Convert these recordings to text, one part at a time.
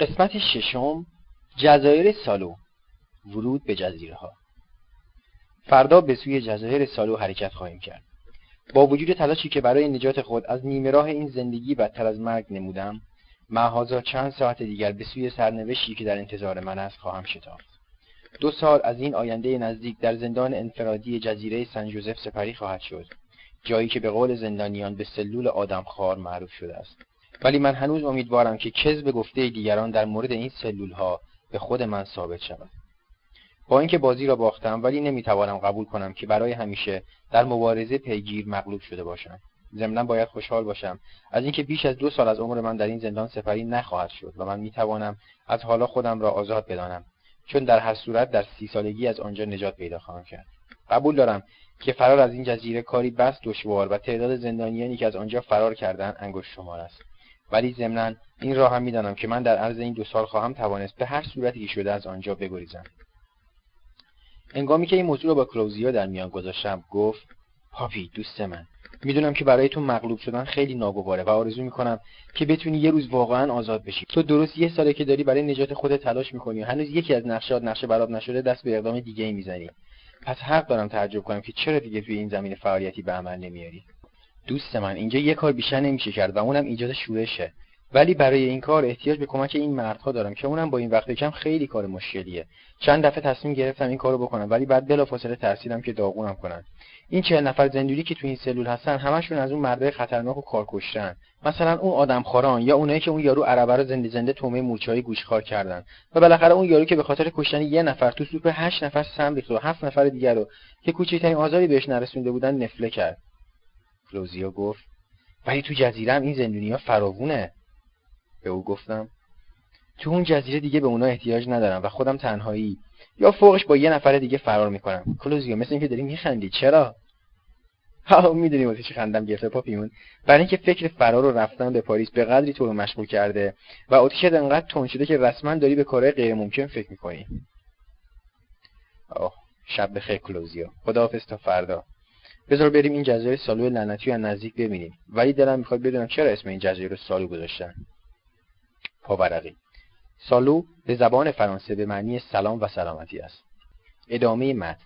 قسمت ششم جزایر سالو ورود به جزیره ها فردا به سوی جزایر سالو حرکت خواهیم کرد. با وجود تلاشی که برای نجات خود از نیمه راه این زندگی بدتر از مرگ نمودم معهازا چند ساعت دیگر به سوی سرنوشتی که در انتظار من است خواهم شتافت. دو سال از این آینده نزدیک در زندان انفرادی جزیره سن جوزف سپری خواهد شد جایی که به قول زندانیان به سلول آدمخوار معروف شده است. ولی من هنوز امیدوارم که کذب گفته دیگران در مورد این سلول ها به خود من ثابت شود. با اینکه بازی را باختم ولی نمی‌توانم قبول کنم که برای همیشه در مبارزه پیگیر مغلوب شده باشم. ضمنا باید خوشحال باشم. از اینکه بیش از دو سال از عمر من در این زندان سپری نخواهد شد و من می‌توانم از حالا خودم را آزاد بدانم چون در هر صورت در سی سالگی از آنجا نجات پیدا خواهم کرد. قبول دارم که فرار از این جزیره کاری بس دشوار و تعداد زندانیانی که از آنجا فرار کردن انگشت شمار است. ولی ضمنا این را هم می‌دانم که من در عرض این دو سال خواهم توانست به هر صورتی که شده از آنجا بگریزم. انگامی که این موضوع را با کلوزیا در میان گذاشتم گفت پاپی دوست من می‌دونم که برای تو مغلوب شدن خیلی ناگواره و آرزو می‌کنم که بتونی یه روز واقعا آزاد بشی. تو درست یه ساله که داری برای نجات خودت تلاش می‌کنی و هنوز یکی از نقشات نقشه برات نشده دست به اقدام دیگه ای می‌زنی. پس حق دارم تعجب کنم که چرا دیگه توی این زمین فعالیتی به عمل نمیاری دوست من. اینجا یه کار بیشتر نمیشه کرد و اونم ایجاد شورشه ولی برای این کار احتیاج به کمک این مردها دارم که اونم با این وقت کم خیلی کار مشکلیه. چند دفعه تصمیم گرفتم این کارو بکنم ولی بعد بلافاصله ترسیدم که داغونم کنن. این چهل نفر زندوری که تو این سلول هستن همشون از اون مردای خطرناک و کارکشتن. مثلا اون آدمخواران یا اونایی که اون یارو عربه رو زنده زنده تومه مورچه‌ای گوشخوار کردن. و بالاخره اون یارو که به خاطر کشتن یه نفر تو سوپ هشت نفر سم ریخت و هفت نفر دیگر رو که کوچکترین آزاری بهش نرسونده بودن نفله کرد. فلوزیا گفت ولی تو جزیره این زندونیا فراوونه. به او گفتم تو اون جزیره دیگه به اونا احتیاج ندارم و خودم تنهایی. یا فوقش با یه نفر دیگه فرار می‌کنم. کلوزیو مثل اینکه داری میخندی. چرا؟ ها می‌دونی واسه چی خندم گرفته پاپیون برای اینکه فکر فرار و رفتن به پاریس به قدری تو رو مشغول کرده و اتیشت انقدر تون شده که رسما داری به کارهای غیر ممکن فکر می‌کنی. آه شب بخیر کلوزیو. خداحافظ تا فردا. بذار بریم این جزایر سالو لعنتی رو نزدیک ببینیم. ولی دلم می‌خواد بدونم چرا اسم این جزایر رو سالو گذاشتن. پاورقی سالو به زبان فرانسه به معنی سلام و سلامتی است. ادامه متن.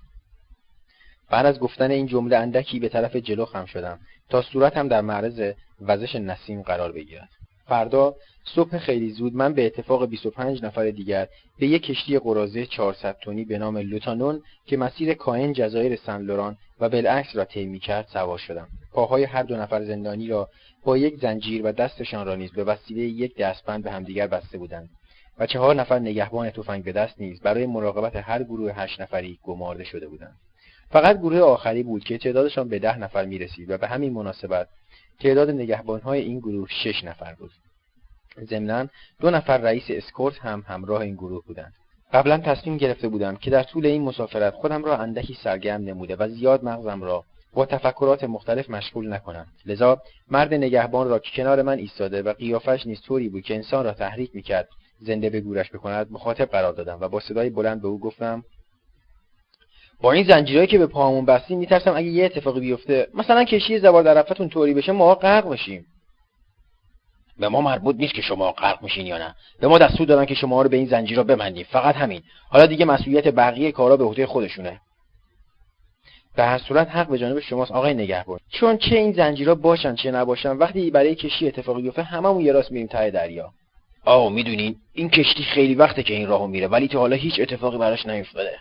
بعد از گفتن این جمله اندکی به طرف جلو خم شدم تا صورتم در معرض وزش نسیم قرار بگیرد. فردا صبح خیلی زود من به اتفاق 25 نفر دیگر به یک کشتی قرازه 400 تونی به نام لوتانون که مسیر کاین جزایر سن لوران و بالعکس را طی می‌کرد سوار شدم. پاهای هر دو نفر زندانی را با یک زنجیر و دستشان را نیز به وسیله یک دستبند به همدیگر بسته بودند و چهار نفر نگهبان تفنگ به دست نیز برای مراقبت هر گروه هشت نفری گمارده شده بودند. فقط گروه آخری بود که تعدادشان به ده نفر می رسید و به همین مناسبت تعداد نگهبانهای این گروه شش نفر بود. ضمنا دو نفر رئیس اسکورت هم همراه این گروه بودند. قبلا تصمیم گرفته بودم که در طول این مسافرت خودم را اندکی سرگرم نموده و زیاد مغزم را با تفکرات مختلف مشغول نکنم. لذا مرد نگهبان را که کنار من ایستاده و قیافش نیز طوری بود که انسان را تحریک می‌کرد زنده به گورش بکند مخاطب قرار دادم و با صدای بلند به او گفتم با این زنجیرهایی که به پاهمون بستیم میترسم اگه یه اتفاقی بیفته مثلا کشی زبار درفتون طوری بشه ما غرق بشیم. به ما مربوط نیست که شما غرق میشین یا نه. به ما دستور دادن که شما رو به این زنجیرها ببندیم. فقط همین. حالا دیگه مسئولیت بقیه کارا به عهده خودشونه. به هر صورت حق به جانب شماست آقای نگهبان. چون چه این زنجیرها باشن چه نباشن وقتی برای کشی اتفاقی بیفته هممون یه راست میریم ته دریا. آه می‌دونین این کشتی خیلی وقته که این راهو میره ولی تا حالا هیچ اتفاقی براش نیفتاده.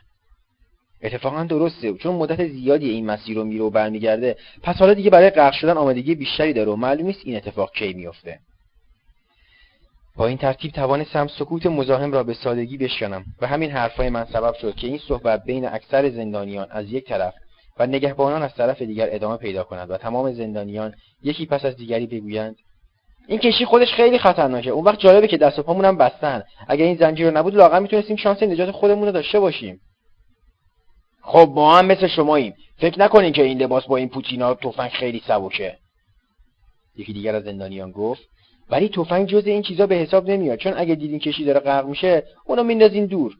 اتفاقا درسته. چون مدت زیادی این مسیر رو میره و برمیگرده پس حالا دیگه برای غرق شدن آمادگی بیشتری داره و معلوم نیست این اتفاق کی میفته. با این ترتیب توانستم سکوت مزاحم را به سادگی بشکنم و همین حرفهای من سبب شد که این صحبت بین اکثر زندانیان از یک طرف و نگهبانان از طرف دیگر ادامه پیدا کند و تمام زندانیان یکی پس از دیگری بگویند این کشی خودش خیلی خطرناکه. اون وقت جالبه که دست و پامون بستن. اگر این زنجیر نبود لاغر می‌تونستیم شانس نجات خودمون رو داشته باشیم. خب ما هم مثل شماییم. فکر نکنین که این لباس با این پوتینا تفنگ خیلی سبکه. یکی دیگر از زندانیان گفت ولی تفنگ جز این چیزا به حساب نمیاد چون اگه دیدین کشی داره غرق میشه اونو میندازین دور.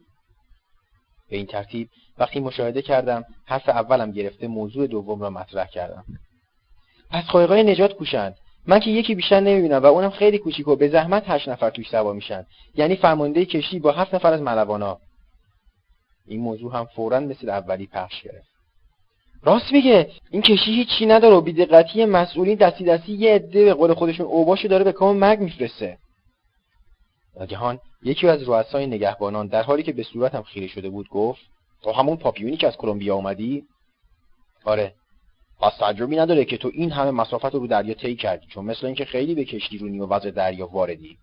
به این ترتیب وقتی مشاهده کردم حرف اولم گرفته موضوع دوم را مطرح کردم. پس قایقای نجات کوشند. من که یکی بیشتر نمی‌بینم و اونم خیلی کوچیک و به زحمت هشت نفر توش سوار میشن. یعنی فرمانده کشتی با هفت نفر از ملوانا. این موضوع هم فورا مثل اولی پخش گرفت. راست میگه این کشتی هیچی نداره و بیدقتی مسئولین دستی دستی یه عده به قول خودشون اوباشو داره به کام مرگ میفرسته. ناگهان یکی از رؤسای نگهبانان در حالی که به صورتم خیره شده بود گفت تو همون پاپیونی که از کلمبیا اومدی؟ آره پس تعجبی نداره که تو این همه مسافت رو دریا طی کردی چون مثل اینکه خیلی به کشتی رونی و وضع دریا واردی.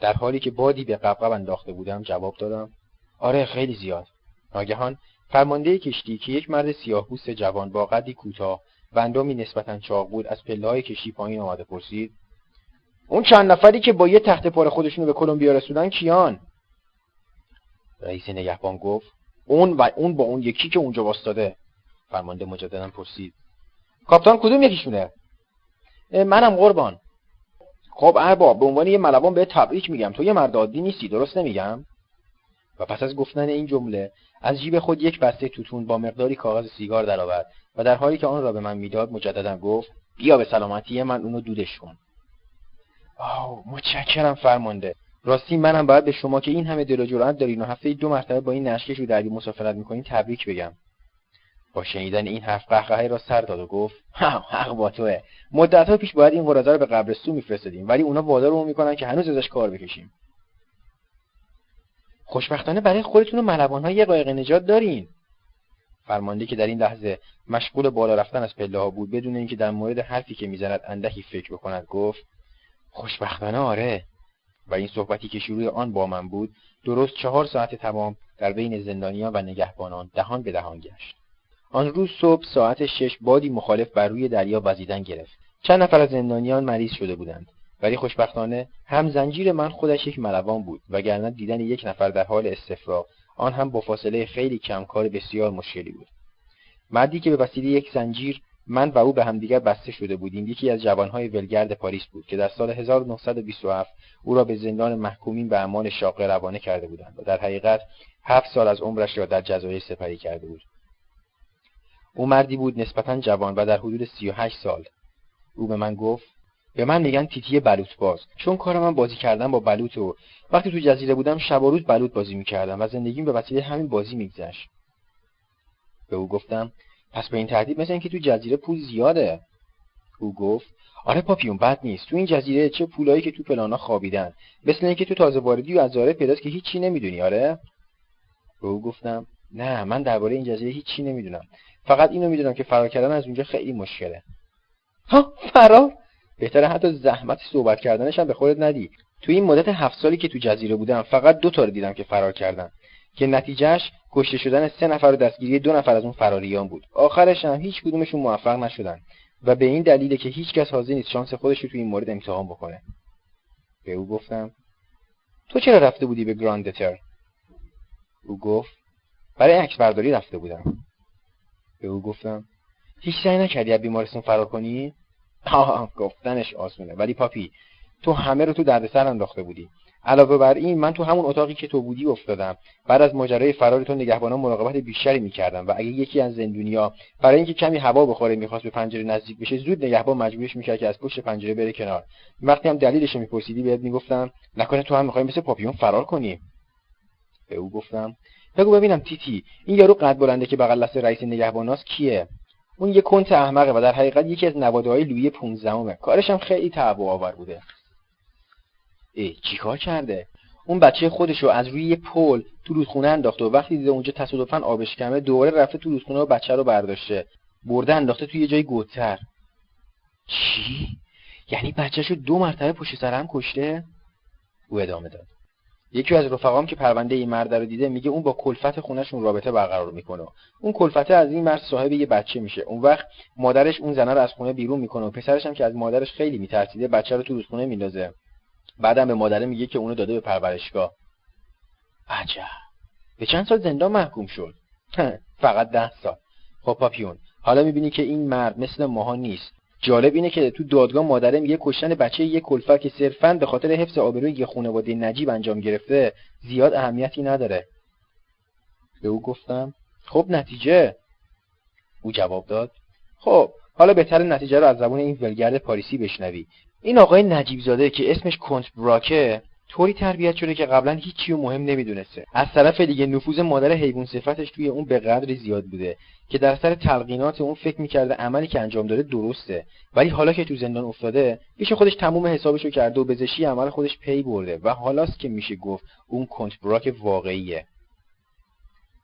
در حالی که بادی به قبقب انداخته بودم جواب دادم آره خیلی زیاد. ناگهان فرمانده کشتی که یک مرد سیاهپوست جوان با قدی کوتاه و اندامی نسبتا چاق بود از پلههای کشتی پایین آمده پرسید اون چند نفری که با یه تخت پار خودشونو به کلمبیا رسوندن کیان؟ رئیس نگهبان گفت اون و اون با اون یکی که اونجا واستاده. فرمانده مجددا پرسید کاپتان کدوم یکیشونه؟ منم قربان. خب ارباب به عنوان یه ملوان به تبریک میگم تو یه مرد عادی نیستی درست نمیگم؟ و پس از گفتن این جمله از جیب خود یک بسته توتون با مقداری کاغذ سیگار درآورد و در حالی که آن را به من می‌داد مجددا گفت بیا به سلامتی من اونو دودش کن. آه متشکرم فرمانده. راستی منم باید به شما که این همه دل و جرأت دارین و هفته دو مرتبه با این نشکش رو دریا مسافرت می‌کنین تبریک بگم. با شنیدن این حرف قهقهه را سر داد و گفت حق با توه. مدتها پیش باید این قرازه رو به قبرستون میفرستادیم ولی اونا وادارمون می‌کنن که هنوز ازش کار بکشیم. خوشبختانه برای خودتون و ملوانها یه قایق نجات دارین. فرمانده که در این لحظه مشغول بالا رفتن از پله ها بود بدون اینکه در مورد حرفی که می‌زند اندکی فکر بکند گفت خوشبختانه آره. و این صحبتی که شروع آن با من بود درست چهار ساعت تمام در بین زندانیان و نگهبانان دهان به دهان گشت. آن روز صبح ساعت شش بادی مخالف بر روی دریا وزیدن گرفت. چند نفر از زندانیان مریض شده بودند. ولی خوشبختانه هم زنجیر من خودش یک ملوان بود وگرنه دیدن یک نفر در حال استفراغ آن هم با فاصله خیلی کم کار بسیار مشکلی بود. مردی که به وسیله یک زنجیر من و او به همدیگر بسته شده بودیم یکی از جوانهای ولگرد پاریس بود که در سال 1927 او را به زندان محکومین به امان شاقه روانه کرده بودند و در حقیقت هفت سال از عمرش را در جزایر سپری کرده بود. او مردی بود نسبتا جوان و در حدود 38 سال. او به من گفت به من میگن تیتی بلوط باز. چون کار من بازی کردن با بلوط و وقتی تو جزیره بودم شب و روز بلوط بازی می‌کردم و زندگیم به وسیله همین بازی میگذشت. به او گفتم پس به این ترتیب مثل اینکه تو جزیره پول زیاده؟ او گفت آره پاپیون بد نیست. تو این جزیره چه پولایی که تو پلانا خوابیدن؟ مثل اینکه تو تازه واردی و از زاره پیداست که هیچی نمی‌دونی آره؟ به او گفتم نه من درباره این جزیره هیچی نمی‌دونم. فقط اینو می‌دونم که فرار کردن از اونجا خیلی مشکله. ها فرار؟ بهتره حتی زحمت صحبت کردنش هم به خودت ندی. تو این مدت هفت سالی که تو جزیره بودم فقط دو تا رو دیدم که فرار کردن. که نتیجهش کشته شدن سه نفر و دستگیری دو نفر از اون فراریان بود. آخرش هم هیچ کدومشون موفق نشدن. و به این دلیله که هیچ کس حاضر نیست شانس خودش رو تو این مورد امتحان بکنه. به او گفتم تو چرا رفته بودی به گراندتر او گفت برای عکس برداری رفته بودم. به او گفتم هیچ سعی نکردی از بیمارستان فرار کنی؟ آه گفتنش آسونه. ولی پاپی تو همه رو تو دردسر انداخته بودی. علاوه بر این من تو همون اتاقی که تو بودی افتادم. بعد از ماجرای فرار تو نگهبانان مراقبت بیشتری می‌کردم و اگه یکی از زندونیا برای اینکه کمی هوا بخوره می‌خواست به پنجره نزدیک بشه زود نگهبان مجبورش می‌کرد که از پشت پنجره بره کنار. وقتی هم دلیلش میپرسیدی بهت می‌گفتم نکنه تو هم می‌خوای مثل پاپیون فرار کنی. به او گفتم بگو ببینم تیتی این یارو قد بلنده که بغل دست رئیس نگهباناست کیه؟ اون یه کنت احمقه و در حقیقت یکی از نواده های لویی 15 کارش هم خیلی تعب آور بوده. ای چیکار کرده؟ اون بچه خودشو از روی یه پل تو رودخونه انداخته و وقتی دیده اونجا تصادفا آبش کمه دوباره رفته تو رودخونه و بچه رو برداشته. برده انداخته توی یه جای گودتر چی؟ یعنی بچهشو دو مرتبه پشت سر هم کشته؟ او ادامه داد. یکی از رفقام که پرونده این مرد رو دیده میگه اون با کلفت خونهشون رابطه برقرار می‌کنه. اون کلفته از این مرد صاحب یه بچه میشه. اون وقت مادرش اون زنه رو از خونه بیرون می‌کنه و پسرش هم که از مادرش خیلی میترسیده بچه رو تو رودخونه میندازه. بعدم به مادره میگه که اونو داده به پرورشگاه. عجب. به چند سال زندان محکوم شد. فقط ده سال. خب پاپیون حالا می‌بینی که این مرد مثل ماها نیست. جالب اینه که تو دادگاه مادره میگه کشتن بچه یه کلفر که صرفا به خاطر حفظ آبروی یه خانواده نجیب انجام گرفته زیاد اهمیتی نداره. به او گفتم خب نتیجه؟ او جواب داد خب حالا بهتر نتیجه رو از زبون این ولگرد پاریسی بشنوی. این آقای نجیب زاده که اسمش کنت براکه طوری تربیت شده که قبلا هیچی و مهم نمی‌دونسته. از طرف دیگه نفوذ مادر حیوان صفتش توی اون به قدری زیاد بوده که در اثر تلقینات اون فکر می‌کرده عملی که انجام داده درسته. ولی حالا که تو زندان افتاده پیش خودش تموم حسابشو کرده و به زشتی عمل خودش پی برده و حالاست که میشه گفت اون کنت براک واقعیه.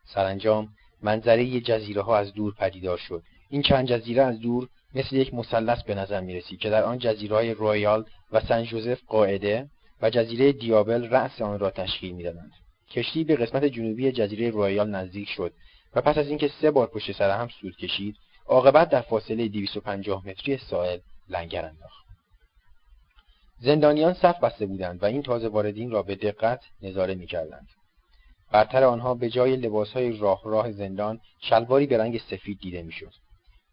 سرانجام منظره جزیره ها از دور پدیدار شد. این چند جزیره از دور مثل یک مثلث به نظر می‌رسید که در آن جزیره رویال و سن جوزف قاعده و جزیره دیابل رأس آن را تشکیل می‌دادند. کشتی به قسمت جنوبی جزیره رویال نزدیک شد و پس از اینکه سه بار پشت سر هم سود کشید عاقبت در فاصله 250 متری ساحل لنگر انداخت. زندانیان صف بسته بودند و این تازه واردین را به دقت نظاره می‌کردند. برتر آنها به جای لباسهای راه راه زندان شلواری به رنگ سفید دیده می‌شد.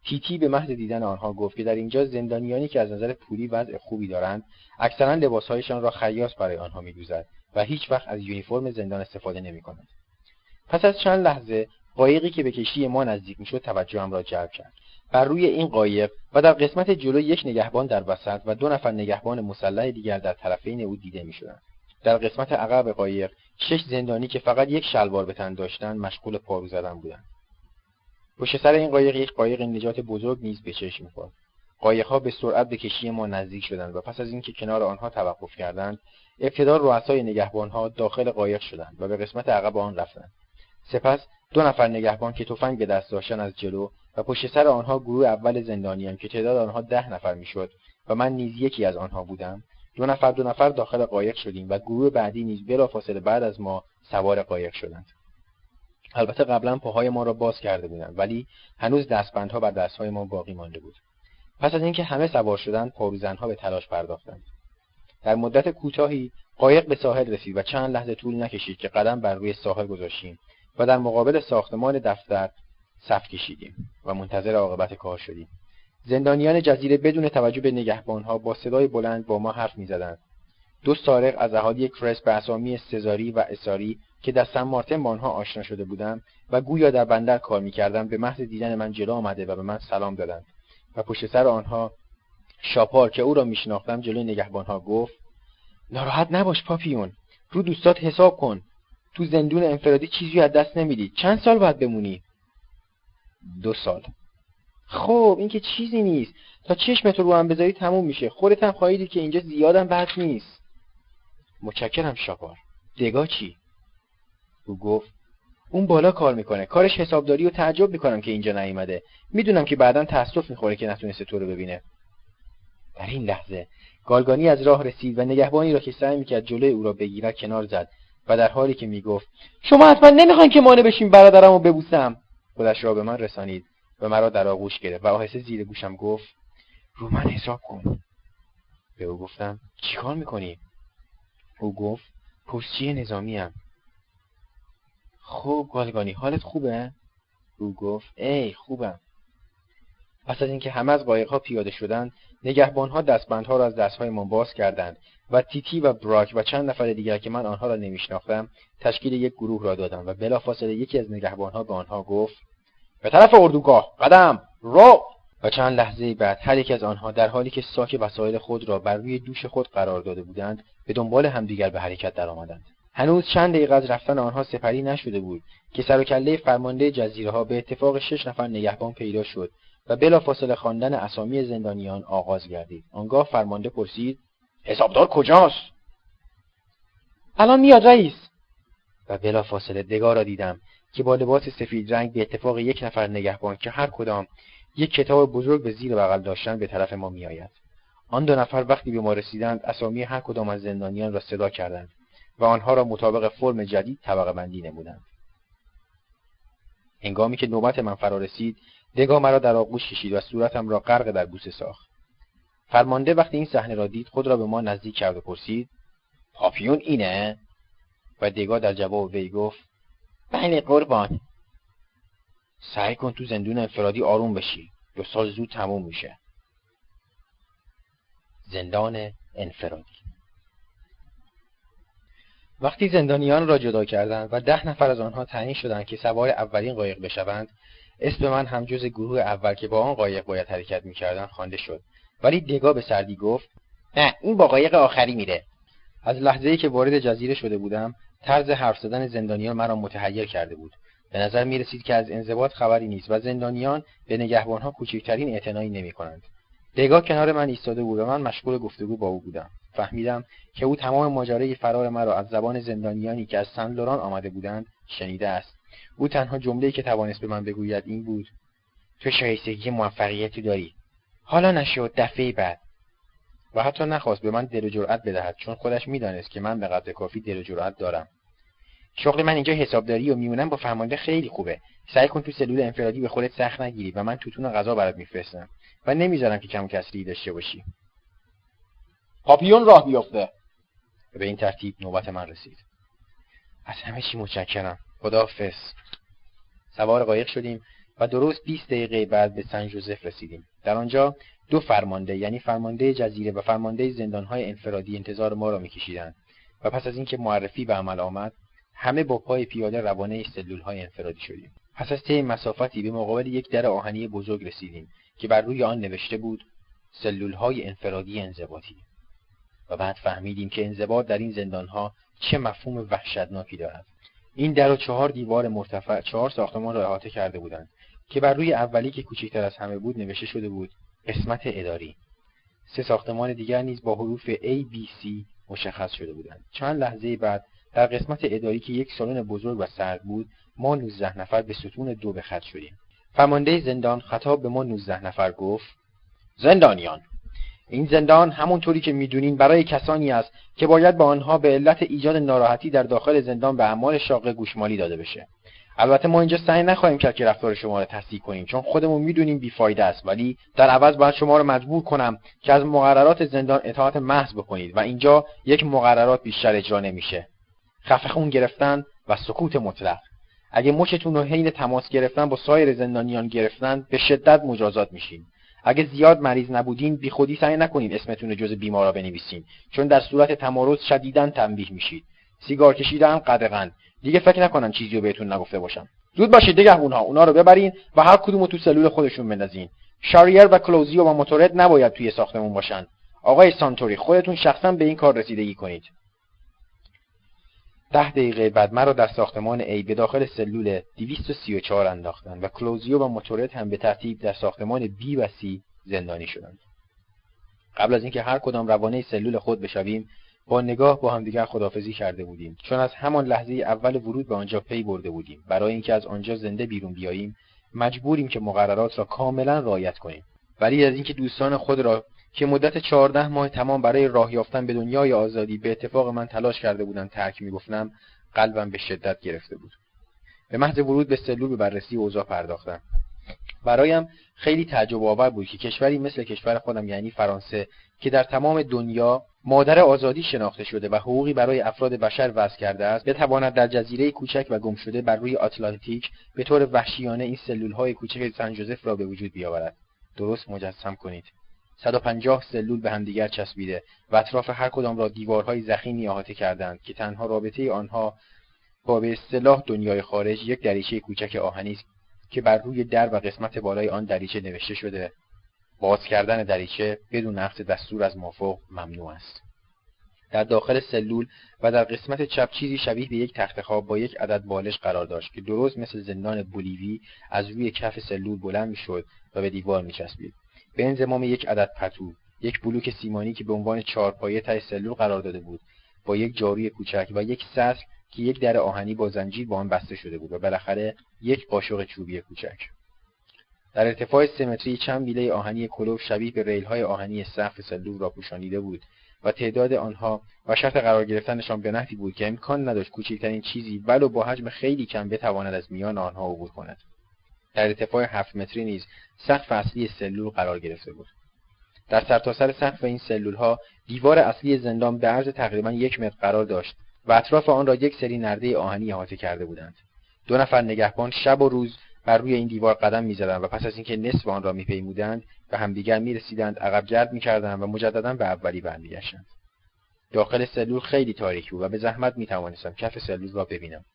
تیتی به محض دیدن آنها گفت که در اینجا زندانیانی که از نظر پولی وضع خوبی دارند اکثرا لباسهایشان را خیاس برای آنها میدوزد و هیچ وقت از یونیفرم زندان استفاده نمی‌کنند پس از چند لحظه قایقی که به کشتی ما نزدیک می‌شد توجهم را جلب کرد. بر روی این قایق و در قسمت جلو یک نگهبان در وسط و دو نفر نگهبان مسلح دیگر در طرفین او دیده می‌شدند. در قسمت عقب قایق شش زندانی که فقط یک شلوار به تن داشتند مشغول پارو زدن بودند. پشت سر این قایق یک قایق نجات بزرگ نیز به چشم می‌خورد. قایقها به سرعت به کشتی ما نزدیک شدند و پس از اینکه کنار آنها توقف کردند ابتدا رؤسای نگهبانها داخل قایق شدند و به قسمت عقب آن رفتند. سپس دو نفر نگهبان که تفنگ به دست داشتن از جلو و پشت سر آنها گروه اول زندانیان که تعداد آنها ده نفر می‌شد و من نیز یکی از آنها بودم دو نفر دو نفر داخل قایق شدیم و گروه بعدی نیز بلافاصله بعد از ما سوار قایق شدند. البته قبلا پاهای ما را باز کرده بودند ولی هنوز دستبندها بر دستهای ما باقی مانده بود. پس از اینکه همه سوار شدند پاروزنها به تلاش پرداختند. در مدت کوتاهی قایق به ساحل رسید و چند لحظه طول نکشید که قدم بر روی ساحل گذاشتیم و در مقابل ساختمان دفتر صف کشیدیم و منتظر عاقبت کار شدیم. زندانیان جزیره بدون توجه به نگهبانها با صدای بلند با ما حرف می‌زدند. دو سارق از اهالی کرس به اسامی سزاری و اساری که در سن مارتن با آنها آشنا شده بودم و گویا در بندر کار می‌کردم به محض دیدن من جلو آمده و به من سلام دادند و پشت سر آنها شاپار که او را میشناختم جلوی نگهبانها گفت ناراحت نباش پاپیون رو دوستات حساب کن تو زندون انفرادی چیزی از دست نمیدی چند سال باید بمونی؟ دو سال. خب این که چیزی نیست تا چشمت رو هم بذاری تموم میشه خودت هم خواهیدی که اینجا زیادم بد نیست. متشکرم شاپار. دگا چی؟ او گفت اون بالا کار می‌کنه. کارش حسابداری و تعجب می‌کنم که اینجا نیومده. می‌دونم که بعدا تاسف می‌خوره که نتونسته تو رو ببینه. در این لحظه گالگانی از راه رسید و نگهبانی را که سعی می‌کرد جلوی او را بگیرد کنار زد و در حالی که می‌گفت شما حتما نمی‌خواین که مانع بشین برادرم رو ببوسم؟ خودش را به من رسانید و مرا در آغوش گرفت و آهسته زیر گوشم گفت رو من حساب کن. به او گفتم چیکار می‌کنی؟ او گفت پستچی نظامیم خوب گالگانی حالت خوبه؟ او گفت. ای خوبم. پس از اینکه همه از قایقها پیاده شدند نگهبانها دستبندها را از دستهای ما باز کردند و تیتی و براک و چند نفر دیگر که من آنها را نمیشناختم تشکیل یک گروه را دادند و بلافاصله یکی از نگهبانها به آنها گفت به طرف اردوگاه قدم رو! و چند لحظه بعد هر یک از آنها در حالی که ساک وسایل خود را بر روی دوش خود قرار داده بودند به دنبال همدیگر به حرکت درآمدند. هنوز چند دقیقه از رفتن آنها سپری نشده بود که سر و کله فرمانده جزیره ها به اتفاق شش نفر نگهبان پیدا شد و بلافاصله خواندن اسامی زندانیان آغاز گردید. آنگاه فرمانده پرسید حسابدار کجاست؟ الان میاد رئیس. و بلافاصله دگاه را دیدم که با لباس سفید رنگ به اتفاق یک نفر نگهبان که هر کدام یک کتاب بزرگ به زیر بغل داشتن به طرف ما میآید. آن دو نفر وقتی به ما رسیدند اسامی هر کدام از زندانیان را صدا کردند. و آنها را مطابق فرم جدید طبقه بندی نمودند. هنگامی که نوبت من فرا رسید دگاه مرا در آغوش کشید و صورتم را غرق در بوسه ساخت. فرمانده وقتی این صحنه را دید خود را به ما نزدیک کرد و پرسید پاپیون اینه؟ و دگاه در جواب وی گفت بله قربان. سعی کن تو زندون انفرادی آروم بشی. دو سال زود تموم میشه. زندان انفرادی وقتی زندانیان را جدا کردند و ده نفر از آنها تعیین شدند که سوار اولین قایق بشوند اسم من هم جز گروه اول که با آن قایق باید حرکت می‌کردند خوانده شد ولی دگا به سردی گفت نه این با قایق آخری میره از لحظه ای که وارد جزیره شده بودم طرز حرف زدن زندانیان مرا متحیر کرده بود به نظر می رسید که از انضباط خبری نیست و زندانیان به نگهبانها کوچکترین اعتنایی نمی کنند. دگاه کنار من ایستاده بود و من مشغول گفتگو با او بودم. فهمیدم که او تمام ماجرای فرار مرا از زبان زندانیانی که از سن لوران آمده بودند شنیده است. او تنها جمله‌ای که توانست به من بگوید این بود: تو شایستگی موفقیتی داری. حالا نشد دفعه بعد. و حتی نخواست به من دل و جرأت بدهد چون خودش می‌دانست که من به قدر کافی دل و جرأت دارم. شغل من اینجا حسابداری و میمونم با فرمانده خیلی خوبه سعی کن تو سلول انفرادی به خودت سخت نگیری و من توتون غذا برات میفرستم و نمی‌ذارم که کم کسری داشته باشی پاپیون راه بیفته. به این ترتیب نوبت من رسید. از همه چی متشکرم. سوار قایق شدیم و درست 20 دقیقه بعد به سن جوزف رسیدیم. در آنجا دو فرمانده یعنی فرمانده جزیره و فرمانده زندانهای انفرادی انتظار ما را میکشیدند. و پس از اینکه معرفی به عمل آمد همه با پای پیاده روانه سلول های انفرادی شدیم. پس از طی مسافتی به مقابل یک در آهنی بزرگ رسیدیم که بر روی آن نوشته بود سلول های انفرادی انضباطی. بعد فهمیدیم که انضباط در این زندانها چه مفهوم وحشتناکی دارد. این در و چهار دیوار مرتفع چهار ساختمان را احاطه کرده بودند که بر روی اولی که کوچکتر از همه بود نوشته شده بود قسمت اداری. سه ساختمان دیگر نیز با حروف A, B, C مشخص شده بودند. چند لحظه بعد در قسمت اداری که یک سالن بزرگ و سرد بود ما 19 نفر به ستون دو به خط شدیم. فرمانده زندان خطاب به ما 19 نفر گفت زندانیان این زندان همونطوری که می‌دونین برای کسانی است که باید با آنها به علت ایجاد ناراحتی در داخل زندان به اعمال شاقه گوشمالی داده بشه. البته ما اینجا سعی نخواهیم کرد که رفتار شما را تصدیق کنیم چون خودمون می‌دونیم بیفایده است ولی در عوض باید شما را مجبور کنم که از مقررات زندان اطاعت محض بکنید و اینجا یک مقررات بیشتر اجرا نمیشه. خفه خون گرفتن و سکوت مطلق. اگه مچتون رو حین تماس گرفتن با سایر زندانیان گرفتن به شدت مجازات میشین. اگه زیاد مریض نبودین بی خودی سعی نکنین اسمتون رو جز بیمارا بنویسین چون در صورت تمارض شدیدا تنبیه میشید. سیگار کشیدن قدغن. دیگه فکر نکنن چیزی رو بهتون نگفته باشم. زود باشید دیگه اونها اونا رو ببرین و هر کدوم تو سلول خودشون بندازین. شاریر و کلوزیو و موتورت نباید توی ساختمون باشن. آقای سانتوری خودتون شخصا به این کار رسیدگی کنید. ده دقیقه بعد مرا در ساختمان A به داخل سلول 234 انداختند و کلوزیو و موتورت هم به ترتیب در ساختمان B و C زندانی شدند. قبل از اینکه هر کدام روانه سلول خود بشویم با نگاه با همدیگر خدافزی کرده بودیم. چون از همان لحظه اول ورود به آنجا پی برده بودیم. برای اینکه از آنجا زنده بیرون بیاییم مجبوریم که مقررات را کاملا رعایت کنیم. ولی از اینکه دوستان خود را که مدت چهارده ماه تمام برای راه یافتن به دنیای آزادی به اتفاق من تلاش کرده بودند ترک می‌گفتم قلبم به شدت گرفته بود. به محض ورود به سلول به بررسی اوضاع پرداختم. برایم خیلی تعجب آور بود که کشوری مثل کشور خودم یعنی فرانسه که در تمام دنیا مادر آزادی شناخته شده و حقوقی برای افراد بشر وضع کرده است بتواند در جزیره کوچک و گم شده بر روی آتلانتیک به طور وحشیانه این سلولهای کوچک سن جوزف را به وجود بیاورد. درست مجسم کنید. 150 سلول به همدیگر چسبیده و اطراف هر کدام را دیوارهای زخیمی احاطه کردند که تنها رابطه آنها با به اصطلاح دنیای خارج یک دریچه کوچک آهنی است که بر روی در و قسمت بالای آن دریچه نوشته شده. باز کردن دریچه بدون نقص دستور از مافوق ممنوع است. در داخل سلول و در قسمت چپ چیزی شبیه به یک تخت خواب با یک عدد بالش قرار داشت که درست مثل زندان بولیوی از روی کف سلول بلند می‌شد و به دیوار میچسبید. به انضمام یک عدد پتو یک بلوک سیمانی که به عنوان چهارپایه ته سلول قرار داده بود با یک جاروی کوچک و یک سطل که یک در آهنی با زنجیر با آن بسته شده بود و بالاخره یک قاشق چوبی کوچک. در ارتفاع سمتری چند میله آهنی کلوف شبیه به ریلهای آهنی سقف سلول را پوشانیده بود و تعداد آنها و شرط قرار گرفتنشان به نحوی بود که امکان نداشت کوچکترین چیزی ولو با حجم خیلی کم بتواند از میان آنها عبور کند. در ارتفاع هفت متری نیز سقف اصلی سلول قرار گرفته بود. در سرتاسر سر سقف این سلول ها دیوار اصلی زندان به عرض تقریبا یک متر قرار داشت و اطراف آن را یک سری نرده آهنی احاطه کرده بودند. دو نفر نگهبان شب و روز بر روی این دیوار قدم می‌زدند و پس از اینکه نصف آن را میپیمودند به همدیگر می‌رسیدند عقب گرد می‌کردند و مجددا به اولی برمیگشتند. داخل سلول خیلی تاریک بود و به زحمت می‌توانستم کف سلول را ببینم.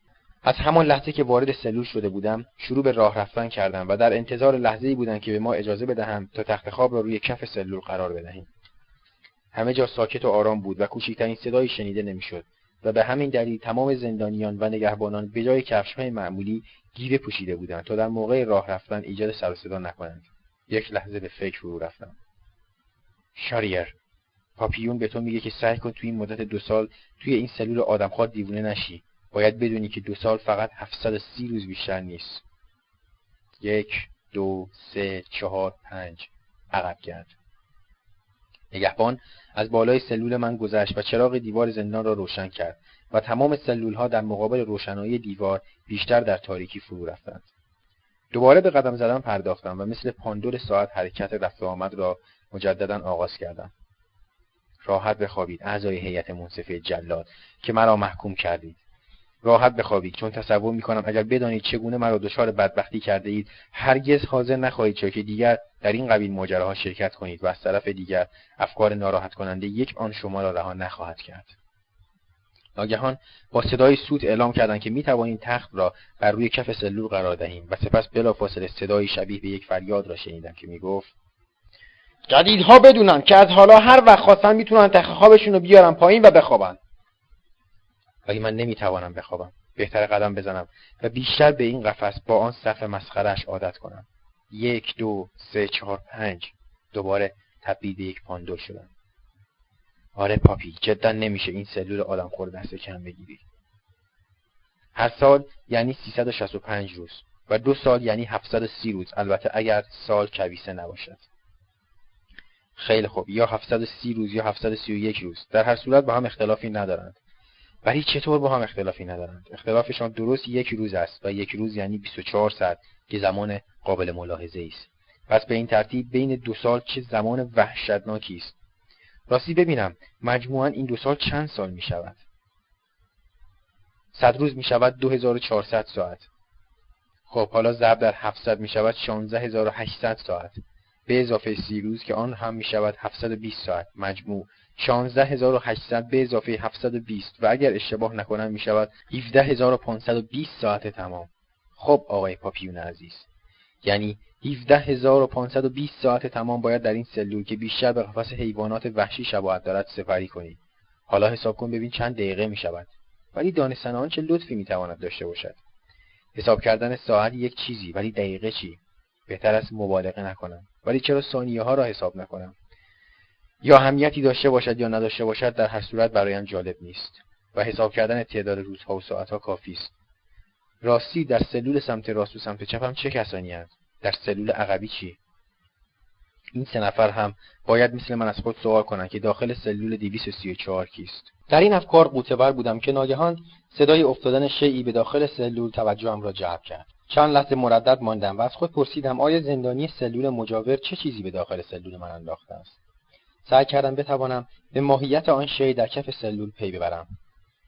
از همان لحظه که وارد سلول شده بودم شروع به راه رفتن کردم و در انتظار لحظه‌ای بودند که به ما اجازه بدهم تا تخت خواب را روی کف سلول قرار بدهیم. همه جا ساکت و آرام بود و کوچکترین صدایی شنیده نمی‌شد و به همین دلیل تمام زندانیان و نگهبانان به جای کفشهای معمولی گیره پوشیده بودند تا در موقع راه رفتن ایجاد سر صدا نکنند. یک لحظه به فکر فرو رفتم. شاریر پاپیون به تو میگه که سعی کن توی این مدت دو سال توی این سلول آدمخوار دیوونه نشی. باید بدونی که دو سال فقط 730 روز بیشتر نیست یک دو سه چهار پنج عقب کرد نگهبان از بالای سلول من گذشت و چراغ دیوار زندان را روشن کرد و تمام سلول ها در مقابل روشنایی دیوار بیشتر در تاریکی فرو رفتند. دوباره به قدم زدن پرداختم و مثل پاندول ساعت حرکت رفت آمد را مجددا آغاز کردم. راحت بخوابید اعضای هیئت منصفه جلاد که مرا محکوم کردید. راحت بخوابید. چون تصور می‌کنم اگر بدانید چگونه مرا دچار بدبختی کرده اید هرگز حاضر نخواهید شد که دیگر در این قبیل ماجراها شرکت کنید و از طرف دیگر افکار ناراحت کننده یک آن شما را رها نخواهد کرد. ناگهان با صدای سوت اعلام کردند که می توانیم تخت را بر روی کف سلول قرار دهیم و سپس بلافاصله صدای شبیه به یک فریاد را شنیدم که می گفت جدیدها بدونن که از حالا هر وقت خواستن می‌تونن تخت خوابشون رو بیارن پایین و بخوابن. ولی من نمی‌توانم بخوابم. بهتر قدم بزنم. و بیشتر به این قفس با آن صف مسخرش عادت کنم. یک دو سه چهار پنج. دوباره تبدیل یک پاندول شدم. آره پاپی جدا نمیشه این سلول آدم خور دست کم بگیری. هر سال یعنی 365 روز و دو سال یعنی 730 روز. البته اگر سال کویسه نباشد. خیلی خوب. یا 730 روز یا 731 روز. در هر صورت با هم اختلافی ندارند. ولی چطور با هم اختلافی ندارند؟ اختلافشان درست یک روز است و یک روز یعنی 24 ساعت که زمان قابل ملاحظه است. پس به این ترتیب بین دو سال چه زمان وحشتناکی است؟ راستی ببینم مجموعا این دو سال چند سال می شود؟ صد روز می شود 2400 ساعت. خب حالا ضرب در 700 می شود 16800 ساعت. به اضافه سی روز که آن هم می شود 720 ساعت. مجموع 16800 به اضافه 720 و اگر اشتباه نکنم می شود 17520 ساعت تمام. خب آقای پاپیون عزیز یعنی 17520 ساعت تمام باید در این سلول که بیشتر به قفس حیوانات وحشی شباهت دارد سپری کنید. حالا حساب کن ببین چند دقیقه می شود. ولی دانستن آن چه لطفی می تواند داشته باشد. حساب کردن ساعت یک چیزی ولی دقیقه چی؟ بهتر است مبالغه نکنم. ولی چرا ثانیه ها را حساب نکنم؟ یا همیتی داشته باشد یا نداشته باشد در هر صورت برایم جالب نیست و حساب کردن تعداد روزها و ساعتها کافی است. راستی در سلول سمت راست و سمت چپم چه کسانی هست در سلول عقبی چی؟ این سه نفر هم باید مثل من از خود سوال کنند که داخل سلول 234 کیست. در این افکار قوطه‌ور بودم که ناگهان صدای افتادن شیعی به داخل سلول توجهم را جلب کرد. چند لحظه مردد ماندم و از خود پرسیدم آیا زندانی سلول مجاور چه چیزی به داخل سلول من انداخته است؟ سعی کردم بتوانم به ماهیت آن شی در کف سلول پی ببرم.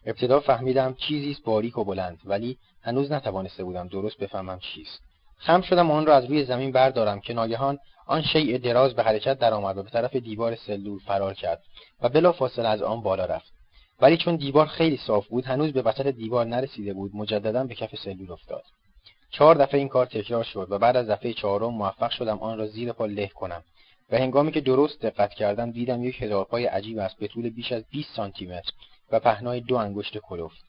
ابتدا فهمیدم چیزی است باریک و بلند ولی هنوز نتوانسته بودم درست بفهمم چیست. خم شدم آن را از روی زمین بردارم که ناگهان آن شیء دراز به حرکت درآمد و به طرف دیوار سلول فرار کرد و بلافاصله از آن بالا رفت. ولی چون دیوار خیلی صاف بود هنوز به وسط دیوار نرسیده بود مجددا به کف سلول افتاد. چهار دفعه این کار تکرار شد و بعد از دفعه چهارم موفق شدم آن را زیر پا له کنم. و هنگامی که درست دقت کردم دیدم یک هزارپای عجیب است به طول بیش از 20 سانتی متر و پهنای دو انگشت کلفت.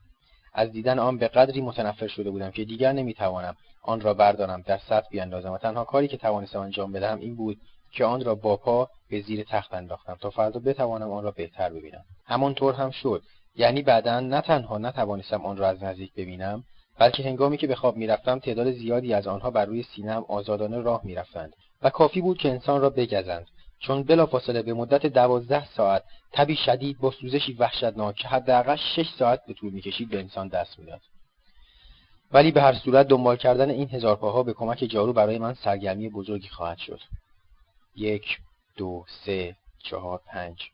از دیدن آن به قدری متنفر شده بودم که دیگر نمی‌توانم آن را بردارم در سطح بیاندازم و تنها کاری که توانستم انجام بدهم این بود که آن را با پا به زیر تخت انداختم تا فردا بتوانم آن را بهتر ببینم. همانطور هم شد. یعنی بعدا نه تنها نتوانستم آن را از نزدیک ببینم بلکه هنگامی که به خواب می‌رفتم تعداد زیادی از آنها بر روی سینهام آزادانه راه می‌رفتند. و کافی بود که انسان را بگزند. چون بلافاصله به مدت دوازده ساعت تبی شدید با سوزشی وحشتناک که حداقل شش ساعت به طول می‌کشید به انسان دست می‌داد. ولی به هر صورت دنبال کردن این هزار پاها به کمک جارو برای من سرگرمی بزرگی خواهد شد. یک دو سه چهار پنج.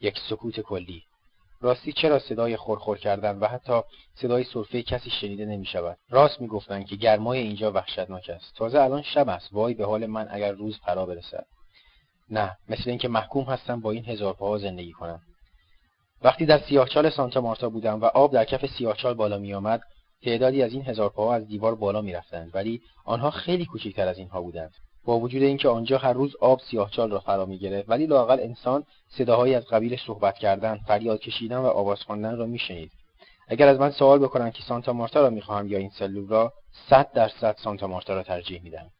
یک سکوت کلی. راستی چرا صدای خورخور کردن و حتی صدای سرفه کسی شنیده نمی شود راست می گفتن که گرمای اینجا وحشتناک است. تازه الان شب است. وای به حال من اگر روز فرا برسد. نه مثل اینکه محکوم هستم با این هزار پاها زندگی کنم. وقتی در سیاهچال سانتا مارتا بودم و آب در کف سیاهچال بالا می آمد تعدادی از این هزار پاها از دیوار بالا می رفتند ولی آنها خیلی کوچکتر از اینها بودند. با وجود اینکه آنجا هر روز آب سیاهچال را فرا می‌گرفت ولی لاقل انسان صداهایی از قبیل صحبت کردن فریاد کشیدن و آواز خواندن را میشنید. اگر از من سوال بکنند که سانتا مارتا را می‌خواهم یا این سلول را صد درصد سانتا مارتا را ترجیح میدم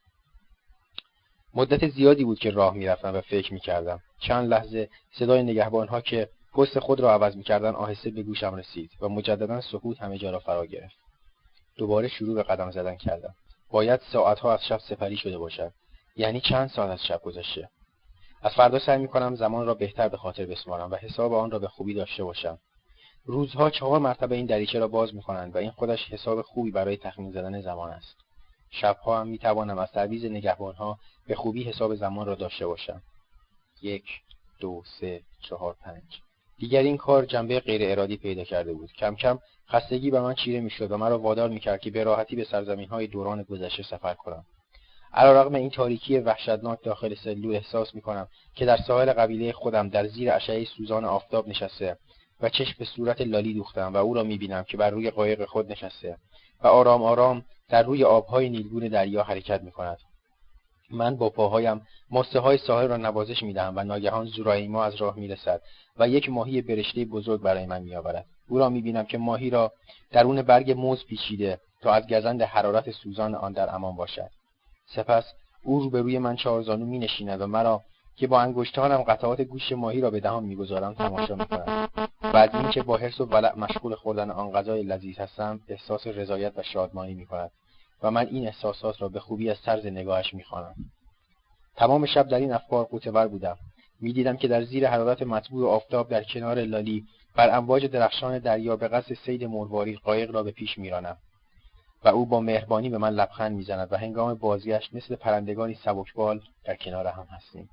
مدت زیادی بود که راه می‌رفتم و فکر می‌کردم. چند لحظه صدای نگهبانها که پست خود را عوض می‌کردن آهسته به گوشم رسید و مجددا سکوت همه جا را فرا گرفت. دوباره شروع به قدم زدن کردم. باید ساعتها از شب سپری شده باشد. یعنی چند ساعت از شب گذشته. از فردا سعی می‌کنم زمان را بهتر به خاطر بسپارم و حساب آن را به خوبی داشته باشم. روزها چهار مرتبه این دریچه را باز می‌کنند و این خودش حساب خوبی برای تخمین زدن زمان است. شبها هم می‌توانم از تعویض نگهبانها به خوبی حساب زمان را داشته باشم. یک دو سه چهار پنج. دیگر این کار جنبه غیر ارادی پیدا کرده بود. کم کم خستگی به من چیره می‌شد و مرا وادار می‌کرد که به راحتی به سرزمین های دوران گذشته سفر کنم. علیرغم این تاریکی وحشتناک داخل سلول احساس می‌کنم که در ساحل قبیله خودم در زیر اشعه سوزان آفتاب نشسته و چشم به صورت لالی دوختم و او را می‌بینم که بر روی قایق خود نشسته و آرام آرام در روی آبهای نیلگون دریا حرکت می‌کند. من با پاهایم ماسه های ساحل را نوازش می‌دهم و ناگهان زورایی ما از راه می‌رسد و یک ماهی برشته بزرگ برای من میآورد. او را می‌بینم که ماهی را درون برگ موز پیچیده تا از گزند حرارت سوزان آن در امان باشد. سپس او روبروی من چهارزانو می نشیند و مرا که با انگشتانم قطعات گوش ماهی را به دهان می‌گذارم تماشا می‌کند. بعد اینکه با حرس و ولع مشغول خوردن آن غذای لذیذ هستم احساس رضایت و شادمانی می‌کند و من این احساسات را به خوبی از طرز نگاهش می‌خوانم. تمام شب در این افکار قوتور بودم. می‌دیدم که در زیر حرارت مطبوع آفتاب در کنار لالی بر امواج درخشان دریا به قصد سید مروارید قایق را به پیش میرانم. و او با مهربانی به من لبخند می‌زند و هنگام بازگشت مثل پرندگانی سبکبال در کنار هم هستیم.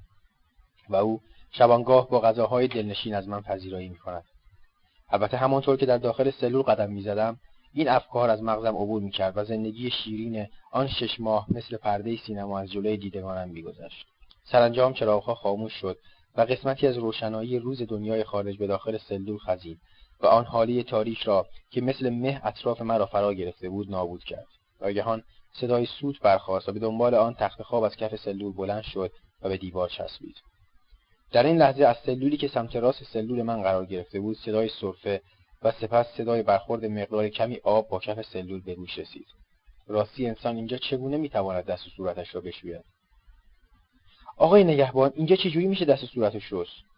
و او شبانگاه با غذاهای دلنشین از من پذیرایی می‌کند. البته همانطور که در داخل سلول قدم می‌زدم این افکار از مغزم عبور می‌کرد و زندگی شیرین آن شش ماه مثل پرده سینما از جلوی دیدگانم میگذشت. سرانجام چراغها خاموش شد و قسمتی از روشنایی روز دنیای خارج به داخل سلول خزید. و آن حالی تاریک را که مثل مه اطراف مرا فرا گرفته بود نابود کرد. ناگهان صدای سوت برخاست و به دنبال آن تخت خواب از کف سلول بلند شد و به دیوار چسبید. در این لحظه از سلولی که سمت راست سلول من قرار گرفته بود صدای سرفه و سپس صدای برخورد مقدار کمی آب با کف سلول به گوش رسید. راستی انسان اینجا چگونه می‌تواند دست و صورتش را بشوید؟ آقای نگهبان اینجا چجوری میشه دست و صورتش شست؟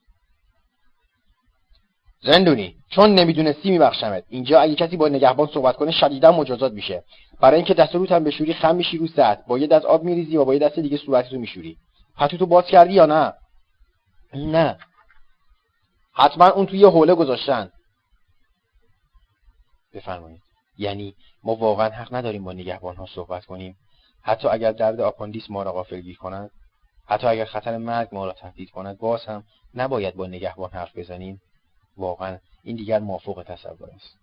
زندونی. چون نمی‌دونستی میبخشمت اینجا اگه کسی با نگهبان صحبت کنه شدیدا مجازات میشه. برای اینکه دست روت هم بشوری خم میشی رو سطح. با یه دست آب میریزی و با یه دست دیگه صورتت رو میشوری. پتوتو باز کردی یا نه؟ نه. حتما اون توی یه حوله گذاشتن. بفرمایید. یعنی ما واقعا حق نداریم با نگهبان ها صحبت کنیم. حتی اگر درد آپاندیس ما را غافلگیر کند حتی اگر خطر مرگ ما را تهدید کند باز هم نباید با نگهبان حرف بزنیم. واقعا این دیگر مافوق تصور است.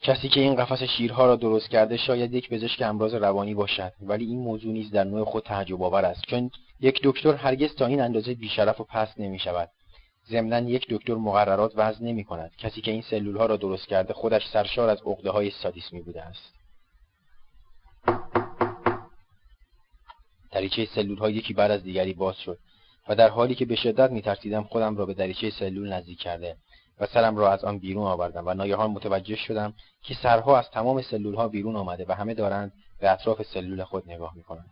کسی که این قفس شیرها را درست کرده شاید یک پزشک امراض روانی باشد ولی این موضوع نیز در نوع خود تعجب آور است چون یک دکتر هرگز تا این اندازه بیشرف و پست نمی شود. ضمنا یک دکتر مقررات وضع نمی کند. کسی که این سلول ها را درست کرده خودش سرشار از عقده های سادیسمی بوده است. دریچه سلول ها یکی بعد از دیگری باز شد و در حالی که به شدت میترسیدم خودم را به دریچه سلول نزدیک کرده. و سرم را از آن بیرون آوردم و ناگهان متوجه شدم که سرها از تمام سلول ها بیرون آمده و همه دارند به اطراف سلول خود نگاه می‌کنند.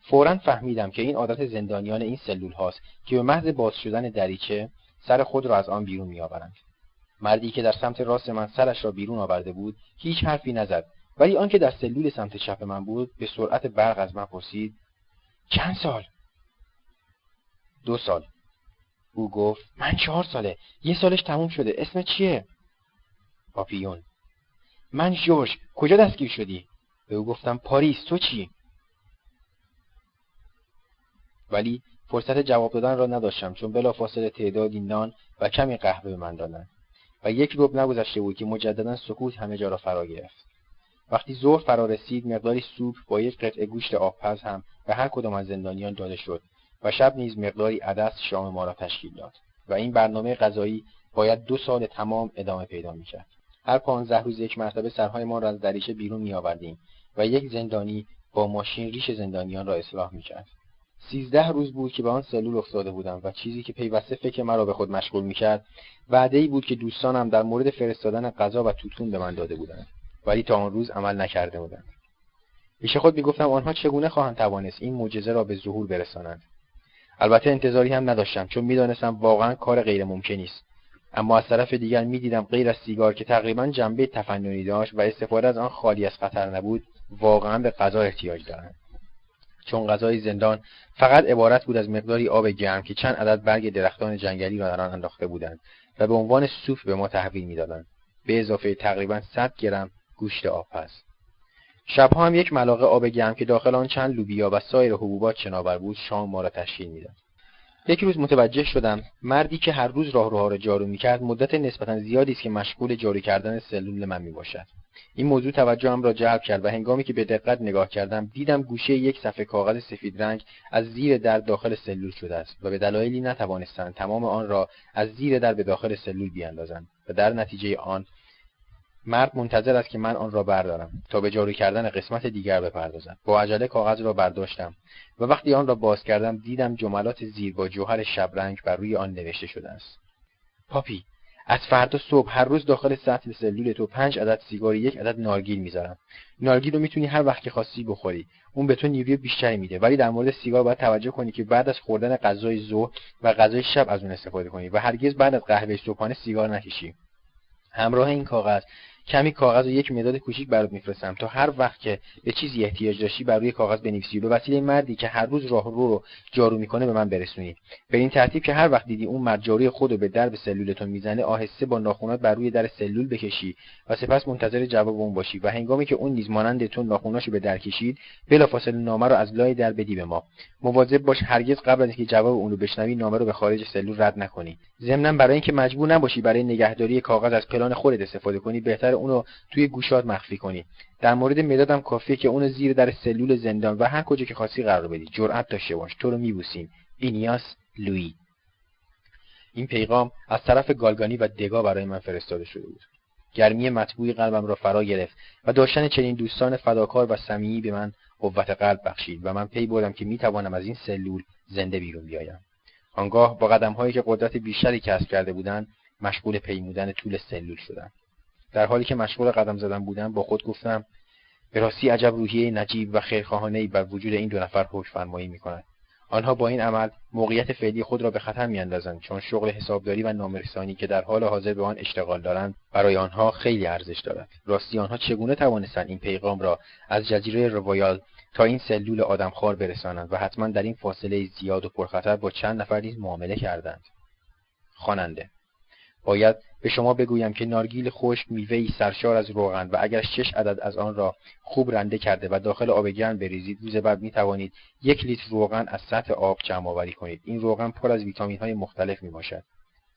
فورا فهمیدم که این عادت زندانیان این سلول هاست که به محض باز شدن دریچه سر خود را از آن بیرون میآورند. مردی که در سمت راست من سرش را بیرون آورده بود هیچ حرفی نزد. ولی آنکه در سلول سمت چپ من بود به سرعت برق از من پرسید چند سال؟ دو سال. او گفت من چهار ساله. یه سالش تموم شده. اسم چیه؟ پاپیون. من جورج کجا دستگیر شدی؟ به او گفتم پاریس. تو چی؟ ولی فرصت جواب دادن را نداشتم چون بلافاصله تعدادی نان و کمی قهوه به من دادند و یک رب نگذشته بود که مجددا سکوت همه جا را فرا گرفت. وقتی ظهر فرا رسید مقداری سوپ با یک قطعه گوشت آبپز هم به هر کدام از زندانیان داده شد. و شب نیز مقداری عدس شام ما را تشکیل داد و این برنامه غذایی باید دو سال تمام ادامه پیدا می‌کرد. هر پانزده روز یک مرتبه سرهای ما را از دریچه بیرون میآوردیم و یک زندانی با ماشین ریش زندانیان را اصلاح می‌کرد. سیزده روز بود که به آن سلول افتاده بودم و چیزی که پیوسته فکر مرا به خود مشغول می‌کرد وعده ای بود که دوستانم در مورد فرستادن غذا و توتون به من داده بودند. ولی تا آن روز عمل نکرده بودند. پیش خود می‌گفتم آنها چگونه خواهند توانست این معجزه را به ظهور برسانند؟ البته انتظاری هم نداشتم چون می‌دانستم واقعا کار غیر ممکنی است اما از طرف دیگر می‌دیدم غیر از سیگار که تقریبا جنبه تفننی داشت و استفاده از آن خالی از خطر نبود واقعا به غذا احتیاج دارند. چون غذای زندان فقط عبارت بود از مقداری آب گرم که چند عدد برگ درختان جنگلی را در آن انداخته بودند و به عنوان سوپ به ما تحویل می‌دادند. به اضافه تقریبا 100 گرم گوشت آبپز شبها هم یک ملاقه آب گرم که داخل آن چند لوبیا و سایر حبوبات شناور بود شام ما را تشکیل می‌داد. یک روز متوجه شدم مردی که هر روز راهروها را جارو می‌کرد مدت نسبتا زیادی است که مشغول جارو کردن سلول من می‌باشد. این موضوع توجهم را جلب کرد و هنگامی که به دقت نگاه کردم دیدم گوشه یک صفحه کاغذ سفید رنگ از زیر در داخل سلول شده است و به دلایلی نتوانستند تمام آن را از زیر در به داخل سلول بیاندازند و در نتیجه آن مرد منتظر است که من آن را بردارم تا به جارو کردن قسمت دیگر بپردازم. با عجله کاغذ را برداشتم و وقتی آن را باز کردم دیدم جملات زیر با جوهر شبرنگ بر روی آن نوشته شده است. پاپی از فردا صبح هر روز داخل سطل سلول تو پنج عدد سیگار یک عدد نارگیل می‌ذارم. نارگیل رو می‌تونی هر وقت که خواستی بخوری. اون به تو نیروی بیشتری میده ولی در مورد سیگار باید توجه کنی که بعد از خوردن غذای ظهر و غذای شب از اون استفاده کنی و هرگز بعد از قهوه صبحانه سیگار نکشی. همراه این کاغذ کمی کاغذ و یک مداد کوچیک برات میفرستم. تا هر وقت که به چیزی احتیاج داشتی بر روی کاغذ بنویسی. و به وسیله مردی که هر روز راه رو رو جارو می‌کنه به من برسونی. به این ترتیب که هر وقت دیدی اون مرد جاروی خود رو به درب سلولتون می‌زنه آهسته با ناخونات بر روی در سلول بکشی و سپس منتظر جواب اون باشی و هنگامی که اون نیز مانند تو ناخوناشو به در کشید بلافاصله نامه رو از لای در بدی به ما. مواظب باش هرگز قبل از اینکه جواب اون رو بشنوی نامه رو به خارج سلول رد نکنی. ضمنا برای اینکه مجبور نباشی برای نگهداری کاغذ از پلان خودت استفاده کنی بهتر اونو توی گوشات مخفی کنی. در مورد مدادم کافیه که اونو زیر در سلول زندان و هر کجا که خواستی قرار بدی. جرأت داشته باش. تو رو میبوسیم. اینیاس لوی. این پیغام از طرف گالگانی و دگا برای من فرستاده شده بود. گرمی مطبوعی قلبم را فرا گرفت و داشتن چنین دوستان فداکار و صمیمی به من قوت قلب بخشید و من پی بردم که می‌توانم از این سلول زنده بیرون بیایم. آنگاه با قدمهایی که قدرت بیشتری کسب کرده بودند مشغول پیمودن طول سلول شدم. در حالی که مشغول قدم زدن بودم با خود گفتم به راستی عجب روحیه نجیب و خیرخواهانهای بر وجود این دو نفر حکم فرمایی می‌کند. آنها با این عمل موقعیت فعلی خود را به خطر میاندازند چون شغل حسابداری و نامرسانی که در حال حاضر به آن اشتغال دارند برای آنها خیلی ارزش دارد. راستی آنها چگونه توانستند این پیغام را از جزیره روایال تا این سلول آدمخوار برسانند و حتما در این فاصله زیاد و پرخطر با چند نفر نیز معامله کردند؟ خواننده باید به شما بگویم که نارگیل خشک میوهای سرشار از روغن و اگر شش عدد از آن را خوب رنده کرده و داخل آب گرم بریزید روز بعد می توانید یک لیتر روغن از سطح آب جمع آوری کنید. این روغن پر از ویتامین های مختلف می باشد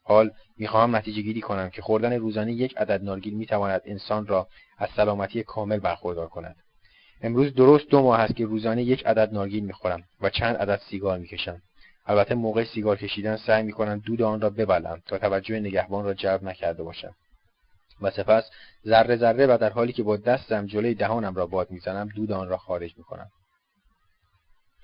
حال می‌خواهم نتیجه گیری کنم که خوردن روزانه یک عدد نارگیل می تواند انسان را از سلامتی کامل برخوردار کند. امروز درست دو ماه است که روزانه یک عدد نارگیل می‌خورم و چند عدد سیگار می‌کشم. البته موقع سیگار کشیدن سعی می‌کنم دود آن را ببلم تا توجه نگهبان را جلب نکرده باشم. و سپس ذره ذره و در حالی که با دستم جلوی دهانم را باد می‌زنم دود آن را خارج می‌کنم.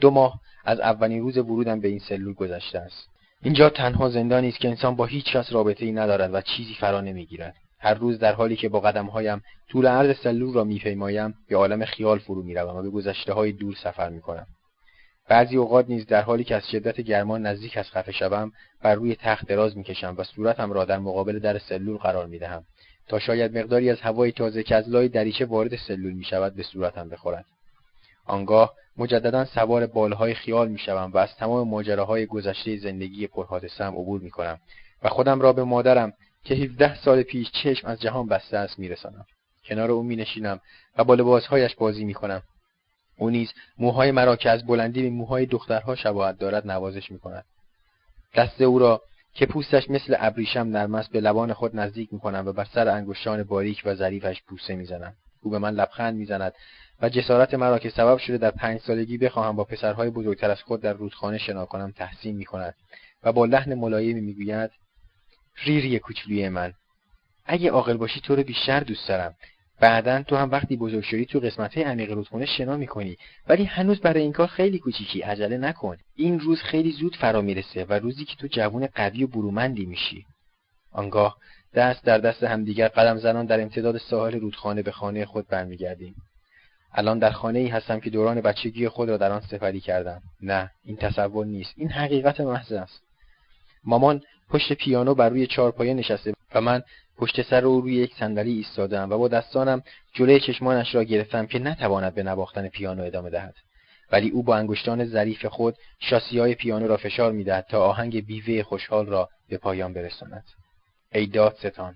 دو ماه از اولین روز ورودم به این سلول گذشته است. اینجا تنها زندانی است که انسان با هیچ کس رابطه ای ندارد و چیزی فرا نمی‌گیرد. هر روز در حالی که با قدمهایم طول عرض سلول را میپیمایم به عالم خیال فرو می‌روم و به گذشته های دور سفر می‌کنم. بعضی اوقات نیز در حالی که از شدت گرما نزدیک از خفه شوم بر روی تخت دراز می‌کشم و صورتم را در مقابل در سلول قرار می‌دهم تا شاید مقداری از هوای تازه که از لای دریچه وارد سلول می‌شود به صورتم بخورد. آنگاه مجددا سوار بالهای خیال می‌شوم و از تمام ماجراهای گذشته زندگی پرحادثهام عبور می‌کنم و خودم را به مادرم که 17 سال پیش چشم از جهان بسته است میرسانم. کنار او مینشینم و با لباسهایش بازی می‌کنم. او نیز موهای مرا که از بلندی به موهای دخترها شباهت دارد نوازش می‌کند. دست او را که پوستش مثل ابریشم نرم است به لبان خود نزدیک می‌کنم و بر سر انگشتان باریک و ظریفش بوسه می‌زنم. او به من لبخند می‌زند و جسارت مرا که سبب شده در پنج سالگی بخواهم با پسرهای بزرگتر از خود در رودخانه شنا کنم تحسین می‌کند و با لحن ملایمی می‌گوید ریری کوچولوی من اگه عاقل باشی تو رو بیشتر دوست دارم. بعدا تو هم وقتی بزرگ شدی تو قسمت های عمیق رودخونه شنا می‌کنی. ولی هنوز برای این کار خیلی کوچیکی عجله نکن. این روز خیلی زود فرا می‌رسه و روزی که تو جوون قوی و برومندی میشی. آنگاه دست در دست همدیگر قدم زنان در امتداد ساحل رودخانه به خانه خود برمیگردیم. الان در خانه ای هستم که دوران بچگی خود را در آن سپری کردم. نه این تصور نیست. این حقیقت محض است. مامان پشت پیانو بر روی چارپایه نشسته و من پشت سر او روی یک صندلی ایستادم و با دستانم جلوی چشمانش را گرفتم که نتواند به نواختن پیانو ادامه دهد. ولی او با انگشتان ظریف خود شاسی های پیانو را فشار می‌دهد تا آهنگ بیوه خوشحال را به پایان برساند. ای دادستان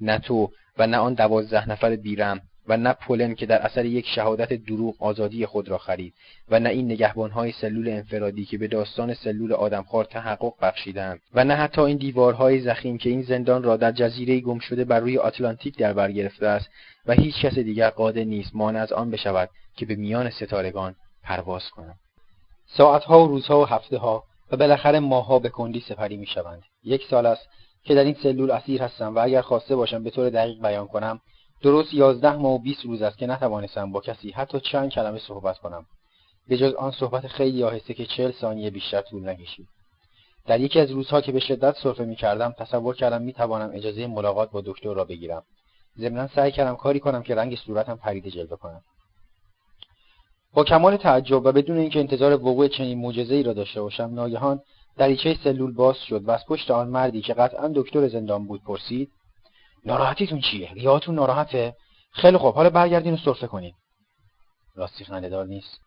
نه تو و نه آن دوازده نفر بیرم و نه پولن که در اثر یک شهادت دروغ آزادی خود را خرید و نه این نگهبانهای سلول انفرادی که به داستان سلول آدمخوار تحقق بخشیدند و نه حتی این دیوارهای زخیم که این زندان را در جزیره گم شده بر روی آتلانتیک در بر گرفته است و هیچ کس دیگر قادر نیست مانع از آن بشود که به میان ستارگان پرواز کنم ساعتها و روزها و هفته ها و بالاخره ماهها به کندی سپری می‌شوند. یک سال است که در این سلول اسیر هستم و اگر خواسته باشم به طور دقیق بیان کنم درست یازده ماه و بیست روز است که نتوانستم با کسی حتی چند کلمه صحبت کنم. به جز آن صحبت خیلی آهسته که چهل ثانیه بیشتر طول نکشید. در یکی از روزها که به شدت سرفه می کردم تصور کردم می توانم اجازه ملاقات با دکتر را بگیرم. ضمنا سعی کردم کاری کنم که رنگ صورتم پریده جلوه کنم. با کمال تعجب و بدون اینکه انتظار وقوع چنین ای را داشته باشم ناگهان دریچه سلول باز شد و از پشت آن مردی که قطعا دکتر زندان بود پرسید ناراحتیتون چیه؟ ریاتون ناراحته؟ خیلی خوب. حالا برگردین و سرفه کنین. راستی خندهدار نیست.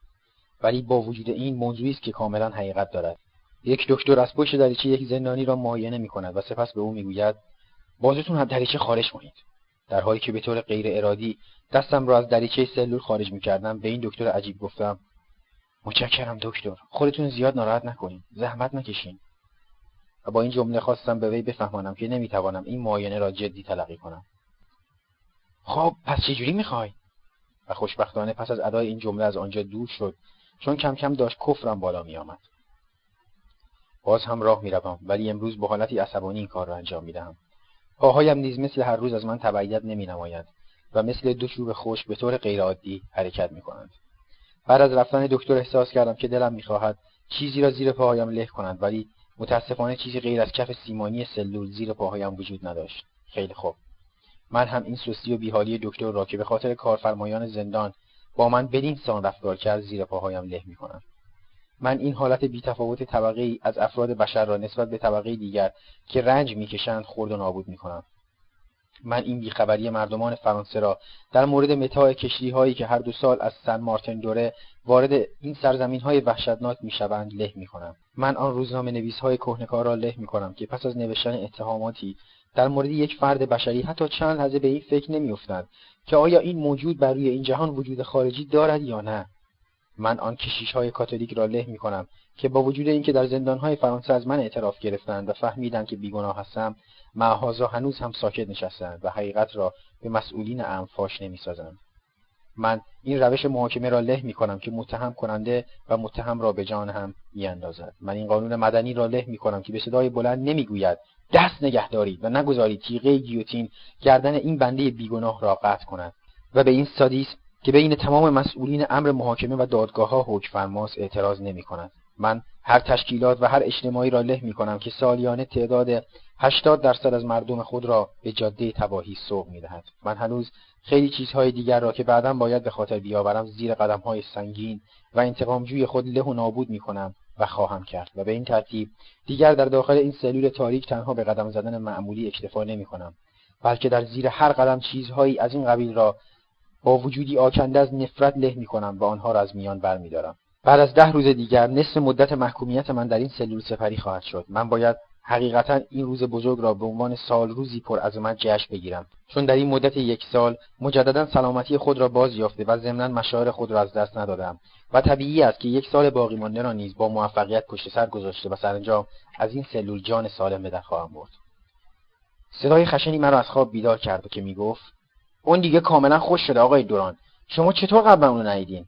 ولی با وجود این موضوعی است که کاملا حقیقت دارد. یک دکتر از پشت دریچه یک زندانی را معاینه می کند و سپس به او می‌گوید بازتون از دریچه خارج کنید. در حالی که به طور غیر ارادی دستم را از دریچه سلول خارج می کردم به این دکتر عجیب گفتم متشکرم دکتر. خودتون زیاد ناراحت نکنید زحمت نکشین. و با این جمله خواستم به وی بفهمانم که نمی‌توانم این معاینه را جدی تلقی کنم. خب پس چجوری می‌خوای؟ و خوشبختانه پس از ادای این جمله از آنجا دور شد چون کم کم داشت کفرم بالا میآمد. باز هم راه می‌روم ولی امروز به حالتی عصبانی این کار را انجام می‌دهم. پاهایم نیز مثل هر روز از من تبعیت نمینمایند و مثل دو چوب خشک به طور غیرعادی حرکت می‌کنند. بعد از رفتن دکتر احساس کردم که دلم می‌خواهد چیزی را زیر پاهایم له کنند ولی متاسفانه چیزی غیر از کف سیمانی سلول زیر پاهایم وجود نداشت. خیلی خوب. من هم این سستی و بیحالی دکتر را که به خاطر کارفرمایان زندان با من بدین سان رفتار کرد زیر پاهایم له می‌کنم. من این حالت بیتفاوت طبقه ای از افراد بشر را نسبت به طبقه دیگر که رنج می‌کشند خرد و نابود می‌کنم. من این بیخبری مردمان فرانسه را در مورد متاع کشتی هایی که هر دو سال از سن مارتن دوره وارد این سرزمین های وحشتناک می‌شوند له می‌کنم. من آن روزنامه نویس های کهنکار را له می‌کنم که پس از نوشتن اتهاماتی در مورد یک فرد بشری حتی چند لحظه به این فکر نمیافتند که آیا این موجود بر روی این جهان وجود خارجی دارد یا نه. من آن کشیش های کاتولیک را له می‌کنم که با وجود اینکه در زندان های فرانسه از من اعتراف گرفتند و فهمیدند که بیگناه هستم معهازا هنوز هم ساکت نشستند و حقیقت را به مسئولین امر فاش نمی‌سازند. من این روش محاکمه را له می کنم که متهم کننده و متهم را به جان هم میاندازد من این قانون مدنی را له می کنم که به صدای بلند نمی‌گوید دست نگه دارید و نگذارید تیغه گیوتین گردن این بنده بیگناه را قطع کند و به این سادیسم که بین تمام مسئولین امر محاکمه و دادگاه ها حکم فرماس اعتراض نمی کند. من هر تشکیلات و هر اجتماعی را له می کنم که سالیانه تعداد 80 درصد از مردم خود را به جاده تباهی سوق می دهد. من هنوز خیلی چیزهای دیگر را که بعدا باید به خاطر بیاورم زیر قدمهای سنگین و انتقامجوی خود له و نابود می کنم و خواهم کرد. و به این ترتیب دیگر در داخل این سلول تاریک تنها به قدم زدن معمولی اکتفا نمی کنم بلکه در زیر هر قدم چیزهایی از این قبیل را با وجودی آکنده از نفرت له می کنم و آنها را از میان برمیدارم. بعد از ده روز دیگر نصف مدت محکومیت من در این سلول سپری خواهد شد. من باید حقیقتا این روز بزرگ را به عنوان سال روزی پر عظمت جشن بگیرم. چون در این مدت یک سال مجددا سلامتی خود را باز یافته و ضمنا مشاعر خود را از دست ندادم. و طبیعی است که یک سال باقی مانده را نیز با موفقیت پشت سر گذاشته و سرانجام از این سلول جان سالم به در خواهم برد. صدای خشنی مرا از خواب بیدار کرد که می‌گفت اون دیگه کاملا خوش شده آقای دوران. شما چطور قبلا اونو ندیدین?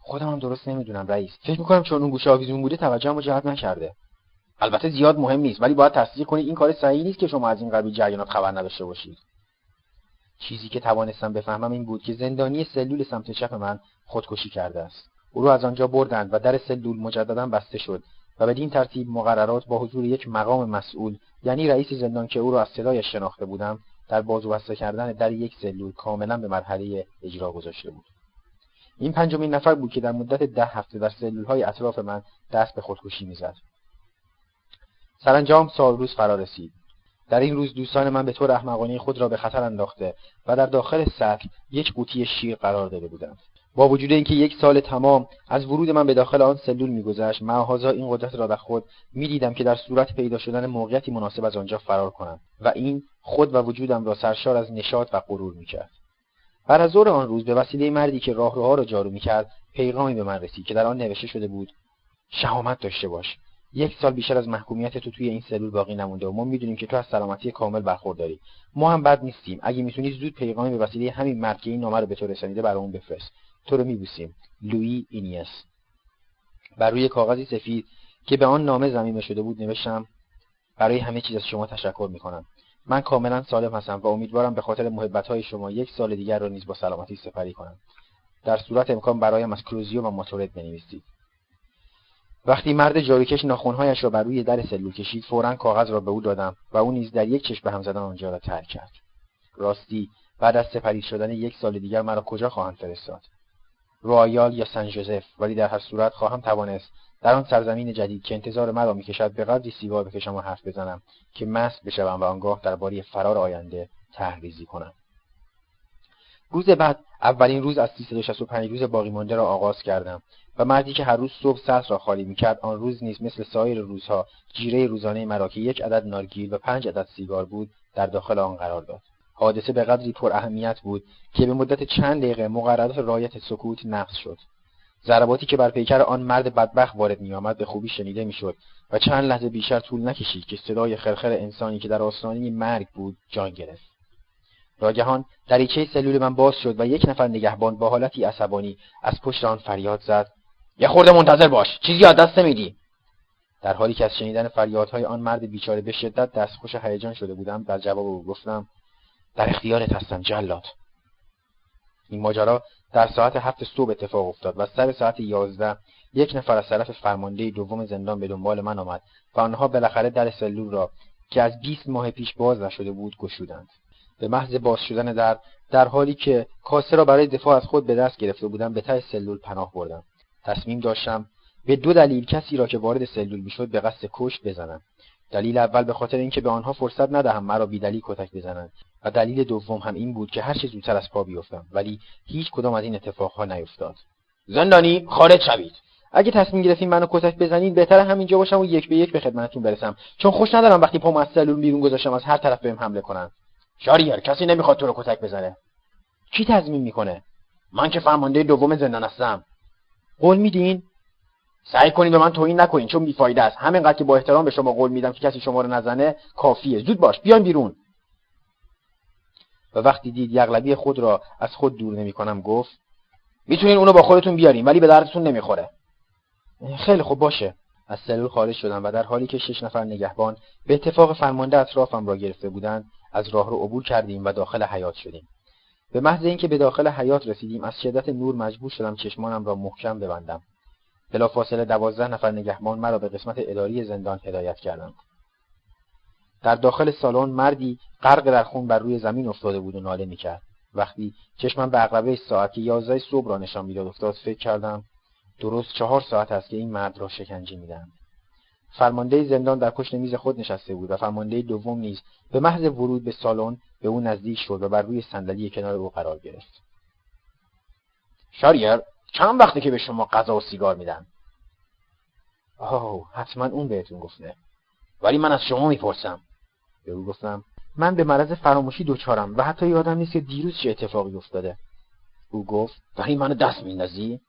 خودم هم درست نمی‌دونم رئیس. فکر می‌کنم چون اون گوشه آویزون بوده توجهم رو جلب نکرده. البته زیاد مهم نیست ولی باید تصدیق کنید این کار صحیحی نیست که شما از این قبیل جریانات خبر نداشته باشید. چیزی که توانستم بفهمم این بود که زندانی سلول سمت چپ من خودکشی کرده است. او را از آنجا بردند و در سلول مجددا بسته شد و بدین ترتیب مقررات با حضور یک مقام مسئول یعنی رئیس زندان که او را از صدایش شناخته بودم در بازو بسته کردن در یک سلول کاملا به مرحله اجرا گذاشته بود. این پنجمین نفر بود که در مدت ده هفته در های اطراف من دست به خودکشی می‌زد. سرانجام سال روز فرا رسید. در این روز دوستان من به طور احمقانه خود را به خطر انداخته و در داخل سطل یک قوطی شیر قرار داده بودند. با وجود اینکه یک سال تمام از ورود من به داخل آن سلول میگذشت معهازا این قدرت را در خود می‌دیدم که در صورت پیدا شدن موقعیتی مناسب از آنجا فرار کنم و این خود و وجودم را سرشار از نشاط و غرور می‌کرد. بعد از ظهر آن روز به وسیله مردی که راهروها را جارو می‌کرد پیغامی به من رسید که در آن نوشته شده بود شهامت داشته باش. یک سال بیشتر از محکومیت تو توی این سلول باقی نمونده و ما می‌دونیم که تو از سلامتی کامل برخورداری. ما هم بد نیستیم. اگه می‌تونی زود پیغامی به وسیله همین مرد که این نامه رو به تو رسانیده برامون بفرست. تو رو میبوسیم. لویی اینیس. بر روی کاغذی سفید که به آن نامه زمینه شده بود نوشتم برای همه چیز از شما تشکر می‌کنم. من کاملا سالم هستم و امیدوارم به خاطر محبتهای شما یک سال دیگر را نیز با سلامتی سپری کنم. در صورت امکان برایم از کلوزیو و ماتورد بنویسید. وقتی مرد جاروکش ناخونهایش را بر روی در سلول کشید فورا کاغذ را به او دادم و او نیز در یک چشم به هم زدن آنجا را ترک کرد. راستی بعد از سپری شدن یک سال دیگر مرا کجا خواهند فرستاد؟ رویال یا سن جوزف ولی در هر صورت خواهم توانست در آن سرزمین جدید که انتظار مرا می‌کشد به قدری سیگار بکشم و حرف بزنم که مست بشوم و آنگاه درباره فرار آینده تهریزی کنم. روز بعد اولین روز از 365 روز باقی مانده را آغاز کردم. و مردی که هر روز صبح سطح را خالی می‌کرد آن روز نیز مثل سایر روزها جیره روزانه مرا که یک عدد نارگیل و پنج عدد سیگار بود در داخل آن قرار داد. حادثه به قدری پر اهمیت بود که به مدت چند دقیقه مقررات رایت سکوت نقض شد. ضرباتی که بر پیکر آن مرد بدبخت وارد میآمد به خوبی شنیده می‌شد و چند لحظه بیشتر طول نکشید که صدای خرخر انسانی که در آستانه مرگ بود جان گرفت. ناگهان دریچه سلول من باز شد و یک نفر نگهبان با حالتی عصبانی از پشت آن فریاد زد یه خورده منتظر باش. چیزی از دست نمیدی. در حالی که از شنیدن فریادهای آن مرد بیچاره به شدت دستخوش هیجان شده بودم در جواب او گفتم در اختیارت هستم جلاد. این ماجرا در ساعت هفت صبح اتفاق افتاد و سر ساعت یازده یک نفر از طرف فرمانده دوم زندان به دنبال من آمد و آنها بالاخره در سلول را که از 20 ماه پیش باز نشده بود گشودند. به محض باز شدن در در حالی که کاسه را برای دفاع از خود به دست گرفته بودم به ته سلول پناه بردم. تصمیم داشتم به دو دلیل کسی را که وارد سلول می‌شد به قصد کشت بزنم. دلیل اول به خاطر اینکه به آنها فرصت ندهم مرا بیدلیل کتک بزنند. و دلیل دوم هم این بود که هر چه زودتر از پا بیفتم ولی هیچ کدام از این اتفاقها نیفتاد. زندانی خارج شوید. اگه تصمیم گرفتین منو کتک بزنید بهتر همینجا باشم و یک به یک به خدمتتون برسم. چون خوش ندارم وقتی پام از سلول بیرون گذاشتم از هر طرف بهم حمله کنن. شاریر کسی نمی‌خواد تو رو کتک بزنه. کی تضمین می‌کنه؟ من که فرمانده دوم زندان هستم. قول میدین؟ سعی کنید به من توهین نکنین چون بیفایده است. همینقدر که با احترام به شما قول میدم که کسی شما رو نزنه کافیه. زود باش بیان بیرون. و وقتی دید یغلبی خود را از خود دور نمی‌کنم گفت می‌تونین اونو با خودتون بیارین ولی به دردتون نمی‌خوره. خیلی خوب باشه. از سلول خارج شدم و در حالی که شش نفر نگهبان به اتفاق فرمانده اطرافم را گرفته بودند از راه رو عبور کردیم و داخل حیات شدیم. به محض اینکه به داخل حیات رسیدیم از شدت نور مجبور شدم چشمانم را محکم ببندم. بلافاصله دوازده نفر نگهبان مرا به قسمت اداری زندان هدایت کردند. در داخل سالن مردی غرق در خون بر روی زمین افتاده بود و ناله می‌کرد. وقتی چشمم به عقربه ساعت یازده صبح را نشان می‌داد افتاد فکر کردم درست چهار ساعت است که این مرد را شکنجه می‌دهند. فرمانده زندان در پشت میز خود نشسته بود و فرمانده دوم نیز. به محض ورود به سالن به او نزدیک شد و بر روی صندلی کنار او قرار گرفت. شاریر چند وقته که به شما غذا و سیگار میدن آه حتما اون بهتون گفته. ولی من از شما می‌پرسم. به او گفتم من به مرض فراموشی دوچارم و حتی یادم نیست که دیروز چه اتفاقی افتاده. او گفت ولی منو دست میندازی؟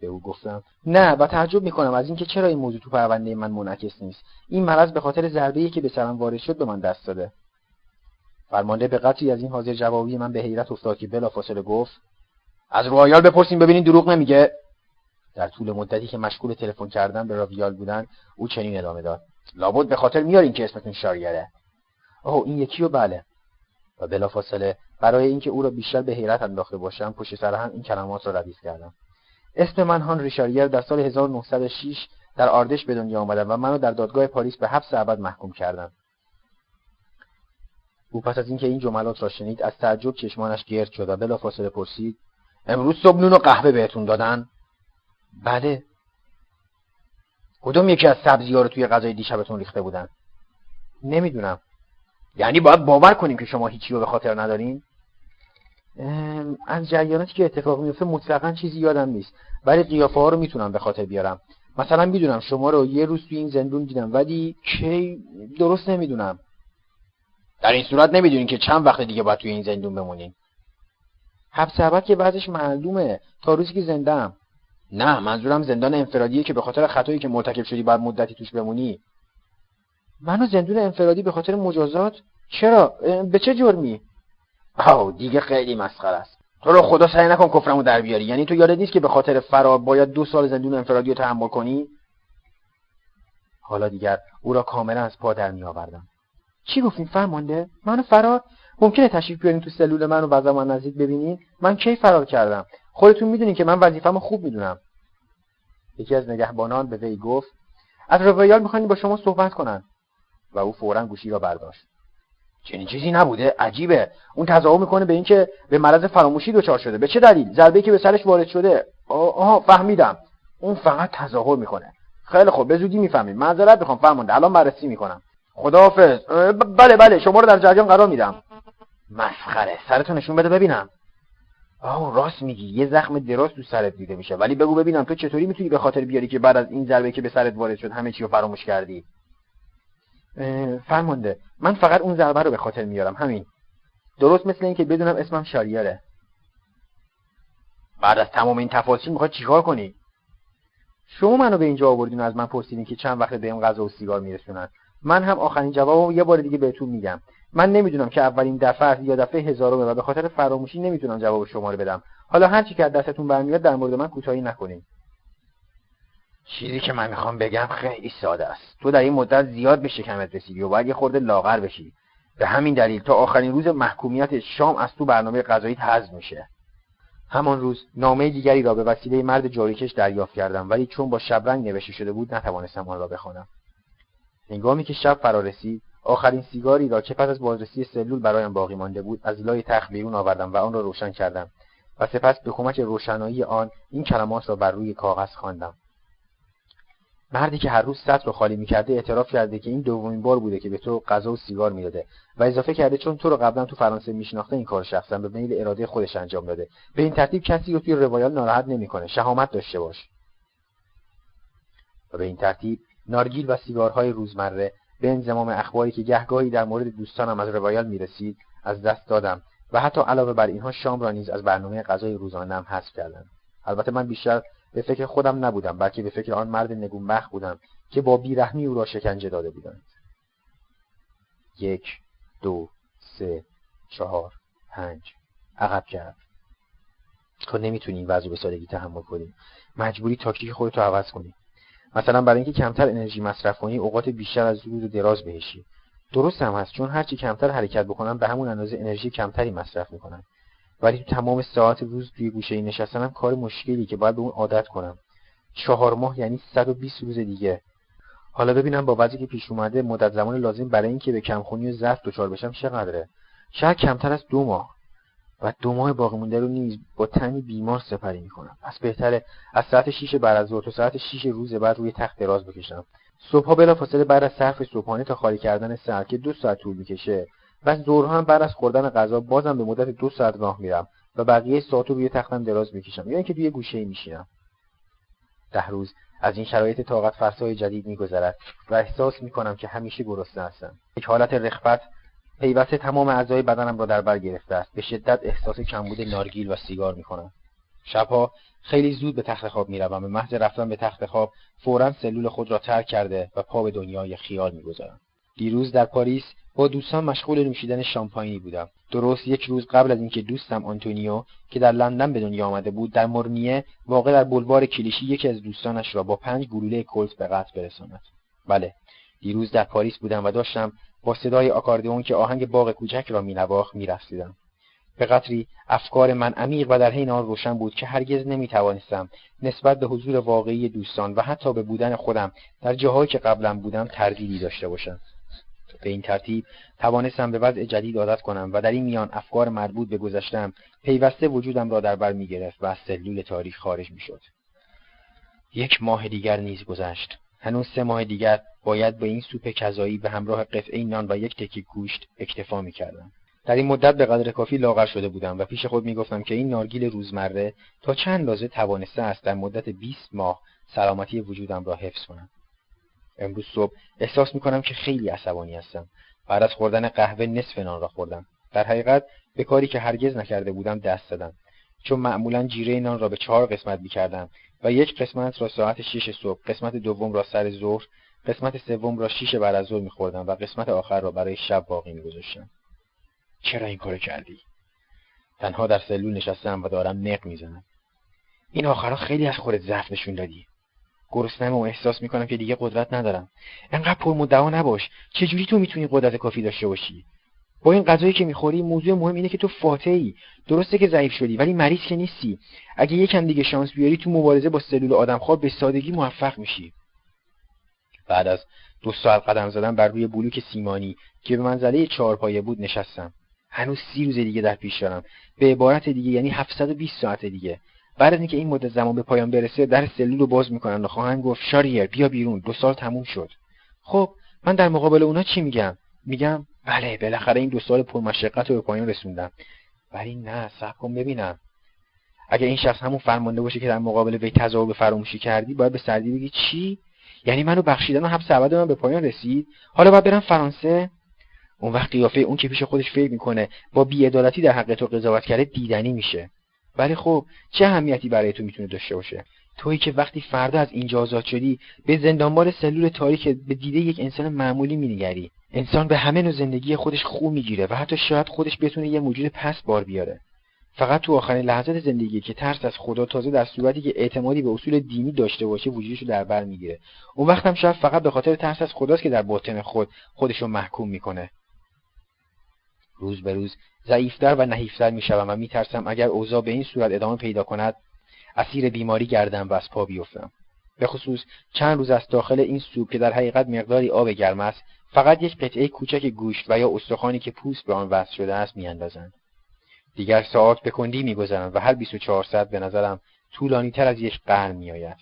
به او گفتم نه و تعجب می‌کنم از اینکه چرا این موضوع تو پرونده من منعکس نیست. این مرض به خاطر ضربه که به سرم وارد شد به من دست داده. فرمانده به قطعی از این حاضر جوابی من به حیرت افتاد که بلافاصله گفت از رویال بپرسیم ببینین دروغ نمیگه. در طول مدتی که مشغول تلفن کردن به رویال بودن او چنین ادامه داد. لابد به خاطر میارین که اسمتون شاریره اوه این یکی و بله. و بلافاصله برای اینکه او را بیشتر به حیرت انداخته باشم پشت سر هم این کلمات را ردیف کردم. اسم من هانری شاریر در سال 1906 در آردش به دنیا آمدم و منو در دادگاه پاریس به حبس ابد محکوم کردند. او پس از اینکه این جملات را شنید از تعجب چشمانش گرد شد و بلافاصله پرسید امروز صبح نون و قهوه بهتون دادن؟ بله. کدوم یکی از سبزی ها رو توی غذای دیشبتون ریخته بودن؟ نمی‌دونم. یعنی باید باور کنیم که شما هیچی رو به خاطر ندارین؟ از جریاناتی که اتفاق میفته مطلقا چیزی یادم نیست. ولی قیافه ها رو می‌تونم به خاطر بیارم. مثلا می‌دونم شما رو یه روز توی این زندون دیدم ولی کی؟ درست نمی‌دونم. در این صورت نمی‌دونین که چند وقت دیگه باید توی این زندون بمونین. حبس ابد که بعضش معلومه. تا روزی که زندم نه منظورم زندان انفرادیه که به خاطر خطایی که مرتکب شدی باید مدتی توش بمونی. منو زندون انفرادی به خاطر مجازات؟ چرا؟ به چه جرمی؟ آو دیگه خیلی مسخره است. تو رو خدا سعی نکن کفرمو در بیاری. یعنی تو یادت نیست که به خاطر فرار باید دو سال زندون انفرادی رو تحمل کنی؟ حالا دیگر او را کاملا از پا در میآوردم. چی گفتین فرمانده؟ منو فرار ممکنه تشریف بیارین تو سلول من و من نزدیک ببینین. من کی فرار کردم؟ خودتون می‌دونین که من وظیفه‌مو خوب می‌دونم. یکی از نگهبانان به وی گفت از رویال می‌خواین با شما صحبت کنن. و او فورا گوشی را برداشت. چنین چیزی نبوده. عجیبه. اون تظاهر می‌کنه به اینکه به مرض فراموشی دچار شده. به چه دلیل؟ ضربه که به سرش وارد شده. آها فهمیدم. اون فقط تظاهر می‌کنه. خیلی خوب. به زودی می‌فهمیم. معذرت می‌خوام فرمانده. الان بررسی می‌کنم. خداحافظ. بله بله شما رو در جریان قرار میدم. مسخره. سرتو نشون بده ببینم. آه راست میگی. یه زخم دراز تو سرت دیده میشه. ولی بگو ببینم تو چطوری می‌تونی به خاطر بیاری که بعد از این ضربه که به سرت وارد شد همه چی رو فراموش کردی؟ فرمانده من فقط اون ضربه رو به خاطر میارم. همین. درست مثل اینکه بدونم اسمم شاریاره. بعد از تمام این تفاصیل می‌خواد چیکار کنی؟ شما منو به اینجا آوردین از من پرسیدین که چند وقت بهم غذا و سیگار میرسونن. من هم آخرین جوابو یه بار دیگه بهتون میگم. من نمی‌دونم که اولین دفعه یا دفعه هزارمه و به خاطر فراموشی نمی‌تونم جواب شما رو بدم. حالا هر چی که از دستتون برمیاد در مورد من کوتاهی نکنین. چیزی که من می‌خوام بگم خیلی ساده است. تو در این مدت زیاد به شکمت رسیدی و باید یه خورده لاغر بشی. به همین دلیل تا آخرین روز محکومیت شام از تو برنامه غذایی حذف میشه. همان روز نامه دیگری را به وسیله مرد جاریکش دریافت کردم ولی چون با شبرنگ نوشته شده بود نتوانستم آن را بخوانم. هنگامی که شب فرا رسید آخرین سیگاری را که پس از بازرسی سلول برایم باقی مانده بود از لای تخت بیرون آوردم و آن را روشن کردم و سپس به کمک روشنایی آن این کلمات را بر روی کاغذ خواندم. مردی که هر روز سطر رو خالی می‌کرده اعتراف کرده که این دومین بار بوده که به تو غذا و سیگار می‌داده و اضافه کرده چون تو رو قبلا تو فرانسه میشناخته این کار شخصا به میل اراده خودش انجام داده. به این ترتیب کسی رو توی روایال ناراحت نمی‌کنه. شهامت داشته باش. و به این ترتیب نارگیل و سیگارهای روزمره. به انضمام اخباری که گهگاهی در مورد دوستانم از روایال می‌رسید از دست دادم و حتی علاوه بر اینها شام را نیز از برنامه غذای روزانهام حذف کردم. البته من بیشتر به فکر خودم نبودم بلکه به فکر آن مرد نگونبخت بودم که با بیرحمی او را شکنجه داده بودند. یک دو سه چهار پنج. عقب کرد. تو نمی‌تونی این وضع به سادگی تحمل کنی. مجبوری تاکتیک خودتو عوض کنی. مثلا برای اینکه کمتر انرژی مصرف کنی اوقات بیشتر از روز دراز بهشی. درست هم هست چون هرچی کمتر حرکت بکنم به همون اندازه انرژی کمتری مصرف می‌کنم ولی تو تمام ساعت روز توی گوشه ای نشستنم کار مشکلی که باید به اون عادت کنم چهار ماه یعنی 120 روز دیگه. حالا ببینم با وضعی که پیش اومده مدت زمان لازم برای اینکه به کمخونی و ضعف دچار بشم چقدره؟ شاید کمتر از دو ماه. و دو ماه باقی مونده رو نیز با تنی بیمار سپری می‌کنم. پس بهتره از ساعت 6 بعد از ظهر تا ساعت 6 روز بعد روی تخت دراز بکشم. صبحها بلافاصله بعد از صرف صبحانه تا خالی کردن سر که دو ساعت طول می‌کشه و ظهرها هم بعد از خوردن غذا بازم به مدت دو ساعت راه میرم و بقیه ساعت رو روی تختم دراز می‌کشم. یا اینکه توی گوشه میشینم. ده روز از این شرایط طاقت فرسای جدید میگذرد و احساس می‌کنم که همیشه گرسنه هستم. یک حالت رخبت پیوسته تمام اعضای بدنم را در بر گرفته است. به شدت احساس کمبود نارگیل و سیگار می‌کنم شبها خیلی زود به تخت خواب می‌روم. به محض رفتن به تخت خواب فورا سلول خود را ترک کرده و پا به دنیای خیال می‌گذارم. دیروز در پاریس با دوستان مشغول نوشیدن شامپاینی بودم. درست یک روز قبل از اینکه دوستم آنتونیو که در لندن به دنیا آمده بود در مرنیه واقع در بلوار کلیشی یکی از دوستانش را با پنج گلوله کلت به قتل برساند. بله دیروز در پاریس بودم و داشتم با صدای آکاردئون که آهنگ باغ کوچک را مینواخت میرقصیدم به قطری افکار من عمیق و در حین آن روشن بود که هرگز نمی‌توانستم نسبت به حضور واقعی دوستان و حتی به بودن خودم در جاهایی که قبلا بودم تردیدی داشته باشم. به این ترتیب توانستم به وضع جدید عادت کنم و در این میان افکار مربوط به گذشتم پیوسته وجودم را در بر می‌گرفت و از سلول تاریخ خارج می‌شد. یک ماه دیگر نیز گذشت. هنوز سه ماه دیگر باید به این سوپ کذایی به همراه قطعه نان و یک تکی گوشت اکتفا می‌کردم. در این مدت به قدر کافی لاغر شده بودم و پیش خود می‌گفتم که این نارگیل روزمره تا چند لازه توانسته است در مدت 20 ماه سلامتی وجودم را حفظ کنم امروز صبح احساس می‌کنم که خیلی عصبانی هستم. بعد از خوردن قهوه نصف نان را خوردم. در حقیقت به کاری که هرگز نکرده بودم دست زدم. چون معمولا جیره نان را به چهار قسمت می‌کردم. و یک قسمت را ساعت شش صبح قسمت دوم را سر ظهر قسمت سوم را شیش بعد از ظهر میخوردم و قسمت آخر را برای شب باقی میگذاشتم. چرا این کارو کردی؟ تنها در سلول نشستم و دارم نق می‌زنم. این آخرها خیلی از خودت ضعف نشون دادی. گرسنم و احساس می‌کنم که دیگه قدرت ندارم. انقدر پرمدعا نباش. چجوری تو می‌تونی قدرت کافی داشته باشی؟ با این غذایی که می‌خوری موضوع مهم اینه که تو فاتحی. درسته که ضعیف شدی ولی مریض که نیستی. اگه یکم دیگه شانس بیاری تو مبارزه با سلول آدمخوار به سادگی موفق میشی. بعد از دو ساعت قدم زدن بر روی بلوک سیمانی که به منزله چهار پایه بود نشستم. هنوز سی روز دیگه در پیش دارم. به عبارت دیگه یعنی 720 ساعت دیگه. بعد از اینکه این مدت زمان به پایان برسه در سلول رو باز می‌کنن و خواهند گفت شاریر بیا بیرون. دو سال تموم شد. خب من در مقابل اونا چی میگم؟ میگم بله بالاخره این دو سال پرمشقت رو به پایان رسوندم. ولی نه صبر کن ببینم. اگه این شخص همون فرمانده باشه که در مقابل وی تظاهر به فراموشی کردی باید به سردی بگی چی؟ یعنی منو بخشیدن و حبس ابد من به پایان رسید؟ حالا باید برم فرانسه. اون وقت قیافه اون که پیش خودش فکر می‌کنه با بیعدالتی در حق تو قضاوت کرده دیدنی میشه. ولی خب چه اهمیتی برای تو می‌تونه داشته باشه؟ تویی که وقتی فردا از اینجا آزاد شدی به زندانبار سلول تاریک به دیده یک انسان معمولی مینگری. انسان به همه نوع زندگی خودش خو می‌گیره و حتی شاید خودش بتونه یه موجود پس بار بیاره. فقط تو آخرین لحظات زندگی که ترس از خدا تازه در صورتی که اعتمادی به اصول دینی داشته باشه وجودش رو در بر می‌گیره. اون وقت هم شاید فقط به خاطر ترس از خداست که در باطن خود خودش رو محکوم می‌کنه. روز به روز ضعیفتر و نحیفتر می‌شوم و میترسم اگر اوضاع به این صورت ادامه پیدا کند اسیر بیماری گردم و از پا بیفتم. به خصوص چند روز از داخل این سوپ که در حقیقت مقداری آب گرم است فقط یک قطعه کوچک گوشت و یا استخوانی که پوست به آن وصل شده است میاندازند. دیگر ساعت به کندی میگذرند و هر 24 ساعت به نظرم طولانی تر از یک قرن میآید.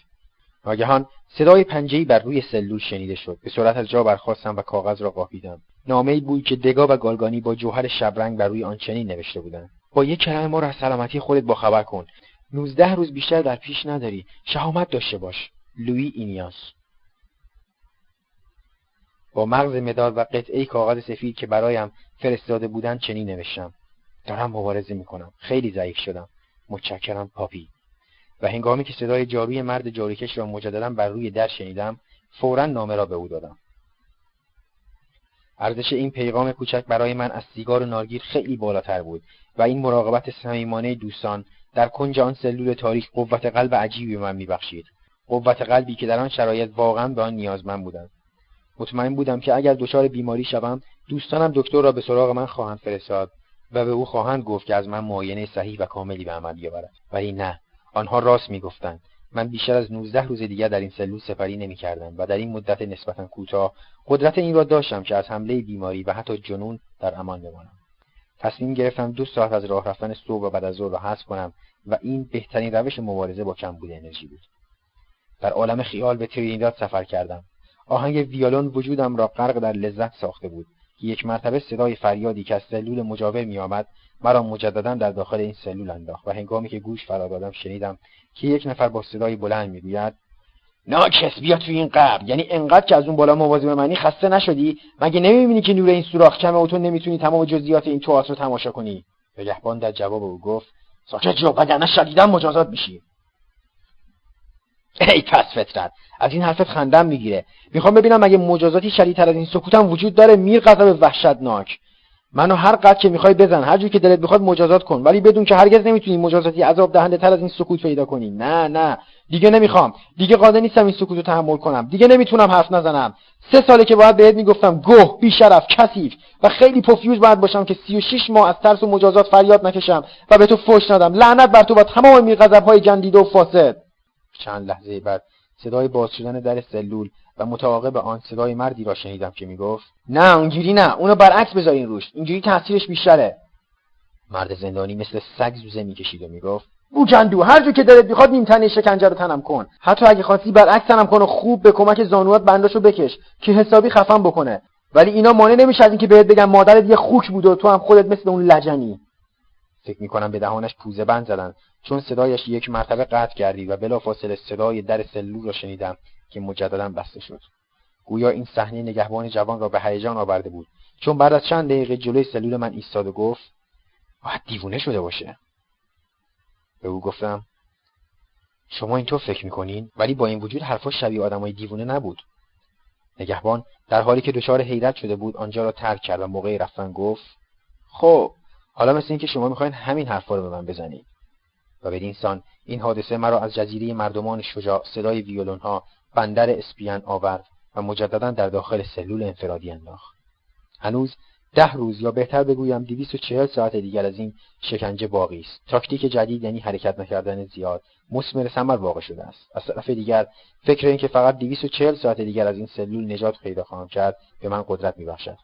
ناگهان صدای پنجهای بر روی سلول شنیده شد. به سرعت از جا برخواستم و کاغذ را قاپیدم. نامهای بود که دگا و گالگانی با جوهر شبرنگ بر روی آن چنین نوشته بودند. با یک کلمه ما را از سلامتی خودت باخبر کن. نوزده روز بیشتر در پیش نداری. شهامت داشته باش. لوی اینیاس. با مغز مداد و قطعه کاغذ سفید که برایم فرستاده بودند چنین نوشتم. دارم مبارزه می‌کنم. خیلی ضعیف شدم. متشکرم پاپی. و هنگامی که صدای جاروی مرد جاریکش را مجددا بر روی در شنیدم فورا نامه را به او دادم. ارزش این پیغام کوچک برای من از سیگار و نارگیر خیلی بالاتر بود و این مراقبت صمیمانه دوستان در کنج آن سلول تاریک قوت قلب عجیبی به من میبخشید. قوت قلبی که در آن شرایط واقعا به آن نیازمند بودم. مطمئن بودم که اگر دچار بیماری شوم دوستانم دکتر را به سراغ من خواهند فرستاد و به او خواهند گفت که از من معاینه صحیح و کاملی به عمل بیاورد. ولی نه آنها راست می‌گفتند. من بیشتر از 19 روز دیگر در این سلول سپری نمی‌کردم و در این مدت نسبتا کوتاه قدرت این را داشتم که از حمله بیماری و حتی جنون در امان بمانم. تصمیم گرفتم دو ساعت از راه رفتن صبح و بعد از ظهر را حذف کنم و این بهترین روش مبارزه با کمبود انرژی بود. در عالم خیال به ترینیداد سفر کردم. آهنگ ویولون وجودم را غرق در لذت ساخته بود که یک مرتبه صدای فریادی که از سلول مجاور میآمد مرا مجددا در داخل این سلول انداخت و هنگامی که گوش فرا دادم شنیدم که یک نفر با صدای بلند می‌گوید ناکس بیا توی این قبر. یعنی انقدر که از اون بالا مواظب منی خسته نشدی؟ مگه نمی‌بینی که نور این سوراخ کمه و تو نمی‌تونی تمام جزئیات این تئاتر رو تماشا کنی؟ نگهبان در جواب او گفت ساکت جو وگرنه شدیدا مجازات میشی. ای پس فطرت از این حرفت خندم می‌گیره. می‌خوام ببینم مگه مجازاتی شدیدتر از این سکوتم وجود داره؟ میر غضب وحشتناک. منو هر قد که می‌خوای بزن هر جوری که دلت بخواد مجازات کن. ولی بدون که هرگز نمی‌تونی مجازاتی عذاب دهنده تر از این سکوت پیدا کنی. نه نه. دیگه نمی‌خوام. دیگه قادر نیستم این سکوت رو تحمل کنم. دیگه نمی‌تونم حرف نزنم. سه ساله که باید بهت می‌گفتم گوه بی شرف کثیف و خیلی پفیوز باید باشم که سی و شیش ماه از ترس و مجازات فریاد نکشم و به تو فوش ندم. لعنت بر تو و تمام میرغضبهای جندیده و فاسد. چند لحظه بعد صدای باز شدن در سلول و متعاقب آن صدای مردی را شنیدم که می‌گفت نه اونجوری نه. اونو برعکس بذارین روش. اینجوری تاثیرش بیشتره. مرد زندانی مثل سگ زوزه می‌کشید و می‌گفت بوکندو هر جو که دلت می‌خواد نیم تنه شکنجه رو تنم کن. حتی اگه خواستی برعکس تنم کن و خوب به کمک زانوات بنداشو بکش که حسابی خفم بکنه. ولی اینا مانع نمیشه از اینکه بهت بگم مادرت یه خوک بود و تو هم خودت مثل اون لجنی. فکر می‌کنم به دهانش پوزه بند زدن. چون صدایش یک مرتبه قطع کردی و بلافاصله صدای در سلول را شنیدم که مجددا بسته شد. گویا این صحنه نگهبان جوان را به هیجان آورده بود. چون بعد از چند دقیقه جلوی سلول من ایستاد و گفت باید دیوونه شده باشه. به او گفتم شما اینطور فکر می‌کنین ولی با این وجود حرفا شبیه آدمای دیوونه نبود. نگهبان در حالی که دچار حیرت شده بود آنجا را ترک کرد و موقعی رفتن گفت خب حالا مثل اینکه شما می‌خواین همین حرفا رو به من بزنید. و بدین سان این حادثه مرا از جزیره مردمان شجاع صدای ویولون ها بندر اسپیان آورد و مجددا در داخل سلول انفرادی انداخت. هنوز ده روز یا بهتر بگویم چهل ساعت دیگر از این شکنجه باقی است. تاکتیک جدید یعنی حرکت نکردن زیاد. مثمر ثمر واقع شده است. از طرف دیگر فکر اینکه فقط چهل ساعت دیگر از این سلول نجات پیدا خواهم کرد به من قدرت میبخشد.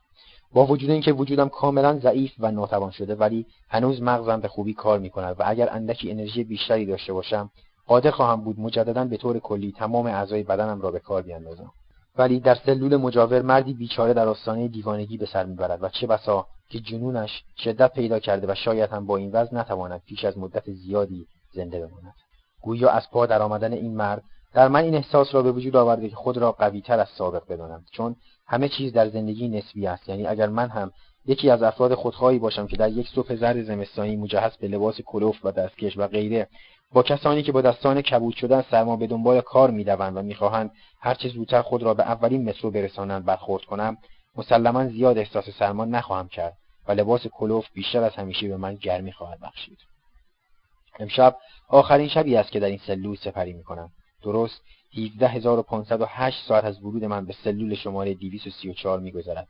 با وجود اینکه وجودم کاملا ضعیف و ناتوان شده ولی هنوز مغزم به خوبی کار می‌کند و اگر اندکی انرژی بیشتری داشته باشم قادر خواهم بود مجددا به طور کلی تمام اعضای بدنم را به کار بیاندازم. ولی در سلول مجاور مردی بیچاره در آستانه دیوانگی به سر می‌برد و چه بسا که جنونش شدت پیدا کرده و شاید هم با این وضع نتواند پیش از مدت زیادی زنده بماند. گویا از پا در آمدن این مرد در من این احساس را به وجود آورده که خود را قویتر از سابق بدانم چون همه چیز در زندگی نسبی است. یعنی اگر من هم یکی از افراد خودخواهی باشم که در یک صبح زرد زمستانی مجهز به لباس کلوف و دستکش و غیره با کسانی که با دستان کبود شدن سرما به دنبال کار می‌دوند و می‌خواهند هرچه زودتر خود را به اولین مترو برسانند برخورد کنم مسلما زیاد احساس سرما نخواهم کرد و لباس کلوف بیشتر از همیشه به من گرمی خواهد بخشید. امشب آخرین شبی است که در این سلول سپری می‌کنم. درست 17508 ساعت از ورود من به سلول شماره 234 میگذرد.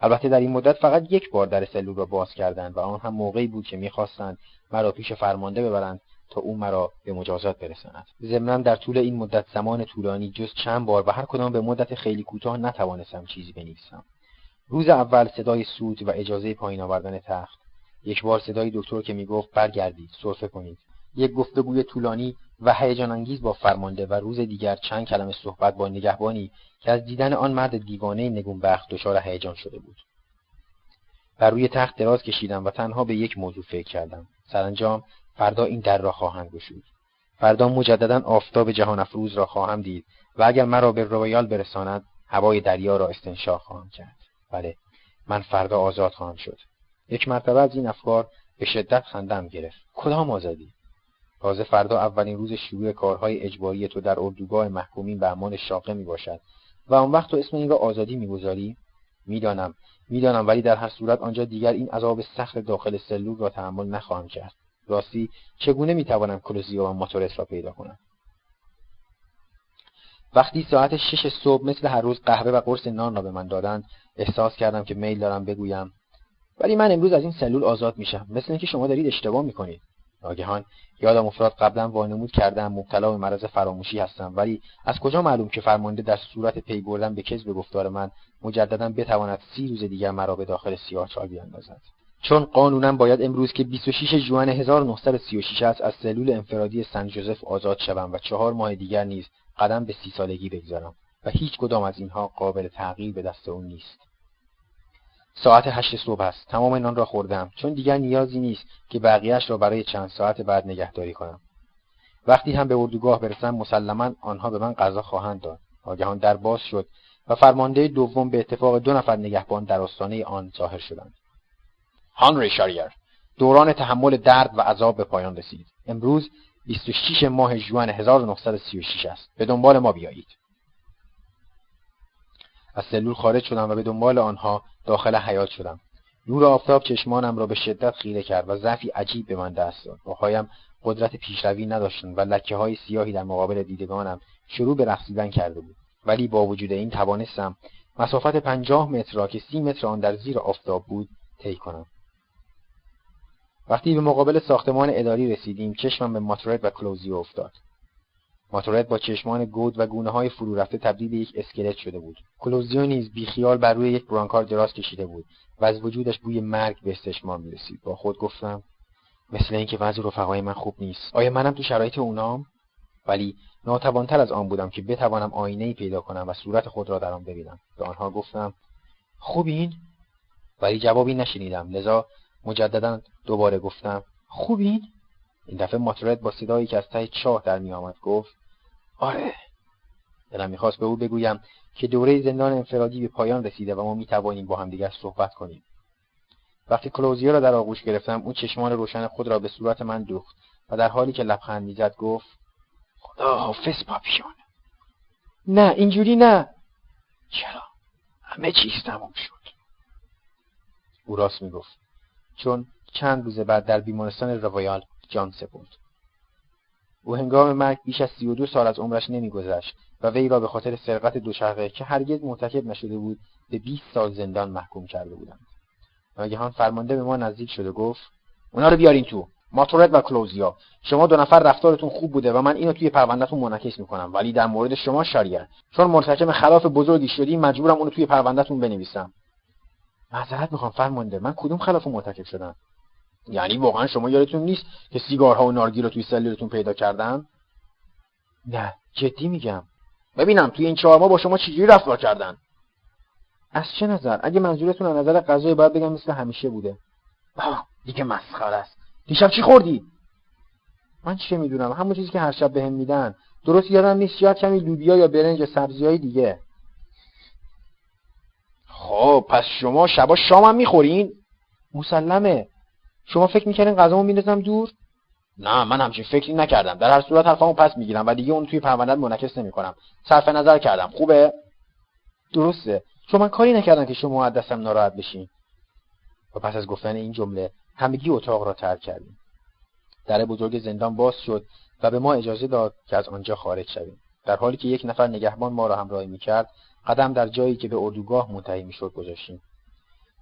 البته در این مدت فقط یک بار در سلول را باز کردند و آن هم موقعی بود که می‌خواستند مرا پیش فرمانده ببرند تا او مرا به مجازات برساند. ضمنا در طول این مدت زمان طولانی جز چند بار و هر کدام به مدت خیلی کوتاه نتوانستم چیزی بنویسم. روز اول صدای سود و اجازه پایین آوردن تخت. یک بار صدای دکتر که می‌گفت برگردید سرفه کنید. یک گفتگوی طولانی و هیجان انگیز با فرمانده و روز دیگر چند کلمه صحبت با نگهبانی که از دیدن آن مرد دیوانه نگونبخت دچار هیجان شده بود. بر روی تخت دراز کشیدم و تنها به یک موضوع فکر کردم. سرانجام فردا این در را خواهند گشود. فردا مجددا آفتاب جهان افروز را خواهم دید و اگر مرا به رویال برساند هوای دریا را استنشاق خواهم کرد. بله من فردا آزاد خواهم شد. یک مرتبه از این افکار به شدت خندم گرفت. کدام آزادی؟ تازه فردا اولین روز شروع کارهای اجباری تو در اردوگاه محکومین به امان شاقه می باشد. و آن وقت تو اسم این را آزادی می‌گذاری می‌دانم. می‌دانم ولی در هر صورت آنجا دیگر این عذاب سخت داخل سلول را تحمل نخواهم کرد. راستی چگونه می‌توانم کلوزیو و ماتورس را پیدا کنم؟ وقتی ساعت شش صبح مثل هر روز قهوه و قرص نان را به من دادند احساس کردم که میل دارم بگویم ولی من امروز از این سلول آزاد میشم مثل اینکه شما دارید اشتباه می‌کنید. ناگهان یادم افتاد قبلا وانمود کردم مبتلا به مرض فراموشی هستم ولی از کجا معلوم که فرمانده در صورت پی بردن به کذب گفتار من مجددا بتواند سی روز دیگر مرا به داخل سیاهچال بیاندازد چون قانونا باید امروز که 26 ژوئن 1936 است از سلول انفرادی سن جوزف آزاد شوم و چهار ماه دیگر نیز قدم به سی سالگی بگذارم و هیچ کدام از اینها قابل تغییر به دست او نیست. ساعت هشت صبح است. تمام نان را خوردم. چون دیگر نیازی نیست که بقیهش را برای چند ساعت بعد نگهداری کنم. وقتی هم به اردوگاه برسم مسلما آنها به من غذا خواهند داد. ناگهان در باز شد و فرمانده دوم به اتفاق دو نفر نگهبان در آستانه آن ظاهر شدند. هانری شاریر دوران تحمل درد و عذاب به پایان رسید. امروز 26 ماه ژوئن 1936 است. به دنبال ما بیایید. از سلول خارج شدم و به دنبال آنها داخل حیات شدم. نور آفتاب چشمانم را به شدت خیره کرد و ضعفی عجیب به من دست داد. پاهایم قدرت پیشروی نداشتند و لکه های سیاهی در مقابل دیدگانم شروع به رقصیدن کرده بود. ولی با وجود این توانستم مسافت پنجاه متر را که سی متر آن در زیر آفتاب بود طی کنم. وقتی به مقابل ساختمان اداری رسیدیم چشمم به ماتورت و کلوزیو افتاد. ماتورت با چشمان گود و گونه های فرو رفته تبدیل یک اسکلت شده بود. کلوزیو نیز بیخیال بر روی یک برانکار دراز کشیده بود و از وجودش بوی مرگ به استشمام می‌رسید. با خود گفتم مثل اینکه وضع رفقای من خوب نیست. آیا منم تو شرایط اونام؟ ولی ناتوانتر از آن بودم که بتوانم آینه پیدا کنم و صورت خود را در آن ببینم. به آنها گفتم خوبین؟ ولی جوابی نشنیدم. لذا مجددا دوباره گفتم خوبین این دفعه ماترد با صدایی که از ته چاه در میآمد گفت آره. دلم می‌خواست به او بگویم که دوره زندان انفرادی به پایان رسیده و ما می‌توانیم با همدیگر صحبت کنیم. وقتی کلوزیو را در آغوش گرفتم او چشمان روشن خود را به صورت من دوخت و در حالی که لبخند می‌زد گفت خدا حافظ پاپیون نه اینجوری نه. چرا؟ همه چیز تمام شد. او راست می‌گفت. چون چند روز بعد در بیمارستان روایال جان سپرد. او هنگام مرگ بیش از سی و دو سال از عمرش نمیگذشت و وی را به خاطر سرقت دوچرخه که هرگز مرتکب نشده بود به 20 سال زندان محکوم کرده بودند. ناگهان فرمانده به ما نزدیک شد و گفت اونا رو بیارین تو ماتورت و کلوزیا. شما دو نفر رفتارتون خوب بوده و من اینو توی پروندهتون منعکس می‌کنم ولی در مورد شما شریعه چون مرتکب خلاف بزرگی شدی مجبورم اونو توی پروندهتون بنویسم. معذرت می‌خوام فرمانده. من کدوم خلاف مرتکب شدم؟ یعنی واقعا شما یادتون نیست که سیگارها و نارگیل رو توی سلولتون پیدا کردن نه جدی میگم. ببینم توی این چهار ماه با شما چجوری رفتار کردن؟ از چه نظر؟ اگه منظورتون از نظر غذای باید بگم مثل همیشه بوده. آه دیگه مسخره است. دیشب چی خوردی؟ من چه می‌دونم؟ همون چیزی که هر شب بهم میدن. درست یادم نیست شاید کمی لوبیا یا برنج سبزی های دیگه. خب پس شما شبا شامم می‌خورین؟ مسلمه. شما فکر می‌کردین غذامو میندازم دور؟ نه من همچین فکری نکردم. در هر صورت حرفمو پس می‌گیرم و دیگه اون توی پروندهت منعکس نمی‌کنم. صرف نظر کردم. خوبه؟ درسته. چون من کاری نکردم که شما دستم ناراحت بشین. و پس از گفتن این جمله همگی اتاق را ترک کردیم. در بزرگ زندان باز شد و به ما اجازه داد که از آنجا خارج شویم. در حالی که یک نفر نگهبان ما را همراهی می‌کرد قدم در جایی که به اردوگاه منتهی می‌شد گذاشتیم.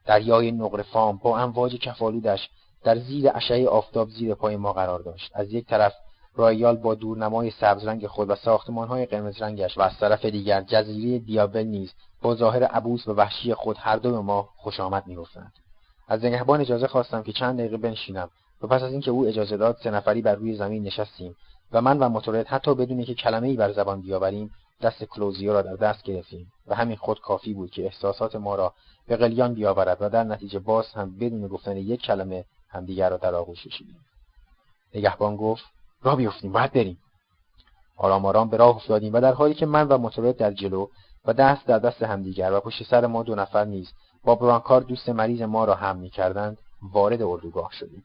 دریای نقره فام با امواج کفالودش در زیر اشعه آفتاب زیر پای ما قرار داشت. از یک طرف رایال با دورنمای سبز رنگ خود و ساختمانهای قرمز رنگش و از طرف دیگر جزیره دیابل نیز با ظاهر عبوس و وحشی خود هر دو به ما خوش آمد می‌گفتند. از نگهبان اجازه خواستم که چند دقیقه بنشینم و پس از اینکه او اجازه داد سه نفری بر روی زمین نشستیم و من و موتورت حتی بدون که کلمه ای بر زبان بیاوریم دست کلوزیو را در دست گرفتیم و همین خود کافی بود که احساسات ما را به قلیان بیاورد و در نتیجه باز هم بدون گفتن یک کلمه همدیگر را در آغوش کشیدیم. نگهبان گفت راه بیفتیم باید بریم. آرام آرام به راه افتادیم و در حالی که من و موتورت در جلو و دست در دست همدیگر و پشت سر ما دو نفر نیز با برانکار دوست مریض ما را هم می‌کردند وارد اردوگاه شدیم.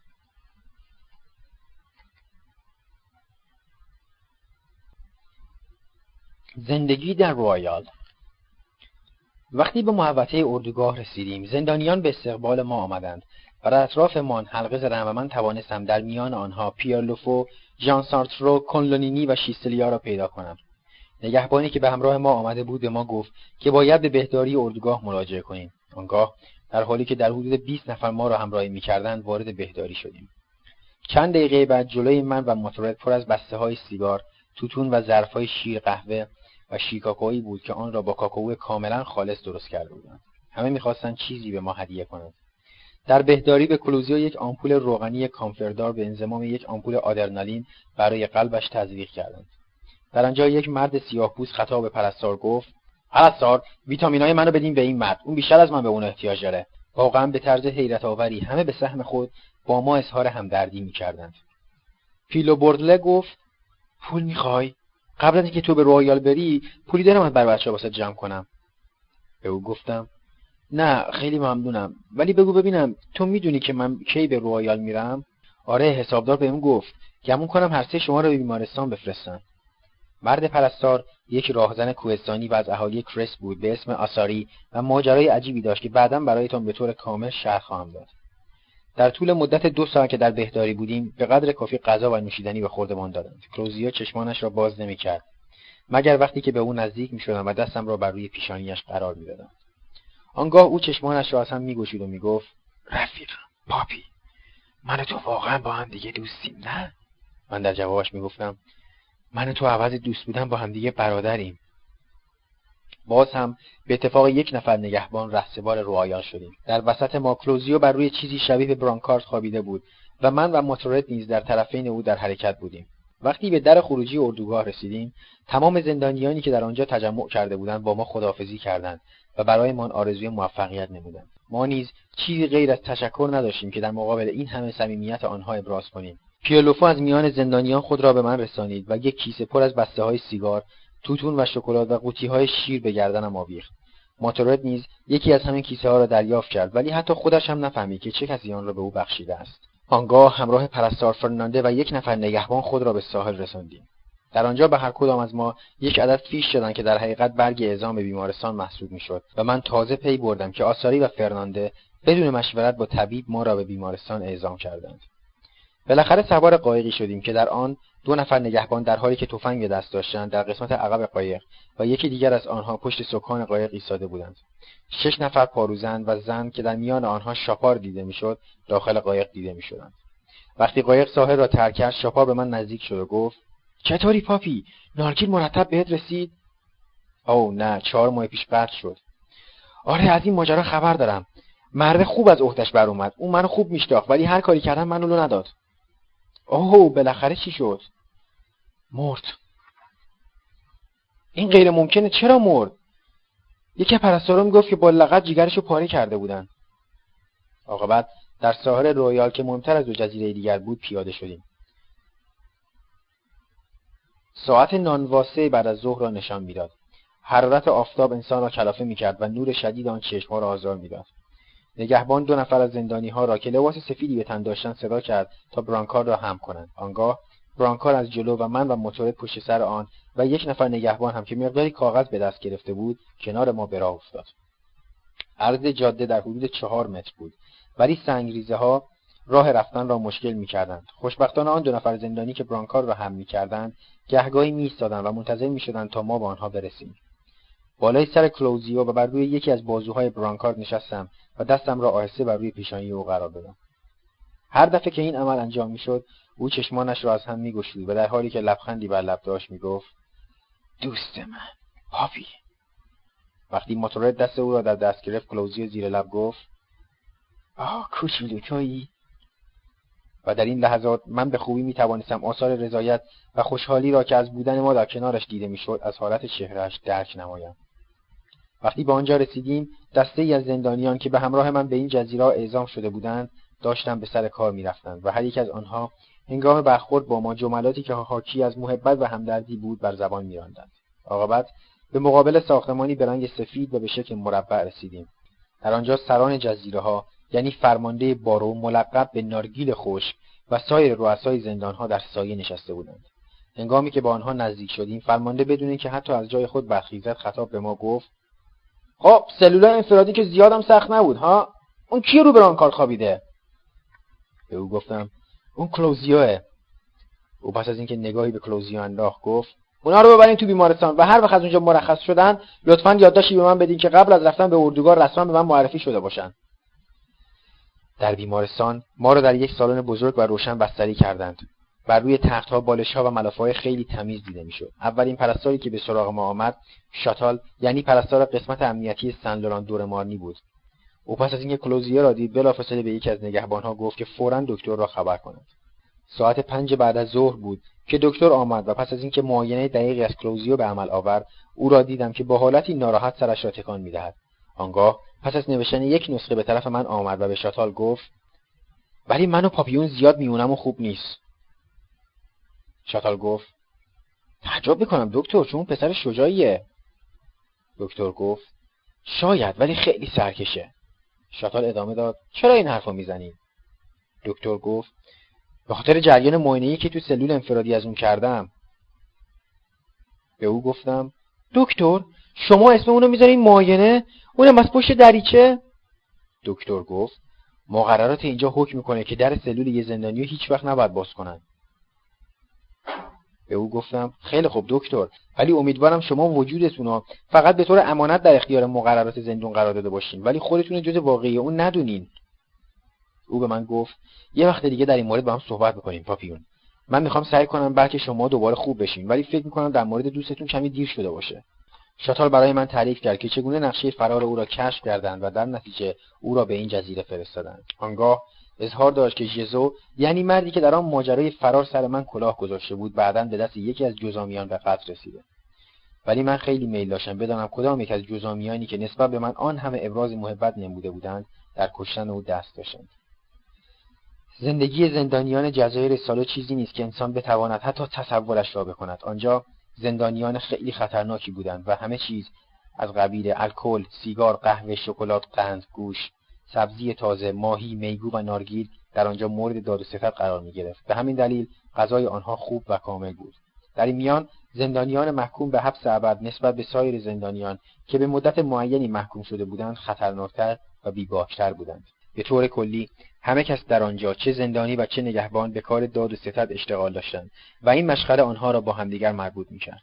زندگی در رویال. وقتی به محوطه اردوگاه رسیدیم زندانیان به استقبال ما آمدند و در اطرافمان حلقه زدند و من توانستم در میان آنها پیرلوفو ژان سارترو کنلونینی و شیستلیا را پیدا کنم. نگهبانی که به همراه ما آمده بود به ما گفت که باید به بهداری اردوگاه مراجعه کنیم. آنگاه در حالی که در حدود 20 نفر ما را همراهی می‌کردند وارد بهداری شدیم. چند دقیقه بعد جلوی من و موتورت پر از بسته های سیگار توتون و ظرفهای شیر قهوه و شیکاکویی بود که آن را با کاکائو کاملا خالص درست کرده بودند. همه می‌خواستند چیزی به ما هدیه کنند. در بهداری به کلوزیو یک آمپول روغنی کامفردار به انضمام یک آمپول آدرنالین برای قلبش تزریق کردند. در آنجا یک مرد سیاهپوست خطاب به پرستار گفت پرستار ویتامینای منو بدین به این مرد اون بیشتر از من به اون احتیاج داره. واقعا به طرز حیرت آوری همه به سهم خود با ما اظهار همدردی می‌کردند. پیلو بردله گفت پول می‌خوای؟ قبل از اینکه تو به رویال بری پولی دارم بر و بچه‌ها واست جمع کنم. به او گفتم نه خیلی ممنونم. ولی بگو ببینم تو می‌دونی که من کی به رویال میرم؟ آره حسابدار بهم گفت. گمون کنم هر سه شما رو به بیمارستان بفرستن. مرد پرستار یک راهزن کوهستانی و از اهالی کرس بود به اسم آساری و ماجرای عجیبی داشت که بعدا برایتان به طور کامل شرح خواهم داد. در طول مدت دو سال که در بهداری بودیم به قدر کافی غذا و نوشیدنی به خوردمان دادند کلوزیا چشمانش را باز نمی‌کرد. مگر وقتی که به او نزدیک می‌شدم و دستم را بر روی پیشانیش قرار می‌دادم. آنگاه او چشمانش را از هم میگشود و می‌گفت رفیقم پاپی من تو واقعا با هم دیگه دوستیم نه؟ من در جوابش می‌گفتم من تو عوض دوست بودن با همدیگه برادریم. باز هم به اتفاق یک نفر نگهبان رهسپار روایان شدیم. در وسط ما کلوزیو بر روی چیزی شبیه به برانکارد خوابیده بود و من و موتورت نیز در طرفین او در حرکت بودیم. وقتی به در خروجی اردوگاه رسیدیم تمام زندانیانی که در آنجا تجمع کرده بودند با ما خداحافظی کردند و برایمان آرزوی موفقیت نمودند. ما نیز چیزی غیر از تشکر نداشتیم که در مقابل این همه صمیمیت آنها ابراز کنیم. پیالوفو از میان زندانیان خود را به من رسانید و یک کیسه پر از بسته های سیگار توتون و شکلات و قوطی های شیر به گردنم آویخت. ماتورد نیز یکی از همین کیسه ها را دریافت کرد ولی حتی خودش هم نفهمید که چه کسی آن را به او بخشیده است. آنگاه همراه پرستار فرنانده و یک نفر نگهبان خود را به ساحل رساندیم. در آنجا به هر کدام از ما یک عدد فیش دادند که در حقیقت برگ اعزام بیمارستان محسوب می‌شد و من تازه پی بردم که آساری و فرنانده بدون مشورت با طبیب ما را به بیمارستان اعزام کردند. بالاخره سوار قایقی شدیم که در آن دو نفر نگهبان در حالی که تفنگ به دست داشتند در قسمت عقب قایق و یکی دیگر از آنها پشت سکان قایق ایستاده بودند. شش نفر پاروزن و زن که در میان آنها شاپار دیده می‌شد داخل قایق دیده می‌شدند. وقتی قایق ساحل را ترک کرد شاپار به من نزدیک شد و گفت چطوری پاپی؟ نارگیل مرتب بهت رسید؟ او نه چهار ماه پیش قطع شد. آره از این ماجرا خبر دارم. مرد خوب از عهدش بر اومد اون منو خوب میشناخت ولی هر کاری کردم منو نداد. اوه بالاخره چی شد؟ مرد. این غیر ممکنه چرا مرد؟ یکی پرستارا می‌گفت که با لغت جیگرشو پاره کرده بودن. عاقبت در ساحل رویال که مهمتر از دو جزیره دیگر بود پیاده شدیم. ساعت نانواسه بعد از ظهر را نشان می‌داد. حرارت آفتاب انسان را کلافه می‌کرد و نور شدید آن چشمها را آزار می‌داد. نگهبان دو نفر از زندانی ها را که لباس سفیدی به تن داشتند صدا کرد تا برانکار را هم کنند. آنگاه برانکار از جلو و من و موتورد پشت سر آن و یک نفر نگهبان هم که مقداری کاغذ به دست گرفته بود کنار ما به راه افتاد. عرض جاده در حدود چهار متر بود. ولی سنگریزه ها راه رفتن را مشکل می‌کردند. خوشبختانه آن دو نفر زندانی که برانکار را هم می‌کردند گهگاهی میایستادند و منتظر می‌شدند تا ما به آنها برسیم. بالای سر کلوزیو و بر روی یکی از بازوهای برانکارد نشستم و دستم را آهسته بر روی پیشانی او قرار دادم. هر دفعه که این عمل انجام می‌شد او چشمانش را از هم میگشود و در حالی که لبخندی بر لب داشت می‌گفت دوست من پاپی وقتی موتورت دست او را در دست گرفت کلوزیو زیر لب گفت آه کوچولو تویی. و در این لحظات من به خوبی می توانستم آثار رضایت و خوشحالی را که از بودن ما در کنارش دیده می‌شد از حالت چهرهش درک نمایم. وقتی به آنجا رسیدیم دسته ای از زندانیان که به همراه من به این جزیره اعزام شده بودند داشتند به سر کار می‌رفتند و هر یک از آنها هنگام برخورد با ما جملاتی که حاکی از محبت و همدردی بود بر زبان میراندند. عاقبت به مقابل ساختمانی به رنگ سفید و به شکل مربع رسیدیم. در آنجا سران جزیره ها یعنی فرمانده بارو ملقب به نارگیل خوش و سایر رؤسای زندانها در سایه نشسته بودند. هنگامی که با آنها نزدیک شدیم فرمانده بدون اینکه حتی از جای خود برخیزد خطاب به ما گفت خب سلولای انفرادی که زیادم سخت نبود ها؟ اون کی رو بران کار خوابیده؟ به او گفتم اون کلوزیوه. او پس از اینکه نگاهی به کلوزیو انداخت گفت اونا رو ببرین تو بیمارستان و هر وقت از اونجا مرخص شدن لطفا یادداشتی به من بدین که قبل از رفتن به اردوگاه رسما به من معرفی شده باشن. در بیمارستان ما را در یک سالن بزرگ و روشن بستری کردند. بر روی تختها بالشها و ملافههای خیلی تمیز دیده می‌شد. اولین پرستاری که به سراغ ما آمد شاتال یعنی پرستار قسمت امنیتی سن لوران دور مارنی بود. او پس از اینکه کلوزیو را دید بلافاصله به یکی از نگهبانها گفت که فورا دکتر را خبر کند. ساعت پنج بعد از ظهر بود که دکتر آمد و پس از اینکه معاینه دقیقی از کلوزیو به عمل آورد او را دیدم که با حالتی ناراحت سرش را تکان می‌دهد. آنگاه پس از نوشتن یک نسخه به طرف من آمد و به شاتال گفت ولی من و پاپیون زیاد میونه‌مون خوب نیست. شاتال گفت تعجب می‌کنم دکتر چون پسر شجاعیه. دکتر گفت شاید ولی خیلی سرکشه. شاتال ادامه داد چرا این حرفو می‌زنی؟ دکتر گفت به خاطر جریان معاینه‌ای که تو سلول انفرادی از اون کردم. به او گفتم دکتر شما اسم اونو می‌ذارین معاینه؟ اونم از پشت دریچه؟ دکتر گفت مقررات اینجا حکم می‌کنه که در سلول یه زندانی هیچ وقت نباید باز کنن. به او گفتم خیلی خوب دکتر ولی امیدوارم شما وجودتون فقط به طور امانت در اختیار مقررات زندون قرار داده باشین. ولی خودتون جز واقعی اون ندونین. او به من گفت یه وقت دیگه در این مورد با هم صحبت بکنیم پاپیون. من می‌خوام سعی کنم بلکه شما دوباره خوب بشین ولی فکر می‌کنم در مورد دوستتون کمی دیر شده باشه. شاتال برای من تعریف کرد که چگونه نقشه فرار او را کشف کردند و در نتیجه او را به این جزیره فرستادند. آنگاه اظهار داشت که ژزو یعنی مردی که در آن ماجرای فرار سر من کلاه گذاشته بود بعدا به دست یکی از جزامیان به قتل رسیده. ولی من خیلی میل داشتم بدانم کدام یک از جزامیانی که نسبت به من آن همه ابراز محبت نموده بودند در کشتن او دست داشتند. زندگی زندانیان جزایر سالو چیزی نیست که انسان بتواند حتی تصورش را بکند. آنجا زندانیان خیلی خطرناکی بودند و همه چیز از قبیل الکل سیگار قهوه شکلات قند گوش سبزی تازه ماهی میگو و نارگیل در آنجا مورد داد و ستد قرار می گرفت به همین دلیل غذای آنها خوب و کامل بود. در این میان زندانیان محکوم به حبس ابد نسبت به سایر زندانیان که به مدت معینی محکوم شده بودند خطرناکتر و بیباکتر بودند. به طور کلی همه کس در آنجا چه زندانی و چه نگهبان به کار داد و ستد اشتغال داشتند و این مشغله آنها را با همدیگر مربوط می‌کرد.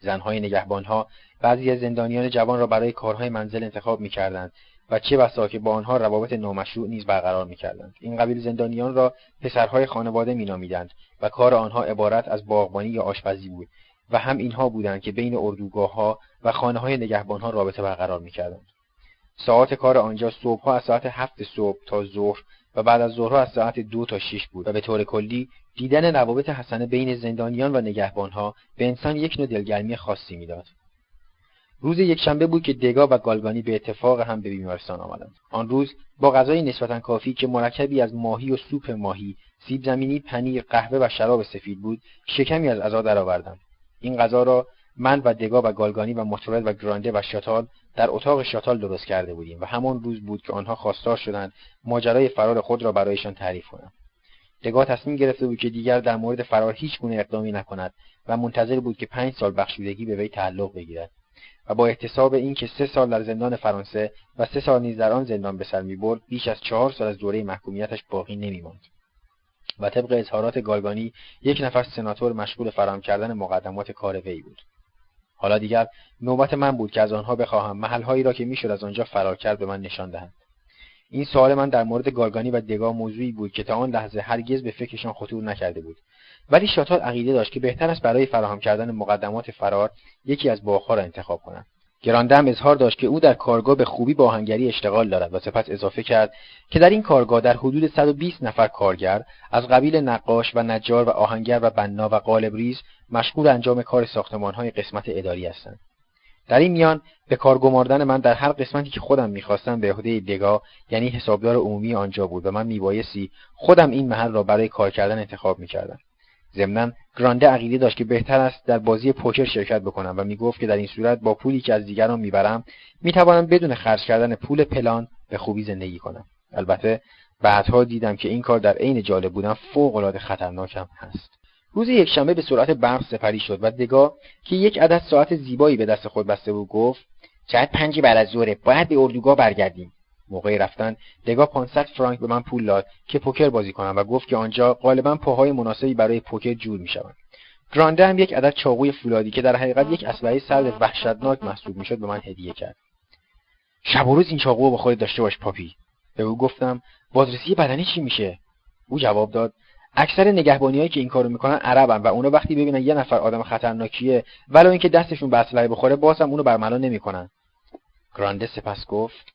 زنهای نگهبانها بعضی از زندانیان جوان را برای کارهای منزل انتخاب می‌کردند و چه بسا که با آنها روابط نامشروع نیز برقرار می‌کردند. این قبیل زندانیان را پسرهای خانواده مینامیدند و کار آنها عبارت از باغبانی یا آشپزی بود و هم اینها بودند که بین اردوگاهها و خانه های نگهبانها رابطه برقرار می‌کردند. ساعت کار آنجا صبحها از ساعت هفت صبح تا ظهر و بعد از ظهرها از ساعت دو تا شش بود و به طور کلی دیدن روابط حسنه بین زندانیان و نگهبانها به انسان یک نوع دلگرمی خاصی می‌داد. روز یکشنبه بود که دگا و گالگانی به اتفاق هم به بیمارستان آمدند. آن روز با غذای نسبتا کافی که مرکبی از ماهی و سوپ ماهی سیب زمینی پنیر قهوه و شراب سفید بود شکمی از غذا درآوردم این غذا را من و دگا و گالگانی و ماتورد و گرانده و شاتال در اتاق شاتال درست کرده بودیم و همان روز بود که آنها خواستار شدند ماجرای فرار خود را برایشان تعریف کنم دگا تصمیم گرفته بود که دیگر در مورد فرار هیچ گونه اقدامی نکند و منتظر بود که پنج سال بخشودگی به وی تعلق بگیرد. با احتساب اینکه سه سال در زندان فرانسه و سه سال نیز در آن زندان به سر می‌برد بیش از چهار سال از دوره محکومیتش باقی نمیماند. و طبق اظهارات گالگانی یک نفر سناتور مشغول فراهم کردن مقدمات کار وی بود. حالا دیگر نوبت من بود که از آنها بخواهم محلهایی را که می‌شد از آنجا فرار کرد به من نشان دهند. این سوال من در مورد گارگانی و دگا موضوعی بود که تا آن لحظه هرگز به فکرشان خطور نکرده بود. ولی شاتال عقیده داشت که بهتر است برای فراهم کردن مقدمات فرار یکی از باغها را انتخاب کنم گراندم اظهار داشت که او در کارگاه به خوبی با آهنگری اشتغال دارد و سپس اضافه کرد که در این کارگاه در حدود 120 نفر کارگر از قبیل نقاش و نجار و آهنگر و بنا و قالبریز مشغول انجام کار ساختمانهای قسمت اداری هستند. در این میان به کار گماردن من در هر قسمتی که خودم می‌خواستم به عهده دگا یعنی حسابدار عمومی آنجا بود و من میبایستی خودم این محل را برای کار کردن انتخاب می‌کردم. ضمنا گرانده عقیده داشت که بهتر است در بازی پوکر شرکت بکنم و می‌گفت که در این صورت با پولی که از دیگران می‌برم می‌توانم بدون خرج کردن پول پلان به خوبی زندگی کنم. البته بعدها دیدم که این کار در عین جالب بودن فوق العاده خطرناکم هست. روز یکشنبه به سرعت برق سپری شد و دگا که یک عدد ساعت زیبایی به دست خود بسته بود گفت ساعت پنج بعد از ظهر باید به اردوگاه برگردیم. موقع رفتن دگا 500 فرانک به من پول داد که پوکر بازی کنم و گفت که آنجا غالبا پاهای مناسبی برای پوکر جور می‌شوند. گرانده هم یک عدد چاقوی فولادی که در حقیقت یک اسلحه سرد وحشتناک محسوب می‌شد به من هدیه کرد. شب و روز این چاقو با خودت داشته باش پاپی. به او گفتم بازرسی بدنی چی میشه؟ او جواب داد اکثر نگهبانیایی که این کارو می‌کنن عربن و اونا وقتی ببینن یه نفر آدم خطرناکیه ولو اینکه دستشون به اسلحه بخوره بازم اونو برملا نمی‌کنن. گرانده سپس گفت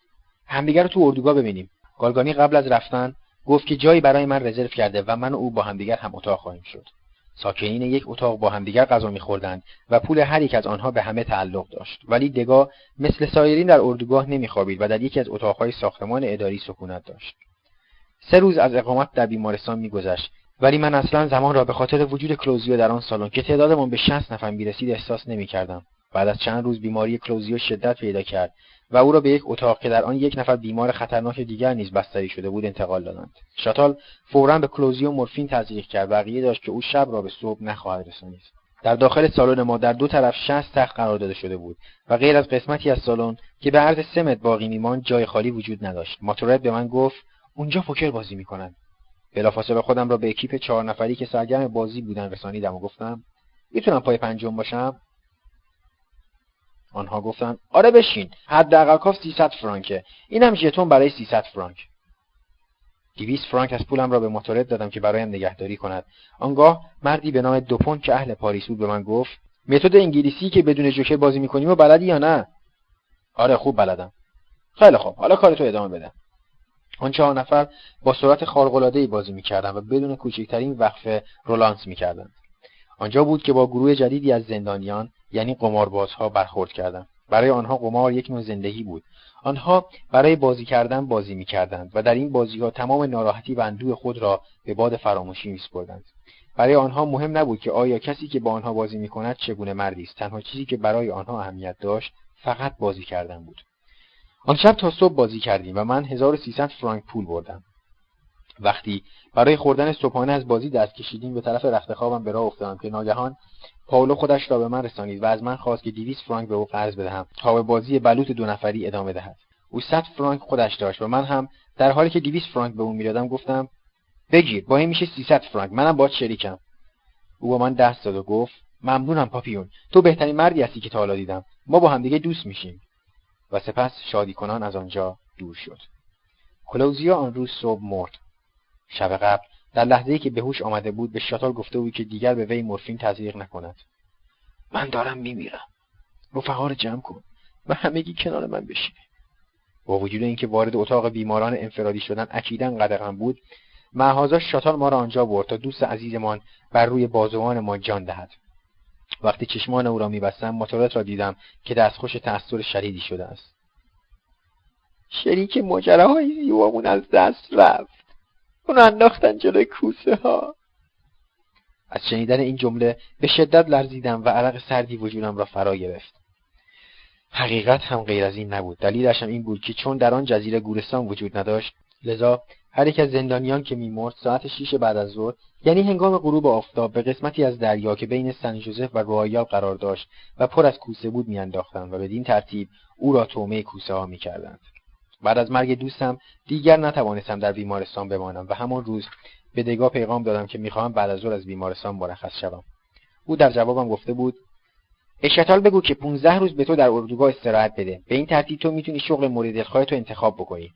همدیگه رو تو اردوگاه ببینیم. گالگانی قبل از رفتن گفت که جایی برای من رزرو کرده و من و او با همدیگر هم اتاق خواهیم شد. ساکنین یک اتاق با همدیگر غذا میخوردند و پول هر یک از آنها به همه تعلق داشت. ولی دگا مثل سایرین در اردوگاه نمیخوابید و در یکی از اتاقهای ساختمان اداری سکونت داشت. سه روز از اقامت در بیمارستان میگذشت. ولی من اصلا زمان را به خاطر وجود کلوزیو در آن سالن که تعدادمان به 60 نفر می‌رسید احساس نمی‌کردم. بعد از چند روز بیماری کلوزیو شدت پیدا کرد و او را به یک اتاق که در آن یک نفر بیمار خطرناک دیگر نیز بستری شده بود انتقال دادند. شاتال فورا به کلوزیو مورفین تزریق کرد و عقیده داشت که او شب را به صبح نخواهد رسانید در داخل سالن ما در دو طرف شست تخت قرار داده شده بود و غیر از قسمتی از سالن که به عرض سه متر باقی میماند جای خالی وجود نداشت. ماتورد به من گفت اونجا پوکر بازی می‌کنن. بلافاصله خودم را به اکیپ چهار نفری که سرگرم بازی بودن رسانیدم و گفتم می‌تونم پای پنجم باشم؟ آنها گفتند آره بشین حداقل کاف 300 فرانکه. اینم ژتون برای 300 فرانک. 200 فرانک از پولم را به ماتورد دادم که برایم نگهداری کند. آنگاه مردی به نام دوپون که اهل پاریس بود به من گفت متد انگلیسی که بدون جوکر بازی می‌کنیم و بلدی یا نه؟ آره خوب بلدم. خیلی خوب حالا کارتو ادامه بده. آن چهار نفر با سرعت خارق‌العاده‌ای بازی می‌کردند و بدون کوچکترین وقفه رولانس می‌کردند. آنجا بود که با گروه جدیدی از زندانیان یعنی قماربازها برخورد کردم برای آنها قمار یک نوع زندگی بود. آنها برای بازی کردن بازی می‌کردند و در این بازیها تمام ناراحتی و اندوه خود را به باد فراموشی میسپردند. برای آنها مهم نبود که آیا کسی که با آنها بازی می‌کند چگونه مردی است. تنها چیزی که برای آنها اهمیت داشت فقط بازی کردن بود. آن شب تا صبح بازی کردیم و من 1300 فرانک پول بردم. وقتی برای خوردن صبحانه از بازی دست کشیدیم به طرف رخت خوابم به راه افتادم که ناگهان پاولو خودش را به من رسانید و از من خواست که 200 فرانک به او قرض بدهم تا به بازی بلوط دو نفری ادامه دهد. او 100 فرانک خودش داشت و من هم در حالی که 200 فرانک به او می‌دادم گفتم بگیر با این میشه 300 فرانک منم باهات شریکم. او با من دست داد و گفت ممنونم پاپیون تو بهترین مردی هستی که تا حالا دیدم. ما با همدیگه دوست میشیم. و سپس شادی کنان از آنجا دور شد. کلوزیا آن روز صبح مرد. شب قبل در لحظه که به هوش آمده بود به شاتال گفته بود که دیگر به وی مورفین تزریق نکند. من دارم میمیرم. رفقا رو جمع کن و همگی کنار من بشینه. با وجود اینکه وارد اتاق بیماران انفرادی شدن اکیدا قدغن بود معهازا شاتال ما را آنجا برد تا دوست عزیزمان بر روی بازوان ما جان دهد. وقتی چشمان او را میبستم ماتورت را دیدم که دستخوش تأثیر شدیدی شده است. شریک ماجراهای زیبامون از دست رفت. اونو انداختن جلوی کوسه ها. از شنیدن این جمله به شدت لرزیدم و عرق سردی وجودم را فرا گرفت. حقیقت هم غیر از این نبود. دلیلش هم این بود که چون در آن جزیره گورستان وجود نداشت لذا هر یک از زندانیان که میمرد ساعت شیش بعد از ظهر یعنی هنگام غروب آفتاب به قسمتی از دریا که بین سن جوزف و روایال قرار داشت و پر از کوسه بود میانداختند و بدین ترتیب او را تومه کوسه ها می‌کردند. بعد از مرگ دوستم دیگر نتوانستم در بیمارستان بمانم و همان روز به دگاه پیغام دادم که می‌خواهم بعد از ظهر از بیمارستان مرخص شوم. او در جوابم گفته بود اشتال بگو که 15 روز به تو در اردوگاه استراحت بده. به این ترتیب تو می‌تونی شغل مورد دلخواه تو انتخاب بکنی.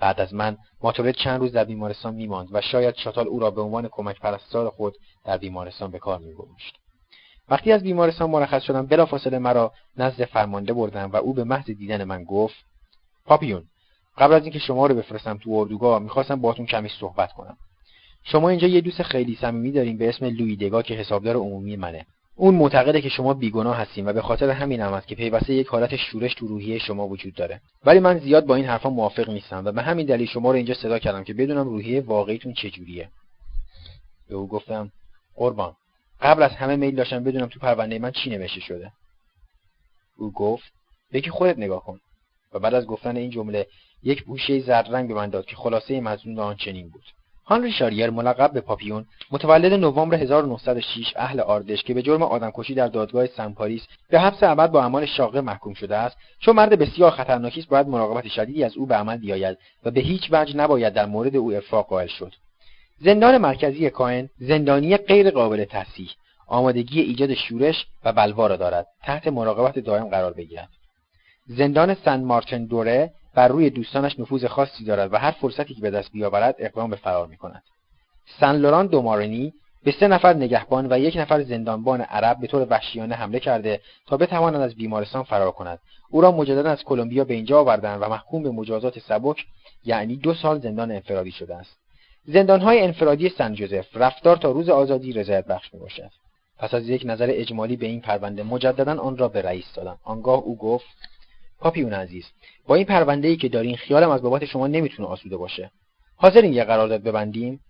بعد از من ماتورد چند روز در بیمارستان میماند و شاید شاتال او را به عنوان کمک پرستار خود در بیمارستان به کار میگذاشت. وقتی از بیمارستان مرخص شدم بلافاصله مرا نزد فرمانده بردم و او به محض دیدن من گفت پاپیون قبل از اینکه شما رو بفرستم تو اردوگاه می‌خواستم باهاتون کمی صحبت کنم. شما اینجا یه دوست خیلی صمیمی داریم به اسم لوی دگا که حسابدار عمومی منه. اون معتقده که شما بیگناه هستیم و به خاطر همین هم است که پیوسته یک حالت شورش تو روحیه شما وجود داره. ولی من زیاد با این حرفا موافق نیستم و به همین دلیل شما رو اینجا صدا کردم که بدونم روحیه واقعیتون چجوریه. به او گفتم قربان قبل از همه میل داشتم بدونم تو پرونده من چی نوشته شده. او گفت بگی خودت نگاه کن. و بعد از گفتن این جمله یک بوشه زرد به من داد که خلاصه مضمون آن چنین بود. هانری شاریر ملقب به پاپیون متولد نوامبر 1906 اهل آردش که به جرم آدمکشی در دادگاه سن پاریس به حبس ابد با امان شاقه محکوم شده است. چون مرد بسیار خطرناکی است باید مراقبت شدیدی از او به عمل بیاید و به هیچ وجه نباید در مورد او افراق قائل شد. زندان مرکزی کاهن زندانی غیر قابل تصحیح آمادگی ایجاد شورش و بلوا را دارد. تحت مراقبت دائم قرار بگیرد. زندان سن مارتن دوره بر روی دوستانش نفوذ خاصی دارد و هر فرصتی که به دست بیاورد اقدام به فرار می کند. سن لوران دومارنی به سه نفر نگهبان و یک نفر زندانبان عرب به طور وحشیانه حمله کرده تا بتواند از بیمارستان فرار کند او را مجددا از کلمبیا به اینجا آوردند و محکوم به مجازات سبک یعنی دو سال زندان انفرادی شده است. زندانهای انفرادی سن جوزف رفتار تا روز آزادی رضایت بخش می‌باشد. پس از یک نظر اجمالی به این پرونده مجددا آن را به رئیس دادم آنگاه او گفت پاپیون عزیز با این پرونده ای که دارین خیالم از بابت شما نمی‌تونه آسوده باشه. حاضرین یه قرارداد ببندیم؟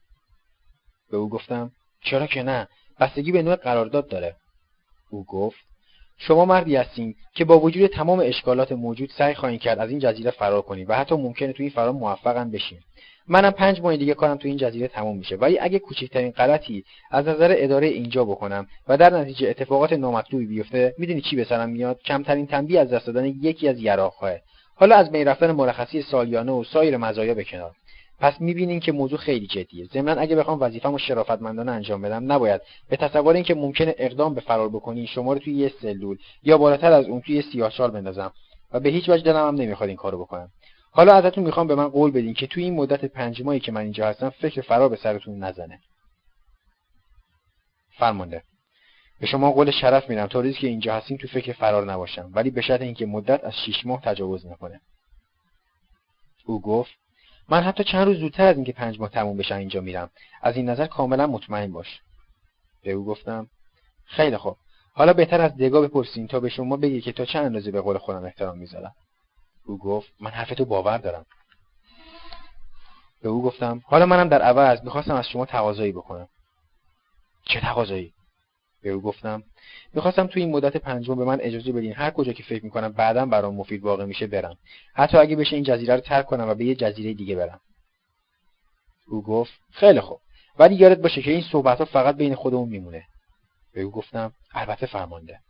به او گفتم چرا که نه بستگی به نوع قرارداد داره. او گفت شما مردی هستین که با وجود تمام اشکالات موجود سعی خواهید کرد از این جزیره فرار کنید و حتی ممکنه تو این فرار موفقم بشین. منم پنج ماه دیگه کارم تو این جزیره تموم میشه. ولی اگه کوچکترین غلطی از نظر اداره اینجا بکنم و در نتیجه اتفاقات نامطلوبی بیفته می‌دونی چی به سرم میاد؟ کمترین تنبیه از دست دادن یکی از یراق‌ها حالا از بین رفتن مرخصی سالیانه و سایر مزایا به پس می‌بینین که موضوع خیلی جدیه. ضمنا اگه بخوام وظیفه‌مو شرافتمندانه انجام بدم نباید. به تصور اینکه ممکنه اقدام به فرار بکنی شما رو توی یه سلول یا بالاتر از اون توی سیاهچال بندازم. و به هیچ وجه دلم هم نمی‌خواد این کارو بکنم. حالا ازتون می‌خوام به من قول بدین که توی این مدت پنج ماهی که من اینجا هستم فکر فرار به سرتون نزنه. فرمانده. به شما قول شرف میدم تا روزی که اینجا هستیم تو فکر فرار نباشم. ولی به شرط اینکه مدت از شیش ماه تجاوز نکنه. او گفت من حتی چند روز زودتر از اینکه پنج ماه تموم بشه اینجا میرم. از این نظر کاملا مطمئن باش. به او گفتم خیلی خوب. حالا بهتر از دگا بپرسین تا به شما بگی که تا چند اندازه به قول خودم احترام می‌ذارم. او گفت من حرفتو باور دارم. به او گفتم حالا منم در عوض می‌خواستم از شما تقاضایی بکنم. چه تقاضایی؟ به او گفتم می‌خواستم تو این مدت پنجم به من اجازه بدین هر کجا که فکر می‌کنم بعدا برام مفید واقع میشه برم. حتی اگه بشه این جزیره رو ترک کنم و به یه جزیره دیگه برم. او گفت خیلی خوب. ولی یادت باشه که این صحبت ها فقط بین خودمون میمونه. به او گفتم البته فرمانده.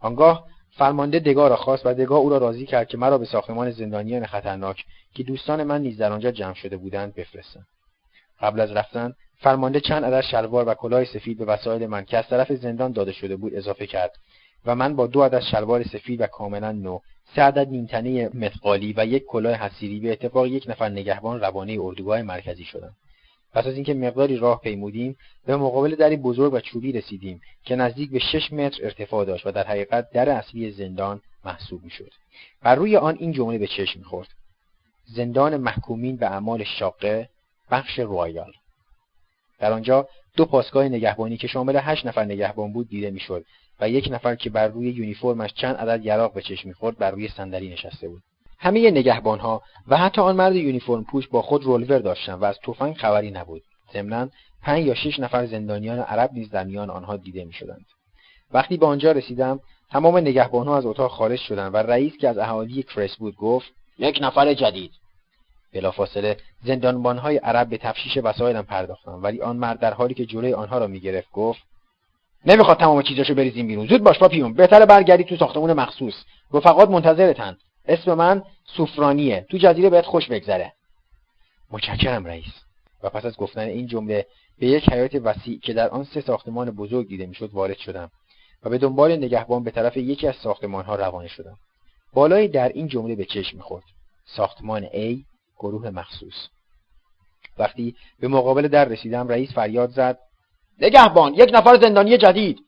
آنگاه فرمانده دگاه را خواست و دگاه او را راضی کرد که مرا به ساختمان زندانیان خطرناک که دوستان من نیز در آنجا جمع شده بودند بفرستند. قبل از رفتن فرمانده چند عدد شلوار و کلاه سفید به وسایل من که از طرف زندان داده شده بود اضافه کرد و من با دو عدد شلوار سفید و کاملا نو سه عدد نیمتنه متقالی و یک کلاه حسیری به اتفاق یک نفر نگهبان روانه اردوگاه مرکزی شدم. پس از اینکه مقداری راه پیمودیم به مقابل دری بزرگ و چوبی رسیدیم که نزدیک به شش متر ارتفاع داشت و در حقیقت در اصلی زندان محسوب می‌شد. بر روی آن این جمله به چشم می‌خورد. زندان محکومین به اعمال شاقه بخش رویال در آنجا دو پاسگاه نگهبانی که شامل هشت نفر نگهبان بود دیده می‌شد و یک نفر که بر روی یونیفرمش چند عدد یراق به چشم می‌خورد بر روی صندلی نشسته بود. همه نگهبانها و حتی آن مرد یونیفرم پوش با خود رولور داشتند و از تفنگ خبری نبود. ضمنا پنج یا شش نفر زندانیان عرب نیز در میان آنها دیده می‌شدند. وقتی به آنجا رسیدم تمام نگهبانها از اتاق خارج شدند و رئیس که از اهالی کرس بود گفت یک نفر جدید. بلافاصله زندانبانهای عرب به تفشیش وسایلم پرداختند ولی آن مرد در حالی که جلوی آنها را می‌گرفت گفت نمی‌خواد تمام چیزاشو بریزیم بیرون. زود باش پاپیون بهتره برگردی تو ساختمون مخصوص. رفقات منتظرتن. اسم من سوفرانیه. تو جزیره بهت خوش بگذره. متشکرم رئیس. و پس از گفتن این جمله به یک حیات وسیع که در آن سه ساختمان بزرگ دیده می‌شد وارد شدم و به دنبال نگهبان به طرف یکی از ساختمانها روانه شدم. بالای در این جمله به چشم می‌خورد. ساختمان A گروه مخصوص. وقتی به مقابل در رسیدم رئیس فریاد زد نگهبان یک نفر زندانی جدید.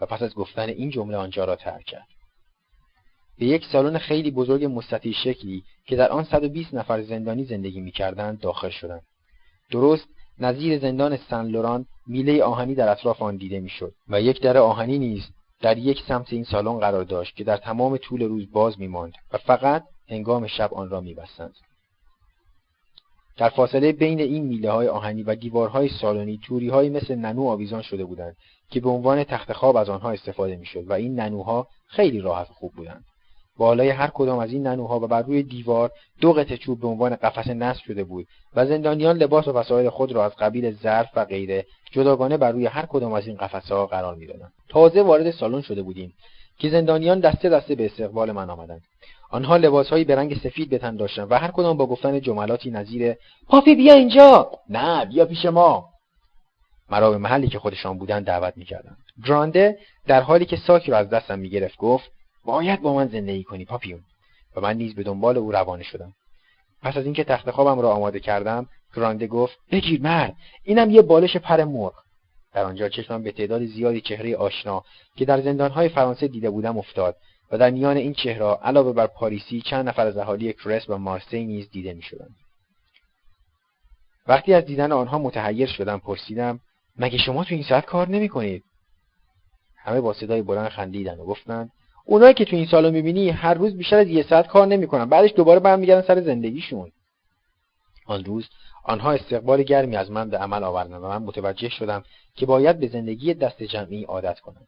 و پس از گفتن این جمله آنجا را ترک کرد. به یک سالن خیلی بزرگ مستطیل شکلی که در آن 120 نفر زندانی زندگی می‌کردند داخل شدند. درست نظیر زندان سن لوران میله آهنی در اطراف آن دیده می‌شد و یک در آهنی نیز در یک سمت این سالن قرار داشت که در تمام طول روز باز میماند و فقط هنگام شب آن را میبستند. در فاصله بین این میله های آهنی و دیوارهای سالنی توری های مثل ننو آویزان شده بودند که به عنوان تخت خواب از آنها استفاده می‌شد و این ننوها خیلی راحت خوب بودند. بالای هر کدام از این ننوها و بر روی دیوار دو قطعه چوب به عنوان قفس نصب شده بود و زندانیان لباس و وسایل خود را از قبیل ظرف و غیره جداگانه بر روی هر کدام از این قفسها قرار می‌دادند. تازه وارد سالن شده بودیم که زندانیان دسته دسته به استقبال من آمدند. آنها لباسهایی به رنگ سفید به تن داشتند و هر کدام با گفتن جملاتی نظیر پاپی بیا اینجا! نه بیا پیش ما! مرا به محلی که خودشان بودند دعوت می‌کردند. گرانده در حالی که ساکی را از دستم می‌گرفت گفت باید با من زندگی کنی پاپیون و من نیز به دنبال او روانه شدم. پس از اینکه تخت خوابم را آماده کردم گرانده گفت بگیر مرد اینم یه بالش پر مرغ. در آنجا چشمم به تعداد زیادی چهره آشنا که در زندانهای فرانسه دیده بودم افتاد و در میان این چهره علاوه بر پاریسی چند نفر از اهالی کرس و مارسی نیز دیده می‌شدند. وقتی از دیدن آنها متحیر شدم پرسیدم مگه شما تو این ساعت کار نمی کنید؟ همه با صدای بلند خندیدند و گفتند اونایی که تو این سالو می‌بینی هر روز بیشتر از یه ساعت کار نمی‌کنن. بعدش دوباره برمیگردن سر زندگیشون. آن روز آنها استقبال گرمی از من به عمل آوردند و من متوجه شدم که باید به زندگی دست جمعی عادت کنم.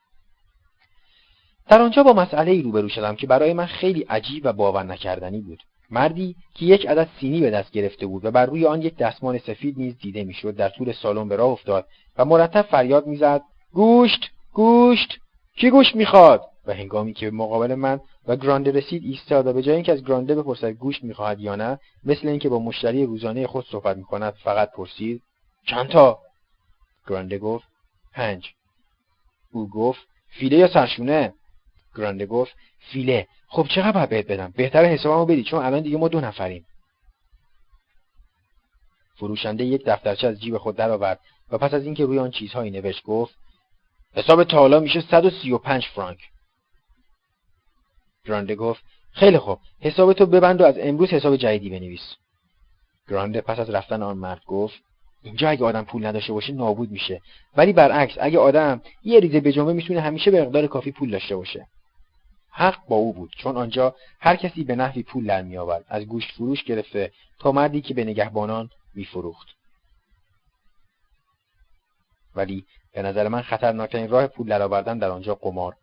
در آنجا با مسئله ای روبرو شدم که برای من خیلی عجیب و باور نکردنی بود. مردی که یک عدد سینی به دست گرفته بود و بر روی آن یک دستمان سفید نیز دیده می‌شد در طول سالن به راه افتاد و مرتب فریاد می‌زد گوشت گوشت کی گوشت می‌خواد؟ و هنگامی که به مقابل من و گرانده رسید ایستاد و به جای اینکه از گرانده بپرسد گوشت می‌خواهد یا نه مثل اینکه با مشتری روزانه خود صحبت می‌کند فقط پرسید چند تا گرانده گفت پنج. او گفت فیله یا سرشونه؟ گرانده گفت فیله. خب چقدر باید بهت بدم؟ بهتر حسابمو بدی چون الان دیگه ما دو نفریم. فروشنده یک دفترچه از جیب خود درآورد و پس از اینکه روی آن چیزهایی نوشت گفت حساب تا حالا میشه 135 فرانک. گرانده گفت خیلی خوب حساب تو ببند و از امروز حساب جدیدی بنویس. گرانده پس از رفتن آن مرد گفت اینجا اگه آدم پول نداشته باشه نابود میشه ولی برعکس اگه آدم یه ریزه به جنبه می‌تونه همیشه به مقدار کافی پول داشته باشه. حق با او بود چون آنجا هر کسی به نحوی پول در میآورد از گوشت فروش گرفته تا مردی که به نگهبانان میفروخت. ولی به نظر من خطرناکترین راه پول درآوردن در آنجا قمار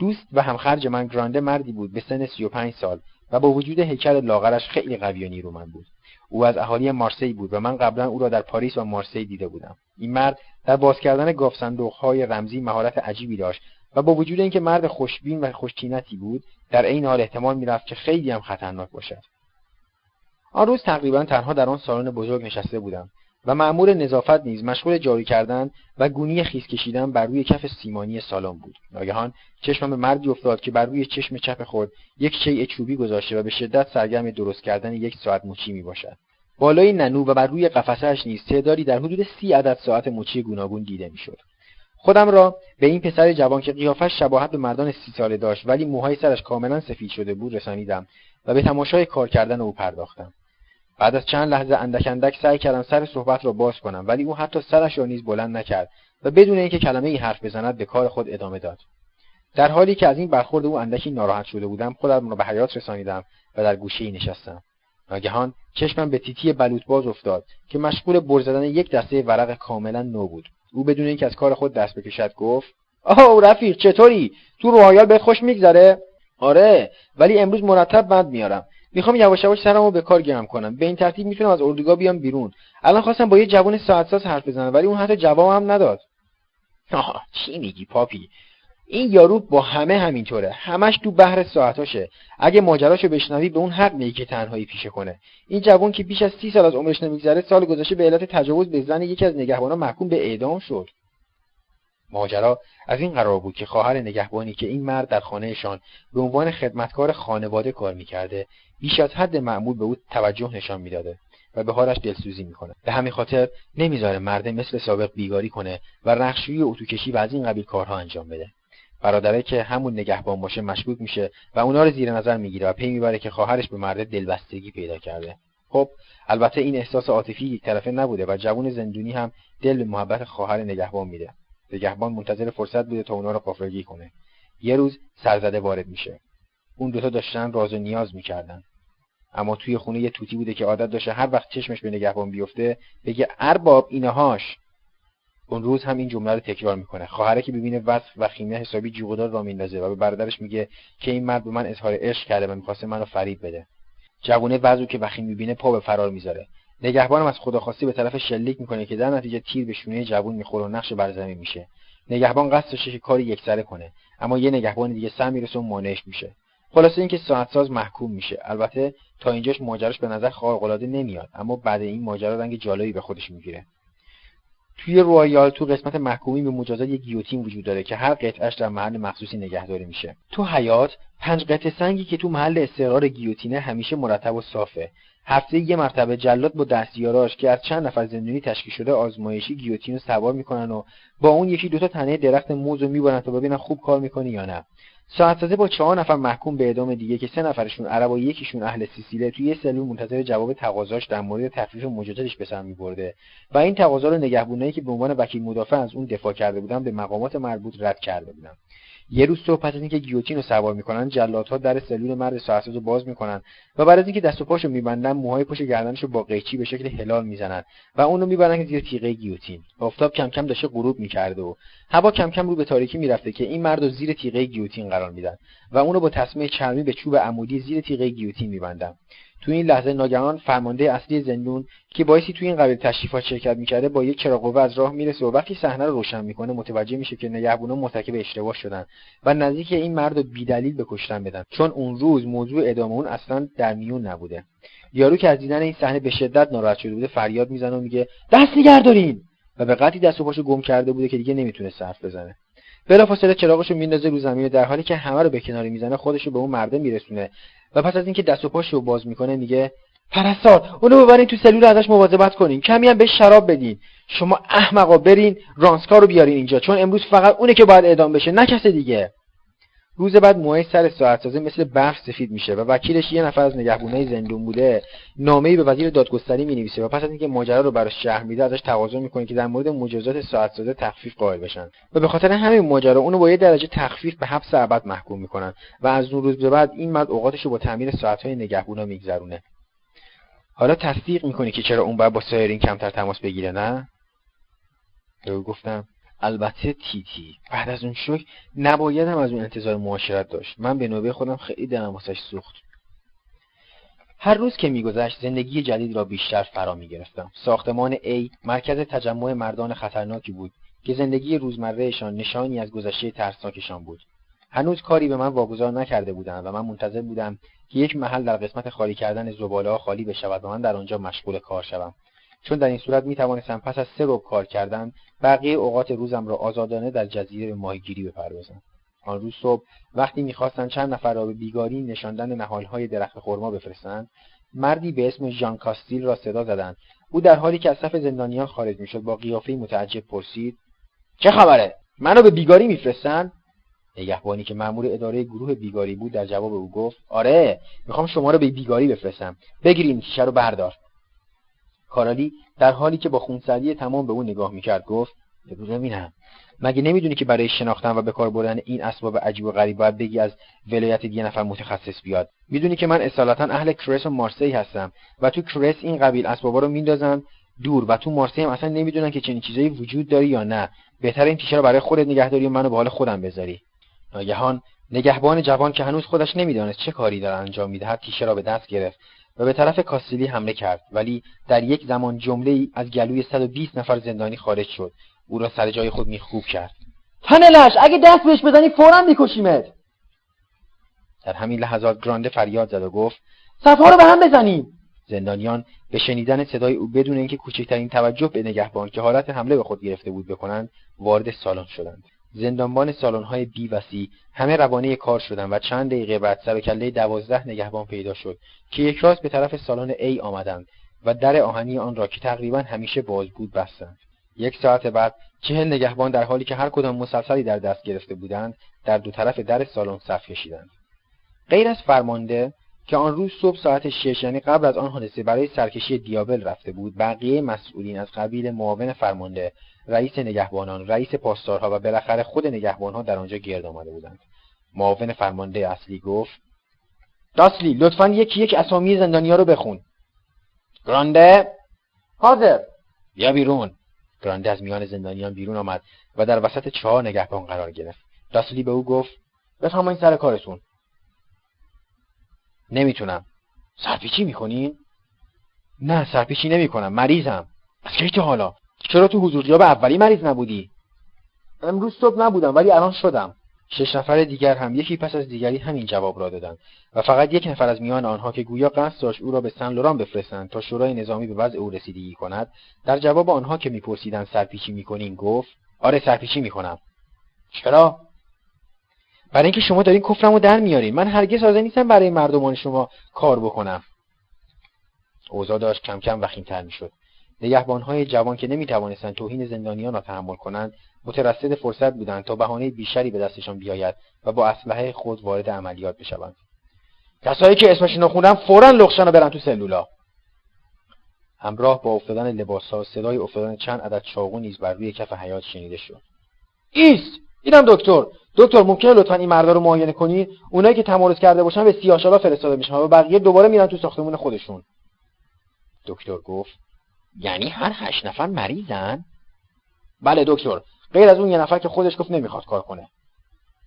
دوست و همخرج من گرانده مردی بود به سن 35 سال و با وجود هیکل لاغرش خیلی قوی و نیرومند بود. او از اهالی مارسی بود و من قبلا او را در پاریس و مارسی دیده بودم. این مرد در باز کردن گاف های رمزی مهارت عجیبی داشت و با وجود اینکه مرد خوشبین و خوشتینتی بود در این حال احتمال می‌رفت که خیلی هم خطرناک باشد. آن روز تقریبا تنها در آن سالن بزرگ نشسته بودم. و مأمور نظافت نیز مشغول جاری کردن و گونی خیس کشیدن بر روی کف سیمانی سالن بود. ناگهان چشمم به مردی افتاد که بر روی چشم چپ خود یک شیء چوبی گذاشته و به شدت سرگرم درست کردن یک ساعت مچی می باشد بالای ننو و بر روی قفسهاش نیز تعدادی در حدود سی عدد ساعت مچی گوناگون دیده می‌شد. خودم را به این پسر جوان که قیافش شباهت به مردان سی ساله داشت ولی موهای سرش کاملا سفید شده بود رسانیدم و به تماشای کار کردن او پرداختم. بعد از چند لحظه اندک اندک سعی کردم سر صحبت را باز کنم ولی او حتی سرش را نیز بلند نکرد و بدون اینکه کلمه ای حرف بزند به کار خود ادامه داد. در حالی که از این برخورد او اندکی ناراحت شده بودم خودم را به حیات رسانیدم و در گوشه ای نشستم. ناگهان چشمم به تیتی بلوط باز افتاد که مشغول بر زدن یک دسته ورق کاملا نو بود. او بدون اینکه از کار خود دست بکشد گفت آه رفیق چطوری؟ تو روحایال بهت خوش میگذره؟ آره ولی امروز مرتب بند میارم. می‌خوام یواش یواش سرمو به کار گرم کنم. به این ترتیب می‌تونم از اردوگاه بیام بیرون. الان خواستم با یه جوان ساعت ساز حرف بزنم ولی اون حتی جواب نداد. آها چی میگی پاپی؟ این یارو با همه همینطوره. همش تو بحر ساعتاشه. اگه ماجراشو بشنوی به اون حق میگی که تنهایی پیشه کنه. این جوان که بیش از سی سال از عمرش نمیگذره سال گذشته به علت تجاوز به زن یکی از نگهبانان محکوم به اعدام شد. ماجرا از این قرار بود که خواهر نگهبانی که این مرد در خانهشان به عنوان خدمتکار خانواده کار می‌کرده بیش از حد معمول به او توجه نشان می‌داده و به حالش دلسوزی می‌کنه. به همین خاطر نمی‌ذاره مرده مثل سابق بیگاری کنه و رخشویی و اتوکشی و از این قبیل کارها انجام بده. برادره که همون نگهبان باشه مشکوک میشه و اونا رو زیر نظر می‌گیره و پی می‌بره که خواهرش به مرده دلبستگی پیدا کرده. خب البته این احساس عاطفی یک طرفه نبوده و جوون زندونی هم دل به محبت خواهر نگهبان میده. نگهبان منتظر فرصت بوده تا اونا رو قفلگی کنه. یه روز سرزده وارد میشه. اون دوتا داشتن راز و نیاز می‌کردن. اما توی خونه یه توتی بوده که عادت داشته هر وقت چشمش به نگهبان بیفته بگه ارباب اینهاش. اون روز هم این جمله رو تکرار می‌کنه. خواهره که ببینه وصف و خیمه حسابی جوغدار را میندازه و به برادرش میگه که این مرد به من اظهار عشق کرده و می‌خواسته منو فریب بده. جوونه وضعو که وخیم می‌بینه پا به فرار می‌ذاره. نگهبانم از خدا خواستی به طرف شلیک می‌کنه که در نتیجه تیر به شونه جوون می‌خوره و نقش بر زمین میشه. نگهبان قصد داشته که کاری یکسره کنه. اما یه نگهبان دیگه سم می‌رسه و مانعش میشه. خلاصه اینکه ساعت محکوم میشه. البته تا اینجاش ماجراش به نظر خارق العاده نمیاد اما بعد این ماجرا رنگ جالبی به خودش می‌گیره. توی رویال تو قسمت محکومی به مجازات یک گیوتین وجود داره که هر قطعش در محل مخصوصی نگهداری میشه. تو حیات پنج قطعه سنگی که تو محل استقرار گیوتینه همیشه مرتب و صافه. هفته یه مرتبه جلاد با دستیاراش که از چند نفر زندونی تشکیل شده آزمایشی گیوتین رو سوار می‌کنن و با اون یکی دوتا تنه درخت موز رو می‌برن تا ببینن خوب کار می‌کنه یا نه. ساعت با چهار نفر محکوم به اعدام دیگه که سه نفرشون عرب و یکیشون اهل سیسیله توی یه سلول منتظر جواب تقاضاش در مورد تخفیف مجازاتش به سر میبرده. و این تقاضا رو نگهبونایی که به عنوان وکیل مدافع از اون دفاع کرده بودن به مقامات مربوط رد کرده بودن. یه روز پس از اینکه گیوتین رو سوار می‌کنن جلادها در سلول مرد ساعتساز رو باز می‌کنن و بعد از اینکه دست و پاشو میبندن موهای پشت گردنش رو با قیچی به شکل هلال می‌زنن و اون رو می‌برن زیر تیغه گیوتین. آفتاب کم کم داشته غروب می‌کرده و هوا کم کم رو به تاریکی می‌رفته که این مرد رو زیر تیغه گیوتین قرار میدن و اون رو با تسمه چرمی به چوب عمودی زیر تیغه گیوتین میبندن. تو این لحظه ناگهان فرمانده اصلی زندون که باعثی توی این قبیل تشریفات شرکت می‌کرده با یک چراغ از راه می‌رسه و وقتی صحنه رو روشن می‌کنه متوجه میشه که نگهبونا مرتکب اشتباه شدن و نزدیک این مرد رو بیدلیل به کشتن بدن. چون اون روز موضوع ادامه اون اصلا در میون نبوده. یارو که از دیدن این صحنه به شدت ناراحت شده بوده فریاد می‌زنه و میگه دست نگه دارین! و به قطعی دست و پاشو گم کرده بوده که دیگه نمی‌تونه صرف بزنه. بلافاصله چراغشو میندازه رو زمین در حالی که همه رو به کناری می‌زنه خودشو به اون مرده میرسونه. و پس از اینکه دست و پاشو باز می‌کنه میگه پرستار اونو ببرین تو سلول ازش مواظبت کنین کمی هم بهش شراب بدین. شما احمقا برین رانسکا رو بیارین اینجا چون امروز فقط اونه که باید اعدام بشه نه کس دیگه. روز بعد موهای سر ساعت سازه مثل برف سفید میشه و وکیلش یه نفر از نگهبونای زندون بوده نامه‌ای به وزیر دادگستری می‌نویسه و پس از اینکه ماجرا رو براش شهر میده ازش تقاضا می‌کنه که در مورد مجازات ساعت سازه تخفیف قائل بشن. و به خاطر همین ماجرا اونو با یه درجه تخفیف به حبس ابد محکوم می‌کنن و از اون روز به بعد این مرد اوقاتش رو با تعمیر ساعت‌های نگهبونا میگذرونه. حالا تصدیق می‌کنی که چرا اون باید با سایرین کمتر تماس بگیره نه؟ گفتم. البته تیتی بعد از اون شک نبایدم از اون انتظار معاشرت داشت. من به نوبه خودم خیلی دلم واسش سوخت. هر روز که میگذشت زندگی جدید را بیشتر فرا می‌گرفتم. ساختمان A مرکز تجمع مردان خطرناکی بود که زندگی روزمرهشان نشانی از گذشته ترسناکشان بود. هنوز کاری به من واگذار نکرده بودند و من منتظر بودم که یک محل در قسمت خالی کردن زباله خالی بشود و من در آنجا مشغول کار شوم. چون در این صورت می توانستم پس از سه روب کار کردن بقیه اوقات روزم را آزادانه در جزیره به ماهیگیری بپردازم. آن روز صبح وقتی می‌خواستند چند نفر را به بیگاری نشاندن نهالهای درخت خرما بفرستند مردی به اسم ژان کاستیل را صدا زدند. او در حالی که از صف زندانیان خارج می‌شد با قیافهای متعجب پرسید چه خبره؟ منو به بیگاری میفرستند نگهبانی که مأمور اداره گروه بیگاری بود در جواب او گفت آره می‌خوام شما رو به بیگاری بفرستم. بگیرین شیشه رو بردار. کارالی در حالی که با خونسردی تمام به او نگاه می‌کرد گفت بگو ببینم. مگه نمی‌دونی که برای شناختن و به کار بردن این اسباب عجیب و غریب باید بگی از ولایت یه نفر متخصص بیاد؟ می‌دونی که من اصالتا اهل کرس و مارسی هستم و تو کرس این قبیل اسبابا رو میندازن دور و تو مارسی هم اصلا نمی‌دونن که چنین چیزایی وجود داری یا نه. بهتر این تیشه رو برای خودت نگهداری و منو به حال خودم بذاری. ناگهان نگهبان جوان که هنوز خودش نمی‌دانست چه کاری دارد انجام می‌دهد تیشه را به دست گرفت. و به طرف کاسیلی حمله کرد ولی در یک زمان جمله ای از گلوی 120 نفر زندانی خارج شد. او را سر جای خود میخوب کرد. تنلش اگه دست بهش بزنی فورا میکشیمت. در همین لحظات گرانده فریاد زد و گفت صفها رو به هم بزنیم. زندانیان به شنیدن صدای او بدون اینکه کوچکترین توجه به نگهبان که حالت حمله به خود گرفته بود بکنند وارد سالن شدند. زندانبان سالن‌های بی و سی همه روانه کار شدند و چند دقیقه بعد سر و کله دوازده نگهبان پیدا شد که یک راست به طرف سالن A آمدند و در آهنی آن را که تقریبا همیشه باز بود بستند. یک ساعت بعد چهل نگهبان در حالی که هر کدام مسلسلی در دست گرفته بودند در دو طرف در سالن صف کشیدند. غیر از فرمانده که آن روز صبح ساعت شش یعنی قبل از آن حادثه برای سرکشی دیابل رفته بود بقیه مسئولین از قبیل معاون فرمانده رئیس نگهبانان رئیس پاسدارها و بالاخره خود نگهبانها در آنجا گرد آمده بودند. معاون فرمانده اصلی گفت داسلی لطفا یکی یک اسامی زندانیا رو بخون. گرانده؟ حاضر. بیا بیرون. گرانده از میان زندانیان بیرون آمد و در وسط چهار نگهبان قرار گرفت. داسلی به او گفت بفرمایید سر کارتون. نمی‌تونم. سرپیچی می‌کنین نه سرپیچی نمی‌کنم مریضم. از کی تا حالا؟ چرا تو حضوریاب اولی مریض نبودی؟ امروز صبح نبودم ولی الان شدم. شش نفر دیگر هم یکی پس از دیگری همین جواب را دادند و فقط یک نفر از میان آنها که گویا قصد داشت او را به سن لوران بفرستند تا شورای نظامی به وضع او رسیدگی کند در جواب آنها که میپرسیدند سرپیچی می‌کنین گفت آره سرپیچی می‌کنم. چرا؟ برای اینکه شما دارین کفرمو در میارین. من هرگز حاضر نیستم برای مردمان شما کار بکنم. اوضاع داشت کم کم وخیمتر می‌شد. نگهبانهای جوان که نمی‌توانستند توهین زندانیان را تحمل کنند مترصد فرصت بودند تا بهانه بیشتری به دستشان بیاید و با اسلحه خود وارد عملیات بشوند. کسایی که اسمشون خوندم فورا لخشن رو برن تو سلولا. همراه با افتادن لباسها صدای افتادن چند عدد چاقو نیز بر روی کف حیات شنیده شد. ایست! اینم دکتر! دکتر ممکنه لطفا این مردا رو معاینه کنی؟ اونایی که تمارض کرده باشن به سیاهشالا فرستاده میشن و بقیه دوباره میرن تو ساختمون خودشون. دکتر گفت یعنی هر هشت نفر مریضن؟ بله دکتر. غیر از اون یه نفر که خودش گفت نمی‌خواد کار کنه.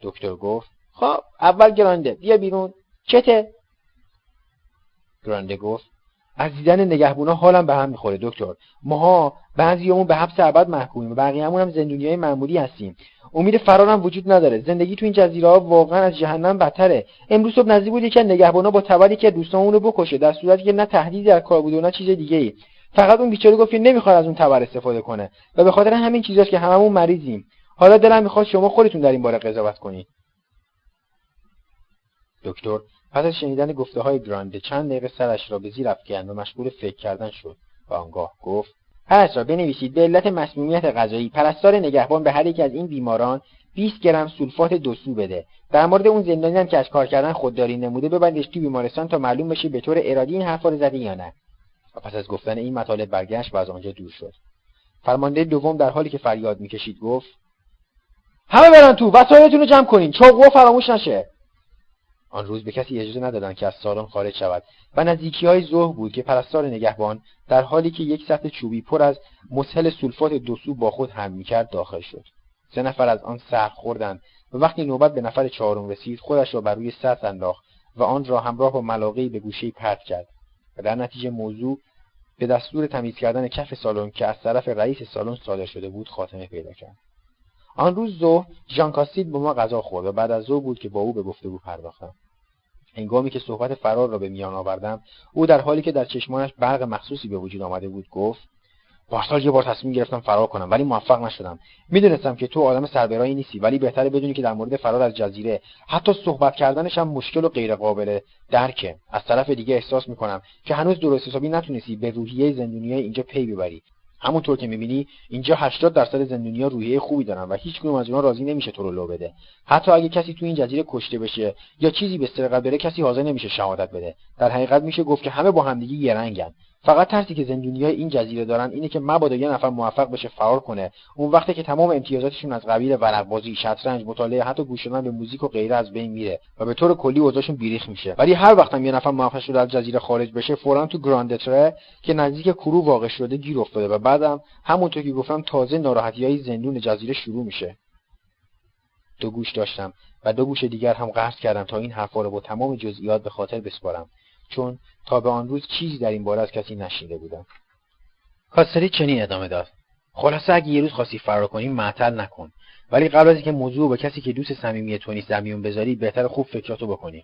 دکتر گفت خب اول گرانده بیا بیرون. چته؟ گرانده گفت از دیدن نگهبونا حالم به هم می‌خوره دکتر. ماها بعضیامون به حبس ابد محکومیم بقیه‌مون هم زندونیای معمولی هستیم. امید فرارم وجود نداره. زندگی تو این جزیره ها واقعا از جهنم بدتره. امروز صبح نزدیک بود یکی نگهبانا با تبری که دوستامون رو بکشه. در صورتی که نه تهدیدی در کار بود و نه چیز دیگه ای فقط اون بیچاره گفت نمی‌خواد از اون تبر استفاده کنه. و به خاطر همین چیزاست که هممون مریضیم. حالا دلم می‌خواد شما خودتون در این باره قضاوت کنید دکتر پس از شنیدن گفته های گرانده چند دقیقه سرش را به زیر افکند و مشغول فکر کردن شد و آنگاه گفت پس را بنویسید به علت مسمومیت غذایی پرستار نگهبان به هر یک از این بیماران 20 گرم سولفات دوسو بده. در مورد اون زندانی هم که از کار کردن خودداری نموده ببندش توی بیمارستان تا معلوم بشه به طور ارادی این حرفا رو زده یا نه. و پس از گفتن این مطالب برگشت و از آنجا دور شد. فرمانده دوم در حالی که فریاد می‌کشید گفت همه برن تو وسایلتون رو جمع کنین چوقو فراموش نشه. آن روز به کسی اجازه ندادند که از سالن خارج شود و نزدیکی های ظهر بود که پرستار نگهبان در حالی که یک سطح چوبی پر از مسهل سولفات دوسو با خود هم می‌کرد داخل شد. سه نفر از آن سر خوردند و وقتی نوبت به نفر چهارم رسید خودش را بر روی سطح انداخت و آن را همراه با ملاقهای به گوشه پرت کرد. و در نتیجه موضوع به دستور تمیز کردن کف سالن که از طرف رئیس سالن صادر شده بود خاتمه پیدا کرد. آن روز ظهر ژان کاستید با ما غذا خورد و بعد از ظهر بود که با او به گفتگو پرداختم. هنگامی که صحبت فرار را به میان آوردم او در حالی که در چشمانش برق مخصوصی به وجود آمده بود گفت پارسال یه بار تصمیم گرفتم فرار کنم ولی موفق نشدم. می‌دونستم که تو آدم سربرایی نیستی ولی بهتره بدونی که در مورد فرار از جزیره حتی صحبت کردنش هم مشکل و غیر قابل درکه. از طرف دیگه احساس می‌کنم که هنوز درست حسابی نتونستی به روحیه زندونیای اینجا پی ببری. همونطور که می‌بینی اینجا 80 درصد زندونیا روحیه خوبی دارن و هیچ از اونها راضی نمیشه تو رو لو بده. حتی اگه کسی تو این جزیره کشته بشه یا چیزی به سرقت بره کسی حاضر نمیشه شهادت بده. در حقیقت میشه گفت که همه با همدیگه یه رنگن. فقط ترسی که زندونیای این جزیره دارن اینه که مبادا یه نفر موفق بشه فرار کنه. اون وقتی که تمام امتیازاتشون از قبیل ورقبازی شطرنج مطالعه حتی گوش دادن به موزیک و غیره از بین میره و به طور کلی اوضاعشون بیریخ میشه. ولی هر وقتم یه نفر موفق شده از جزیره خارج بشه فورا تو گراندتره که نزدیک کرو واقع شده گیر افتاده و بعدم همونطور که گفتم تازه ناراحتی های زندون جزیره شروع میشه. دو گوش داشتم و دو گوش دیگر هم قصد کردم تا این حرفا رو با تمام جزئیات به خاطر بسپارم. چون تا به آن روز چیزی در این باره از کسی نشنیده بودم. کاسری چنین ادامه داد. خلاصه اگه یه روز خواستی فرار کنی معطل نکن. ولی قبل از اینکه موضوع با کسی که دوست صمیمی تو نیست در بذاری بهتر خوب فکراتو بکنی.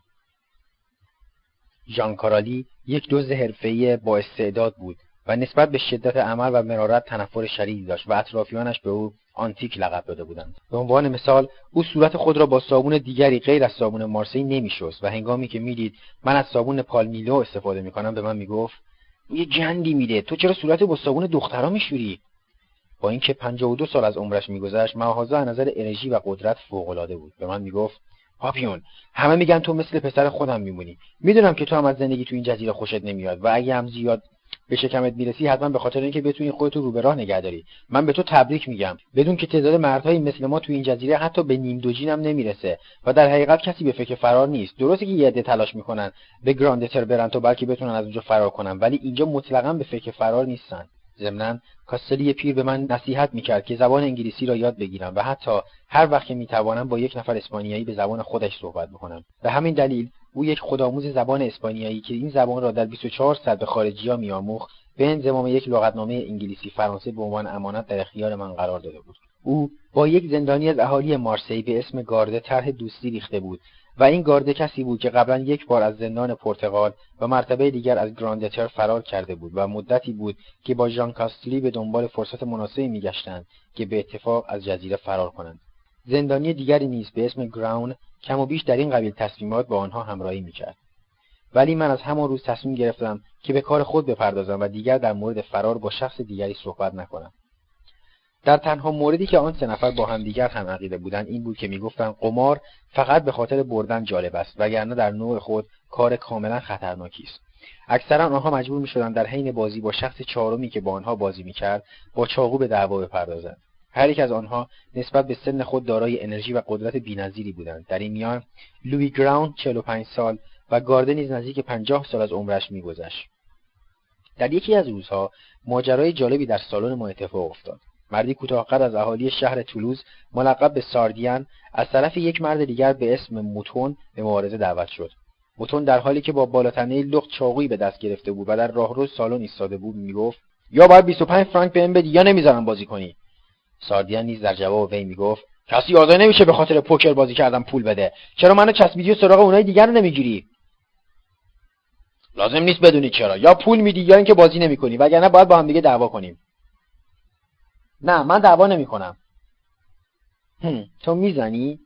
ژان کارالی یک دزد حرفه‌ای با استعداد بود. و نسبت به شدت عمل و مرارت تنفر شدیدی داشت و اطرافیانش به او آنتیک لقب داده بودند. به عنوان مثال او صورت خود را با صابون دیگری غیر از صابون مارسی نمیشست و هنگامی که می‌دید من از صابون پالمیلو استفاده می‌کنم به من می‌گفت یه جندی میده تو چرا صورت با صابون دخترا میشوری؟ با اینکه 52 سال از عمرش میگذشت مغازه از نظر انرژی و قدرت فوقالعاده بود. به من می‌گفت پاپیون همه میگن تو مثل پسر خودم میمونی. می‌دونم که تو هم از زندگی تو این جزیره خوشت نمیاد و اگه هم زیاد به شکمت می‌رسی حتما به خاطر اینکه بتونی خودتو رو به راه نگه داری. من به تو تبریک میگم. بدون که تعداد مردهایی مثل ما تو این جزیره حتی به نیم دو هم نمی‌رسه و در حقیقت کسی به فکر فرار نیست. درسته که یه تلاش می‌کنن به گراندتر برن تا بلکه بتونن از اونجا فرار کنن ولی اینجا مطلقا به فکر فرار نیستن. ضمنا کاستلی پیر به من نصیحت می‌کرد که زبان انگلیسی را یاد بگیرم و حتی هر وقت که می‌توانم با یک نفر اسپانیایی به زبان خودش صحبت بکنم. به همین دلیل او یک خودآموز زبان اسپانیایی که این زبان را در 24 ساعت به خارجی‌ها میآموخت به انضمام یک لغتنامه انگلیسی فرانسه به عنوان امانت در اختیار من قرار داده بود. او با یک زندانی از اهالی مارسی به اسم گارده طرح دوستی ریخته بود. و این گارده کسی بود که قبلا یک بار از زندان پرتغال و مرتبه دیگر از گراندتر فرار کرده بود و مدتی بود که با ژان کاستلی به دنبال فرصت مناسبی میگشتند که به اتفاق از جزیره فرار کنند. زندانی دیگری نیز به اسم گراون کم و بیش در این قبیل تصمیمات با آنها همراهی می‌کرد. ولی من از همان روز تصمیم گرفتم که به کار خود بپردازم و دیگر در مورد فرار با شخص دیگری صحبت نکنم. در تنها موردی که آن سه نفر با هم دیگر هم عقیده بودند این بود که می‌گفتند قمار فقط به خاطر بردن جالب است وگرنه در نوع خود کار کاملا خطرناکی است. اکثرا آنها مجبور می‌شدند در حین بازی با شخص چهارمی که با آنها بازی می‌کرد با چاقو به دعوا بپردازند. هر یک از آنها نسبت به سن خود دارای انرژی و قدرت بینظیری بودند. در این میان لوی گراوند 45 سال و گارده نیز نزدیک 50 سال از عمرش میگذشت. در یکی از روزها ماجرای جالبی در سالن ما اتفاق افتاد. مردی کوتاهقد از اهالی شهر تولوز ملقب به ساردیان از طرف یک مرد دیگر به اسم موتون به مبارزه دعوت شد. موتون در حالی که با بالاتنه لخت چاقویی به دست گرفته بود و در راهرو سالن ایستاده بود می‌گفت یا باید 25 فرانک بهم بدی یا نمی‌ذارم بازی کنی؟ ساردیان نیز در جواب وی می‌گفت کسی آزار نمیشه به خاطر پوکر بازی کردن پول بده. چرا منو چسبیدی و سراغ اونای دیگر رو نمی‌گیری؟ لازم نیست بدونی چرا. یا پول میدی یا اینکه بازی نمی‌کنی وگرنه باید با هم دیگه دعوا کنیم. نه من دعوا نمی‌کنم. تو می‌زنی؟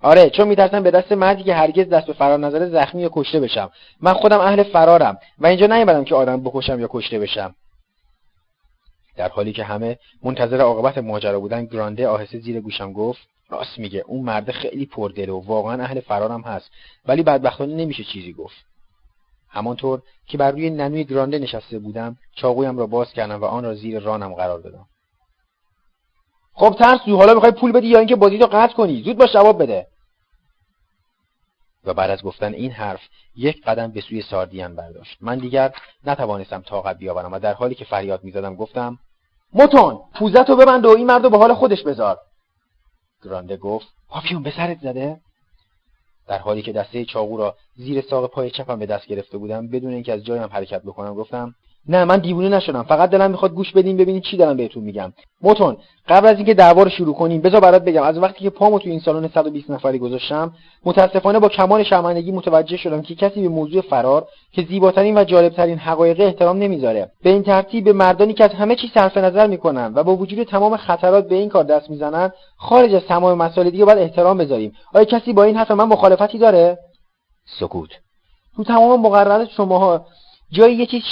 آره چون میترسم به دست مردی که هرگز دست به فرار نظر زخمی یا کشته بشم. من خودم اهل فرارم و اینجا نیومدم که آدم بکشم یا کشته بشم. در حالی که همه منتظر عاقبت ماجرا بودن گرانده آهسته زیر گوشم گفت راست میگه اون مرد خیلی پردل و واقعا اهل فرارم هست. ولی بدبختانه نمیشه چیزی گفت. همانطور که بر روی ننوی گرانده نشسته بودم چاقویم را باز کردم و آن را زیر رانم قرار دادم. خب ترسو حالا می‌خوای پول بدی یا اینکه بازی رو قطع کنی؟ زود باش جواب بده. و بعد از گفتن این حرف یک قدم به سوی ساردیان برداشت. من دیگر نتوانستم طاقت بیاورم و در حالی که فریاد می‌زدم گفتم موتون پوزت رو ببند و این مرد رو به حال خودش بذار. گرانده گفت پاپیون به سرت زده؟ در حالی که دسته چاقو را زیر ساق پای چپم به دست گرفته بودم بدون اینکه از جایم حرکت بکنم گفتم نه من دیوونه نشدم. فقط دلم می‌خواد گوش بدین ببینید چی دارم بهتون میگم. موتون قبل از اینکه دعوا رو شروع کنیم بذار برات بگم. از وقتی که پامو تو این سالن 120 نفری گذاشتم متاسفانه با کمال شرمندگی متوجه شدم که کسی به موضوع فرار که زیباترین و جالبترین حقایق احترام نمی‌ذاره. به این ترتیب به مردانی که از همه چی صرف نظر می‌کنن و با وجود تمام خطرات به این کار دست می‌زنن خارج از تمام مسائل دیگه باید احترام بذاریم. آیا کسی با این حرف من مخالفتی داره؟ سکوت. تو تمام مقررات شماها جایی یه چیز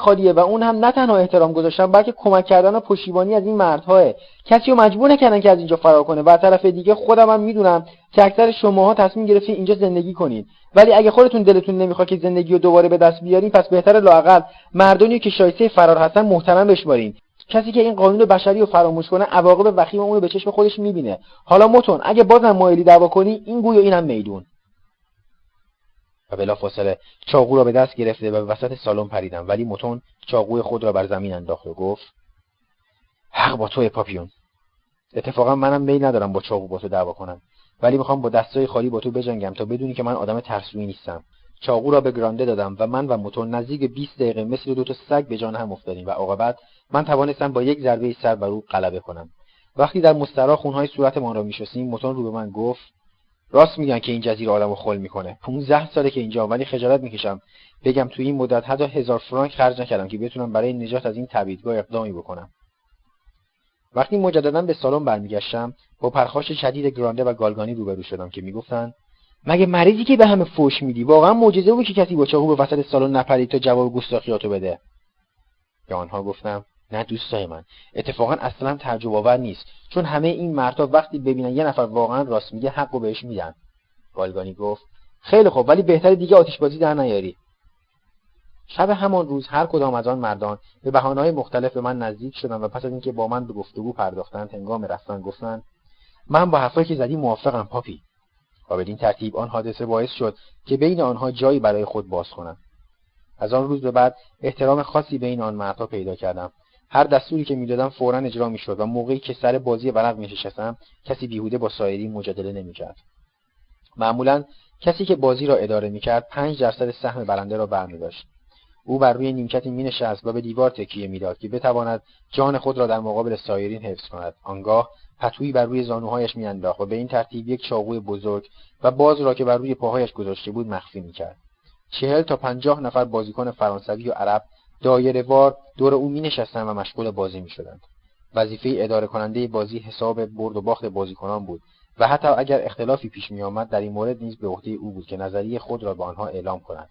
خالیه و اون هم نه تنها احترام گذاشتن بلکه کمک کردن و پشتیبانی از این مردهاه. کسی رو مجبور نکردن که از اینجا فرار کنه. و از طرف دیگه خودم هم می‌دونم که اکثر شماها تصمیم گرفتین اینجا زندگی کنید ولی اگه خودتون دلتون نمی‌خواد که زندگی رو دوباره به دست بیارین پس بهتر لاقل مردانی که شایسته فرار هستن محترم بشمارین. کسی که این قانون بشری رو فراموش کنه عواقب وخیم اون رو به چشم خودش می‌بینه. حالا متون اگه بازم مایلی دعوا کنی این گوی اینم میدون. و بلافاصله چاقو را به دست گرفته و به وسط سالن پریدم. ولی متون چاقوی خود را بر زمین انداخت و گفت حق با توی پاپیون. اتفاقا منم میل ندارم با چاقو با تو دعوا کنم. ولی می‌خوام با دستای خالی با تو بجنگم تا بدونی که من آدم ترسویی نیستم. چاقو را به گرانده دادم و من و متون نزدیک 20 دقیقه مثل دو تا سگ به جان هم افتادیم و عاقبت من توانستم با یک ضربه سر بر او غلبه کنم. وقتی در مسترا خونهای صورتمان را میشستیم متون رو به من گفت راست میگن که این جزیره آدمو خل می‌کنه. 15 ساله که اینجا ولی خجالت می‌کشم. بگم توی این مدت حتی هزار فرانک خرج نکردم که بتونم برای نجات از این تبعیدگاه اقدامی بکنم. وقتی مجددا به سالن برمیگشتم با پرخاش شدید گرانده و گالگانی روبرو شدم که می‌گفتن مگه مریضی که به همه فوش میدی؟ واقعا معجزه بود که کسی با چاقو به وسط سالن نپرید تا جواب گستاخیاتو بده. به آنها گفتم نه دوستای من. اتفاقا اصلا تعجب آور نیست. چون همه این مردها وقتی ببینن یه نفر واقعا راست میگه حقو بهش میدن. گالگانی گفت خیلی خوب ولی بهتر دیگه آتیش بازی در نیاری. شب همان روز هر کدام از آن مردان به بهانه‌های مختلف به من نزدیک شدن و پس از اینکه با من به گفتگو پرداختند هنگام رفتن گفتند من با حرفایی که زدی موافقم پاپی. و بدین ترتیب آن حادثه باعث شد که بین آنها جایی برای خود باز کنم. از آن روز به بعد احترام خاصی بین آن مردها پیدا کردم. هر دستوری که می‌دادم فورا اجرا می‌شد و موقعی که سر بازی ورق مینشستم کسی بیهوده با سایری مجادله نمی‌کرد. معمولا کسی که بازی را اداره می‌کرد پنج درصد سهم برنده را برمیداشت. او بر روی نیمکتی مینشست و به دیوار تکیه می‌داد که بتواند جان خود را در مقابل سایرین حفظ کند. آنگاه پتویی بر روی زانوهایش میانداخت و به این ترتیب یک چاقوی بزرگ و باز را که بر روی پاهایش گذاشته بود مخفی می‌کرد. چهل تا پنجاه نفر بازیکن فرانسوی و عرب دایره وار دور او می نشستند و مشغول بازی می شدند. وظیفه اداره کننده بازی حساب برد و باخت بازیکنان بود و حتی اگر اختلافی پیش می آمد در این مورد نیز به عهده او بود که نظریه خود را به آنها اعلام کند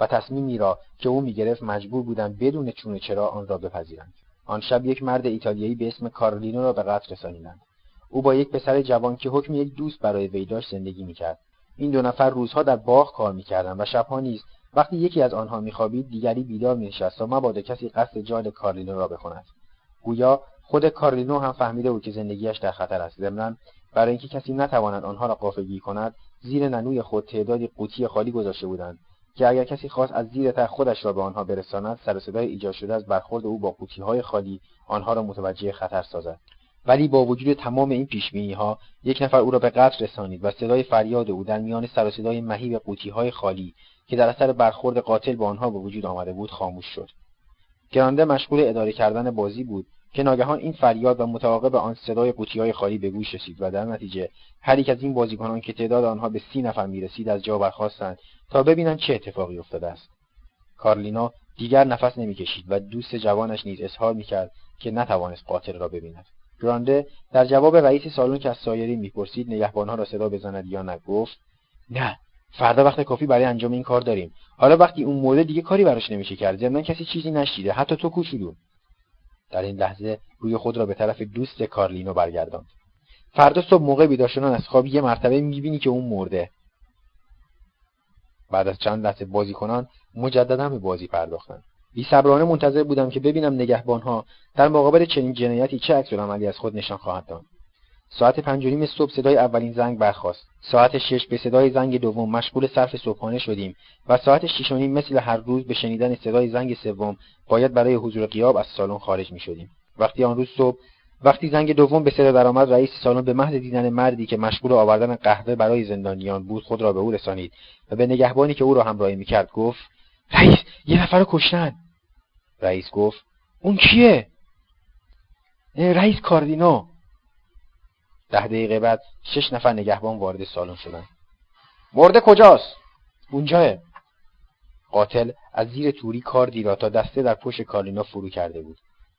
و تصمیمی را که او می گرفت مجبور بودند بدون چون چرا آن را بپذیرند. آن شب یک مرد ایتالیایی به اسم کارلینو را به قتل رسانیدند. او با یک پسر جوان که حکم یک دوست برای وی داشت زندگی می‌کرد. این دو نفر روزها در باغ کار می‌کردند و شبها نیز وقتی یکی از آنها میخوابید دیگری بیدار مینشست تا مبادا کسی قصد جان کارلینو را بکند گویا خود کارلینو هم فهمیده بود که زندگیش در خطر است. ضمنا برای اینکه کسی نتواند آنها را قافلگیری کند زیر ننوی خود تعدادی قوطی خالی گذاشته بودند که اگر کسی خواست از زیر ته خودش را به آنها برساند سر صدای ایجاد شده از برخورد او با های خالی آنها را متوجه خطر سازد. ولی با وجود تمام این پیشبینی ها یک نفر او را به قتل رسانید و صدای فریاد او در میان سر و صدای مهیب های خالی که در اثر برخورد قاتل با آنها به وجود آمده بود خاموش شد. گرانده مشغول اداره کردن بازی بود که ناگهان این فریاد و متعاقب آن صدای های خالی به گوش رسید و در نتیجه هر یک از این بازیکنان که تعداد آنها به سی نفر می‌رسید از جا برخاستند تا ببینند چه اتفاقی افتاده است. کارلینا دیگر نفس نمی‌کشید و دوست جوانش نیز اظهار می‌کرد که نتوانست قاتل را ببیند. گرانده در جواب رئیس سالن که از سایری می‌پرسید نگهبانها را صدا بزند یا نگفت نه. فردا وقت کافی برای انجام این کار داریم. حالا وقتی اون مرده دیگه کاری براش نمیشه کرد ضمنا کسی چیزی نشیده. حتی تو کوچولو. در این لحظه روی خود را به طرف دوست کارلینو برگرداند فردا صبح موقع بیدار از خواب یه مرتبه می‌بینی که اون مرده. بعد از چند لحظه بازیکنان مجددا به بازی پرداختند بیصبرانه منتظر بودم که ببینم نگهبانها در مقابل چنین جنایتی چه عکسالعملی از خود نشان خواهد داد. ساعت پنج نیم صبح صدای اولین زنگ برخاست. ساعت شش به صدای زنگ دوم مشغول صرف صبحانه شدیم و ساعت شش نیم مثل هر روز به شنیدن صدای زنگ سوم باید برای حضور قیاب از سالن خارج می شدیم وقتی آن روز صبح وقتی زنگ دوم به صدا درآمد رئیس سالن به محض دیدن مردی که مشغول آوردن قهوه برای زندانیان بود خود را به او رسانید و به نگهبانی که او را همراهی می‌کرد گفت رئیس یه نفر رو کشتن. رئیس گفت اون کیه؟ رئیس کاردینو. ده دقیقه بعد شش نفر نگهبان وارد سالن شدند مرده کجاست؟ اونجاه قاتل از زیر توری کاردی را تا دسته در پشت کارلینا فرو کرده بود.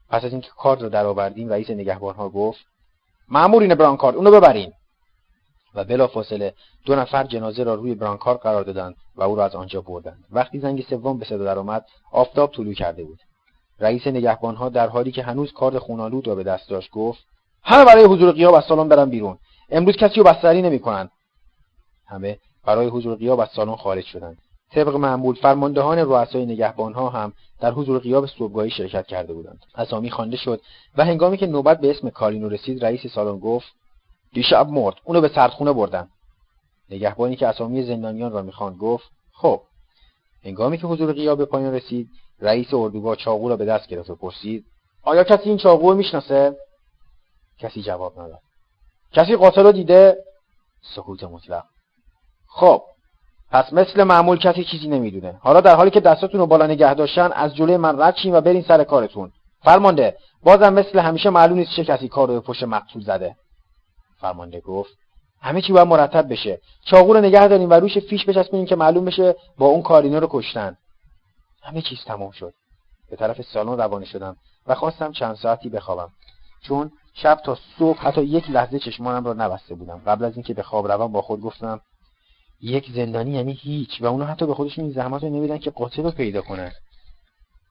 پس از اینکه کارد را درآوردیم رئیس نگهبانها گفت مأمورین برانکارد اونو ببرین. و بلافاصله دو نفر جنازه را روی برانکارد قرار دادند و او را از آنجا بردند. وقتی زنگ سوم به صدا درآمد آفتاب طلوع کرده بود. رئیس نگهبانها در حالی که هنوز کارد خونالود را به دست داشت گفت همه برای حضور قیاب از سالن برن بیرون. امروز کسی رو بستری نمی‌کنند همه برای حضور قیاب از سالن خارج شدند طبق معمول فرماندهان رؤسای نگهبانها هم در حضور قیاب صبحگاهی شرکت کرده بودند. اسامی خوانده شد و هنگامی که نوبت به اسم کارینو رسید رئیس سالن گفت دیشب مرد اونو به سردخونه بردن. نگهبانی که اسامی زندانیان را می‌خواند گفت خب. هنگامی که حضور قیاب به پایان رسید رئیس اردوگاه چاقو را به دست گرفت و پرسید آیا کسی این چاقو رو می‌شناسه؟ کسی جواب نداد. کسی قاتل رو دیده؟ سکوت مطلق. خب پس مثل معمول کسی چیزی نمی‌دونه. حالا در حالی که دستاتون رو بالا نگه داشتن از جلوی من رد و برین سر کارتون. فرمانده بازم مثل همیشه معلوم نیست چه کسی کار رو به پشت مقتول زده. فرمانده گفت همه چی باید مرتب بشه. چاقو رو نگه داریم و روش فیش بچسبونیم که معلوم بشه با اون کارینو رو کشتن. همه چیز تمام شد. به طرف سالن روانه شدم و خواستم چند ساعتی بخوابم. چون شب تا صبح حتی یک لحظه چشمانم را نبسته بودم. قبل از اینکه به خواب روم با خود گفتم یک زندانی یعنی هیچ. و اونا حتی به خودشون این زحمت رو نمیدن که قاتل رو پیدا کنن.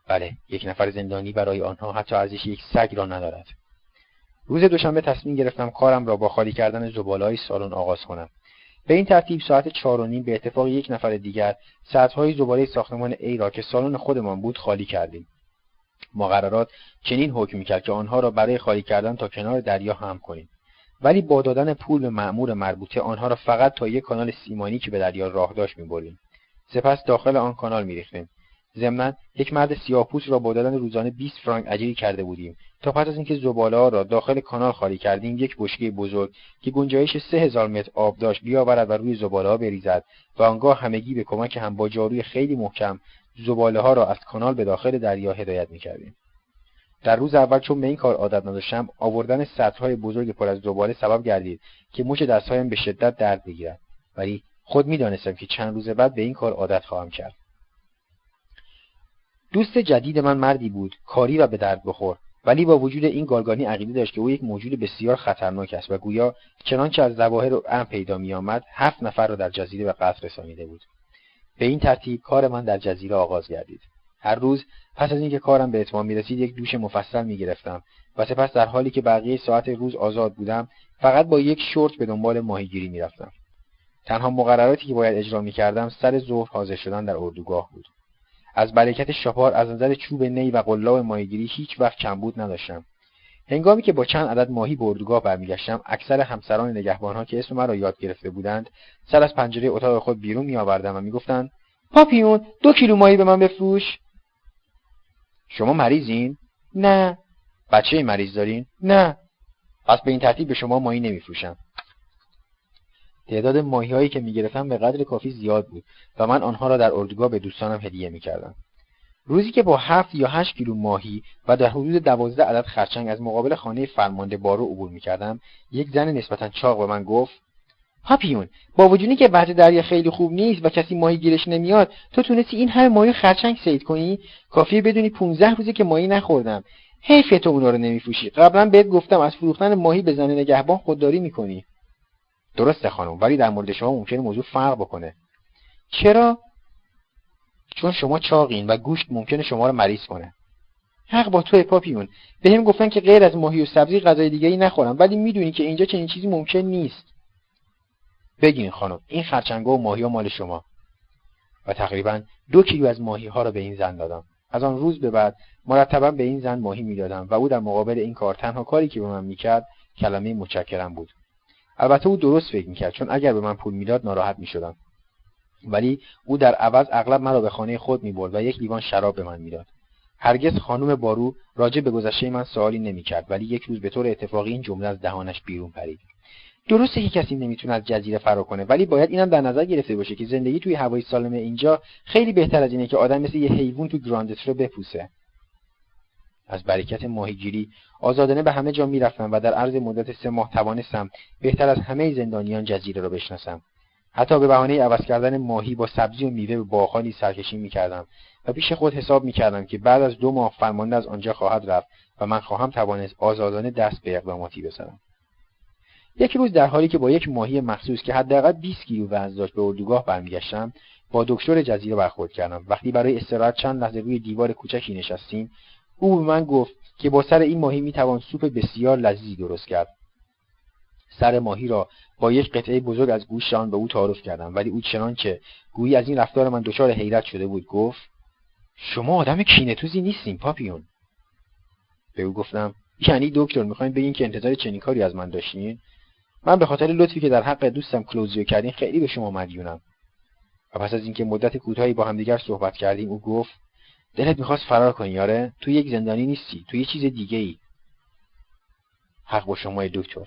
بله یک نفر زندانی برای آنها حتی ارزش یک سگ را ندارد. روز دوشنبه تصمیم گرفتم کارم را با خالی کردن های سالن آغاز کنم. به این ترتیب ساعت چهار و نیم به اتفاق یک نفر دیگر سطحهای زباله ساختمان ای را که سالن خودمان بود خالی کردیم. مقررات چنین حکم می‌کرد که آنها را برای خالی کردن تا کنار دریا هم کنیم. ولی با دادن پول به مأمور مربوطه آنها را فقط تا یک کانال سیمانی که به دریا راه داشت می‌بریم سپس داخل آن کانال میریختیم. ضمنا یک مرد سیاهپوست را با دادن روزانه 20 فرانک اجری کرده بودیم. تا پس از اینکه زباله ها را داخل کانال خالی کردیم یک بشکه بزرگ که گنجایش سه هزار متر آب داشت بیاورد و روی زباله ها بریزد و آنگاه همگی به کمک هم با جاروی خیلی محکم زباله ها را از کانال به داخل دریا هدایت می‌کردیم. در روز اول چون به این کار عادت نداشتم آوردن سطرهای بزرگ پر از زباله سبب گردید که مچ دستهایم به شدت درد بگیرد ولی خود می‌دانستم که چند روز بعد به این کار عادت خواهم کرد. دوست جدید من مردی بود کاری و به درد بخور. ولی با وجود این گالگانی عقیده داشت که او یک موجود بسیار خطرناک است و گویا چنانچه از ظواهر ام پیدا میآمد هفت نفر را در جزیره به قتل رسانیده بود. به این ترتیب کار من در جزیره آغاز گردید. هر روز پس از اینکه کارم به اتمام می‌رسید یک دوش مفصل می‌گرفتم و سپس در حالی که بقیه ساعت روز آزاد بودم فقط با یک شورت به دنبال ماهیگیری می‌رفتم. تنها مقرراتی که باید اجرا می‌کردم سر ظهر حاضر شدن در اردوگاه بود. از برکت شپار از نظر چوب نی و قلاب ماهیگیری هیچ وقت کمبود نداشتم. هنگامی که با چند عدد ماهی به اردوگاه برمیگشتم اکثر همسران نگهبانها که اسم مرا یاد گرفته بودند سر از پنجره اتاق خود بیرون میآوردند و می‌گفتند پاپیون دو کیلو ماهی به من بفروش. شما مریضین؟ نه. بچه مریض دارین؟ نه. پس به این ترتیب به شما ماهی نمیفروشم. تعداد ماهیهایی که می‌گرفتم به قدر کافی زیاد بود و من آنها را در اردوگاه به دوستانم هدیه می‌کردم. روزی که با هفت یا هشت کیلو ماهی و در حدود دوازده عدد خرچنگ از مقابل خانه فرمانده بارو عبور می‌کردم یک زن نسبتا چاق به من گفت پاپیون با وجودی که وضع دریا خیلی خوب نیست و کسی ماهی گیرش نمیاد تو تونستی این همه ماهی خرچنگ سید کنی؟ کافیه بدونی 15 روزی که ماهی نخوردم. حیف تو اونا رو نمیفروشی. قبلا بهت گفتم از فروختن ماهی به زن نگهبان خودداری می‌کنی. درسته خانم ولی در مورد شما ممکنه موضوع فرق بکنه. چرا؟ چون شما چاقین و گوشت ممکنه شما رو مریض کنه. حق با تو پاپیون. به هم گفتن که غیر از ماهی و سبزی غذای دیگه ای نخورم ولی می‌دونی که اینجا چنین چیزی ممکن نیست. بگین خانم این خرچنگا و ماهی ها مال شما. و تقریبا دو کیلو از ماهی ها را به این زن دادم. از آن روز به بعد مرتبا به این زن ماهی می‌دادم و او در مقابل این کار تنها کاری که به من می‌کرد کلمه متشکرم بود. البته او درست فکر می‌کرد چون اگر به من پول می‌داد ناراحت می‌شدم. ولی او در عوض اغلب مرا به خانه خود می‌برد و یک لیوان شراب به من می‌داد. هرگز خانم بارو راجع به گذشته من سوالی نمی‌کرد ولی یک روز به طور اتفاقی این جمله از دهانش بیرون پرید. درسته که کسی نمی‌تونه از جزیره فرار کنه ولی باید اینم در نظر گرفته باشه که زندگی توی هوای سالم اینجا خیلی بهتر از اینه که آدم مثل یه حیوان تو گراندترو بپوسه. از برکت ماهیگیری آزادانه به همه جا می‌رفتم و در عرض مدت سه ماه توانستم بهتر از همه زندانیان جزیره را بشناسم. حتی به بهانه عوض کردن ماهی با سبزی و میوه به باغها سرکشی می‌کردم و پیش خود حساب می‌کردم که بعد از دو ماه فرمانده از آنجا خواهد رفت و من خواهم توانست آزادانه دست به اقداماتی بزنم. یک روز در حالی که با یک ماهی مخصوص که حداقل 20 کیلو وزن داشت به اردوگاه برمیگشتم با دکتر جزیره برخورد کردم. وقتی برای استراحت چند لحظه روی دیوار کوچکی نشستیم او به من گفت که با سر این ماهی می‌توان سوپ بسیار لذیذی درست کرد. سر ماهی را با یک قطعه بزرگ از گوشت آن به او تعارف کردم. ولی او چنان که گویی از این رفتار من دچار حیرت شده بود گفت شما آدم کینهتوزی نیستین پاپیون. به او گفتم یعنی دکتر می‌خواین بگین که انتظار چنین کاری از من داشتین؟ من به خاطر لطفی که در حق دوستم کلوزیو کردین خیلی به شما مدیونم. و پس از اینکه مدت کوتاهی با همدیگر صحبت کردیم او گفت دلت می‌خواست فرار کنی یاره تو یک زندانی نیستی تو یه چیز دیگه ای حق با شما دکتر.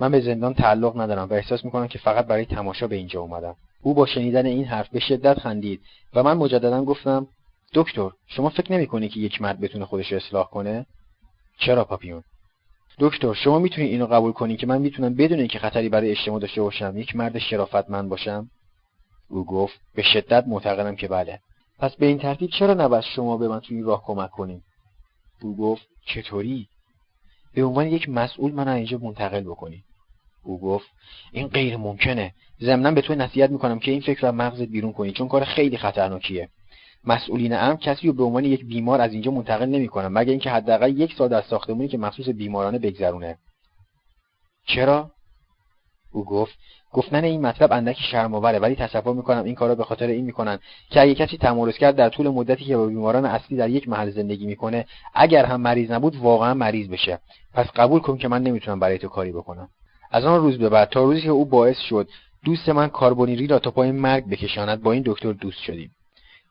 من به زندان تعلق ندارم و احساس می‌کنم که فقط برای تماشا به اینجا اومدم. او با شنیدن این حرف به شدت خندید و من مجددا گفتم دکتر شما فکر نمی‌کنی که یک مرد بتونه خودش اصلاح کنه؟ چرا پاپیون؟ دکتر شما می‌تونید اینو قبول کنی که من می‌تونم بدون اینکه خطری برای اجتماع داشته باشم یک مرد شرافتمند باشم؟ او گفت به شدت معتقدم که بله. پس به این ترتیب چرا نباید شما به من توی این راه کمک کنیم او گفت چطوری؟ به عنوان یک مسئول من اینجا منتقل بکنی. او گفت این غیر ممکنه. ضمنا به تو نصیحت می‌کنم که این فکر را مغزت بیرون کنی چون کار خیلی خطرناکیه. مسئولین امن کسی رو به عنوان یک بیمار از اینجا منتقل نمی‌کنن مگر اینکه حداقل یک سال در ساختمونی که مخصوص بیمارانه بگذرونه. چرا؟ او گفت گفتن این مطلب اندکی شرمآوره ولی تصور می‌کنم این کارا به خاطر این می‌کنن که اگه کسی تمارض کرد در طول مدتی که با بیماران اصلی در یک محل زندگی می‌کنه اگر هم مریض نبود واقعا مریض بشه. پس قبول کن که من نمی‌تونم برای تو کاری بکنم. از آن روز به بعد تا روزی که او باعث شد دوست من کاربونیری را تا پای مرگ بکشاند با این دکتر دوست شدیم.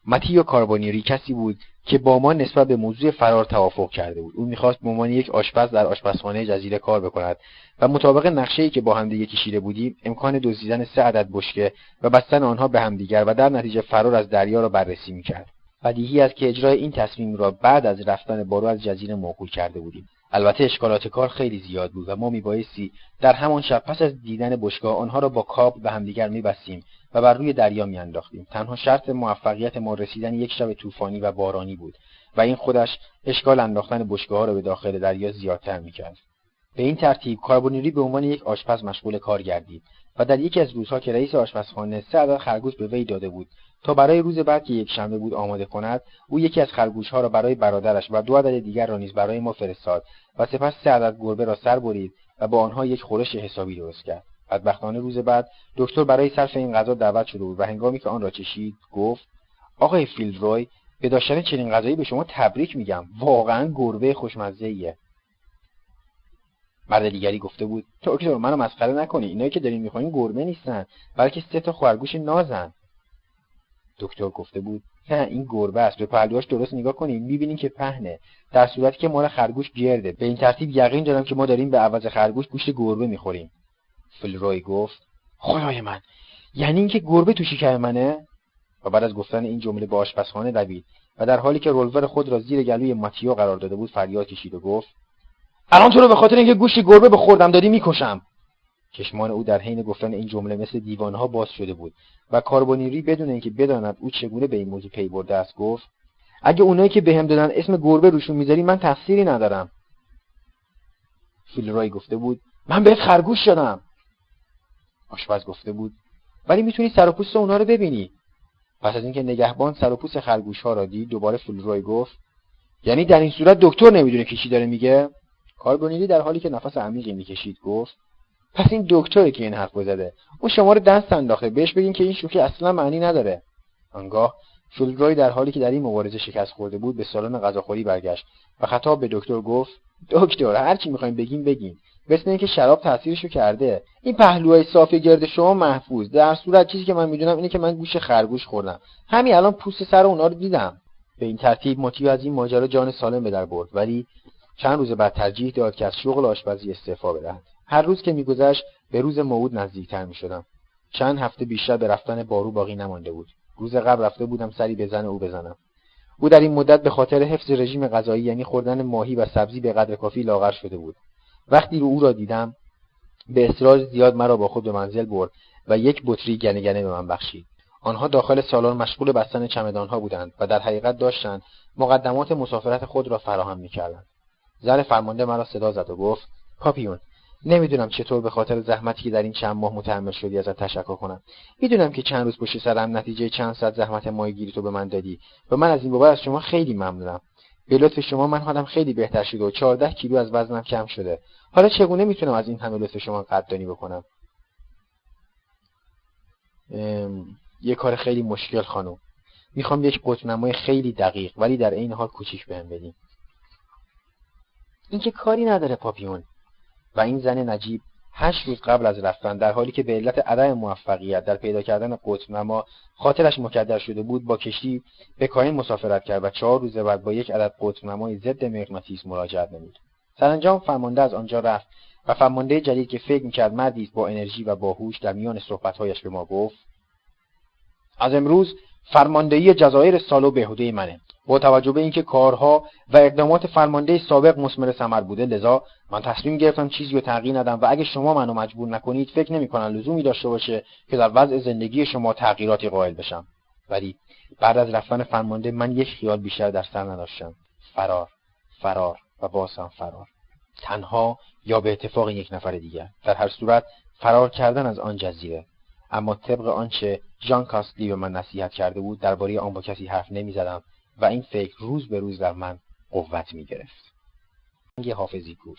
متیو کاربونیری کسی بود که با ما نسبت به موضوع فرار توافق کرده بود. او می‌خواست به عنوان یک آشپز در آشپزخانه جزیره کار بکند و مطابق نقشه‌ای که با همدیگه کشیده بودیم امکان دزدیدن سه عدد بشکه و بستن آنها به همدیگر و در نتیجه فرار از دریا را بررسی می‌کرد. بدیهی است که اجرای این تصمیم را بعد از رفتن بارو از جزیره موکول کرده بودیم. البته اشکالات کار خیلی زیاد بود و ما میبایستی در همان شب پس از دیدن بشگاه آنها را با کاب به همدیگر میبستیم و بر روی دریا میانداختیم. تنها شرط موفقیت ما رسیدن یک شب طوفانی و بارانی بود و این خودش اشکال انداختن بشگاه ها را به داخل دریا زیادتر می‌کرد. به این ترتیب کاربونیری به عنوان یک آشپز مشغول کار گردید و در یکی از روزها که رئیس آشپزخانه سه عدد خرگوش به وی داده بود تا برای روز بعد که یک شنبه بود آماده کند او یکی از خرگوشها را برای برادرش و دو عدد دیگر را نیز برای ما فرستاد و سپس سه عدد گربه را سر برید و با آنها یک خورش حسابی درست کرد. بدبختانه روز بعد دکتر برای صرف این غذا دعوت شده بود و هنگامی که آن را چشید گفت آقای فیلدروی به داشتن چنین غذایی به شما تبریک میگم. واقعا گربه خوشمزه ایه مرد دیگری گفته بود دکتر منو مسخره نکنی اینایی که داریم می‌خوایم گربه نیستن بلکه سه تا خرگوش نازن. دکتر گفته بود نه این گربه است به پهلوهاش درست نگاه کنیم می‌بینیم که پهنه. در صورتی که مال خرگوش گرده. به این ترتیب یقین دارم که ما داریم به عوض خرگوش گوشت گربه می‌خوریم. فلروی گفت خدای من یعنی اینکه گربه تو شکم منه؟ و بعد از گفتن این جمله به آشپزخانه دوید و در حالی که رولور خود را زیر گلوی ماتیو قرار داده بود فریاد کشید و گفت الان تو رو به خاطر اینکه گوشت گربه به خوردم دادی می‌کشم. چشمان او در حین گفتن این جمله مثل دیوانها باز شده بود و کاربونیری بدون اینکه بداند او چگونه به این موضوع پی برده است گفت اگه اونایی که بهم دادن اسم گربه روشون می‌ذاری من تقصیری ندارم. فیلرای گفته بود من بهت خرگوش شدم. آشپز گفته بود ولی می‌تونی سر و پوست اونا رو ببینی. پس از اینکه نگهبان سر و پوست خرگوش ها را دید دوباره فولروی گفت یعنی در این صورت دکتر نمی‌دونه که چی داره میگه؟ کاربونیری در حالی که نفس عمیقی می‌کشید گفت پس این دکتری که این حرف زده اون شما رو دست انداخته بهش بگین که این شوخی اصلا معنی نداره. آنگاه فولروی در حالی که در این مبارزه شکست خورده بود به سالن غذاخوری برگشت و خطاب به دکتر گفت دکتر هر چی می‌خوایم بگیم بگین. مثل اینکه شراب تاثیرشو کرده. این پهلوهای صافی گرد شما محفوظ. در صورت چیزی که من می‌دونم اینه که من گوش خرگوش خوردم. همین الان پوست سر اونا رو دیدم. به این ترتیب مطیع از این ماجرا جان سالم به در برد. ولی چند روز بعد ترجیح داد که از شغل آشپزی استعفا بدهد. هر روز که میگذشت به روز موعود نزدیکتر می‌شدم. چند هفته بیشتر به رفتن بارو باقی نمانده بود. روز قبل رفته بودم سری به زن او بزنم. او در این مدت به خاطر حفظ رژیم غذایی یعنی خوردن ماهی و سبزی به قدر کافی لاغر شده بود. وقتی رو او را دیدم به اصرار زیاد مرا با خود به منزل برد و یک بطری گنه گنه به من بخشید. آنها داخل سالن مشغول بستن چمدانها بودند و در حقیقت داشتند مقدمات مسافرت خود را فراهم می‌کردند. زن فرمانده مرا صدا زد و گفت پاپیون نمی‌دونم چطور به خاطر زحمتی که در این چند ماه متحمل شدی ازت تشکر کنم. می‌دونم که چند روز پشت سرم نتیجه چند ساعت زحمت ماهیگیری تو به من دادی و من از این بابت از شما خیلی ممنونم. به لطف شما من حالم خیلی بهتر شده و 14 کیلو از وزنم کم شده. حالا چگونه می‌تونم از این همه لطف شما قدردانی بکنم؟ یه کار خیلی مشکل خانم. می‌خوام یک قطب خیلی دقیق ولی در این حال کوچیک بهم بدین. این که کاری نداره پاپیون. و این زن نجیب هشت روز قبل از رفتن در حالی که به علت عدم موفقیت در پیدا کردن قطب نما خاطرش مکدر شده بود با کشتی به کاین مسافرت کرد و چهار روز بعد با یک عدد قطب نمای ضد مغناطیس مراجعت نمود. سرانجام فرمانده از آنجا رفت و فرمانده جدید که فکر می‌کرد مردی با انرژی و باهوش در میان صحبتهایش به ما گفت از امروز فرماندهی جزایر سالو بهوده منه. با توجه به اینکه کارها و اقدامات فرمانده سابق مسمر ثمر بوده لذا من تصمیم گرفتم چیزی رو تغییر ندم و اگه شما منو مجبور نکنید فکر نمی‌کنم لزومی داشته باشه که در وضع زندگی شما تغییراتی قائل بشم. ولی بعد از رفتن فرمانده من یک خیال بیشتر در سر نداشتم. فرار فرار و باز هم فرار. تنها یا به اتفاق یک نفر دیگر. در هر صورت فرار کردن از آن جزیره. اما طبق آنچه ژان کاستلی به من نصیحت کرده بود درباره آن با کسی حرف نمی‌زدم. و این فکر روز به روز در من قوت می گرفت. حافظی پور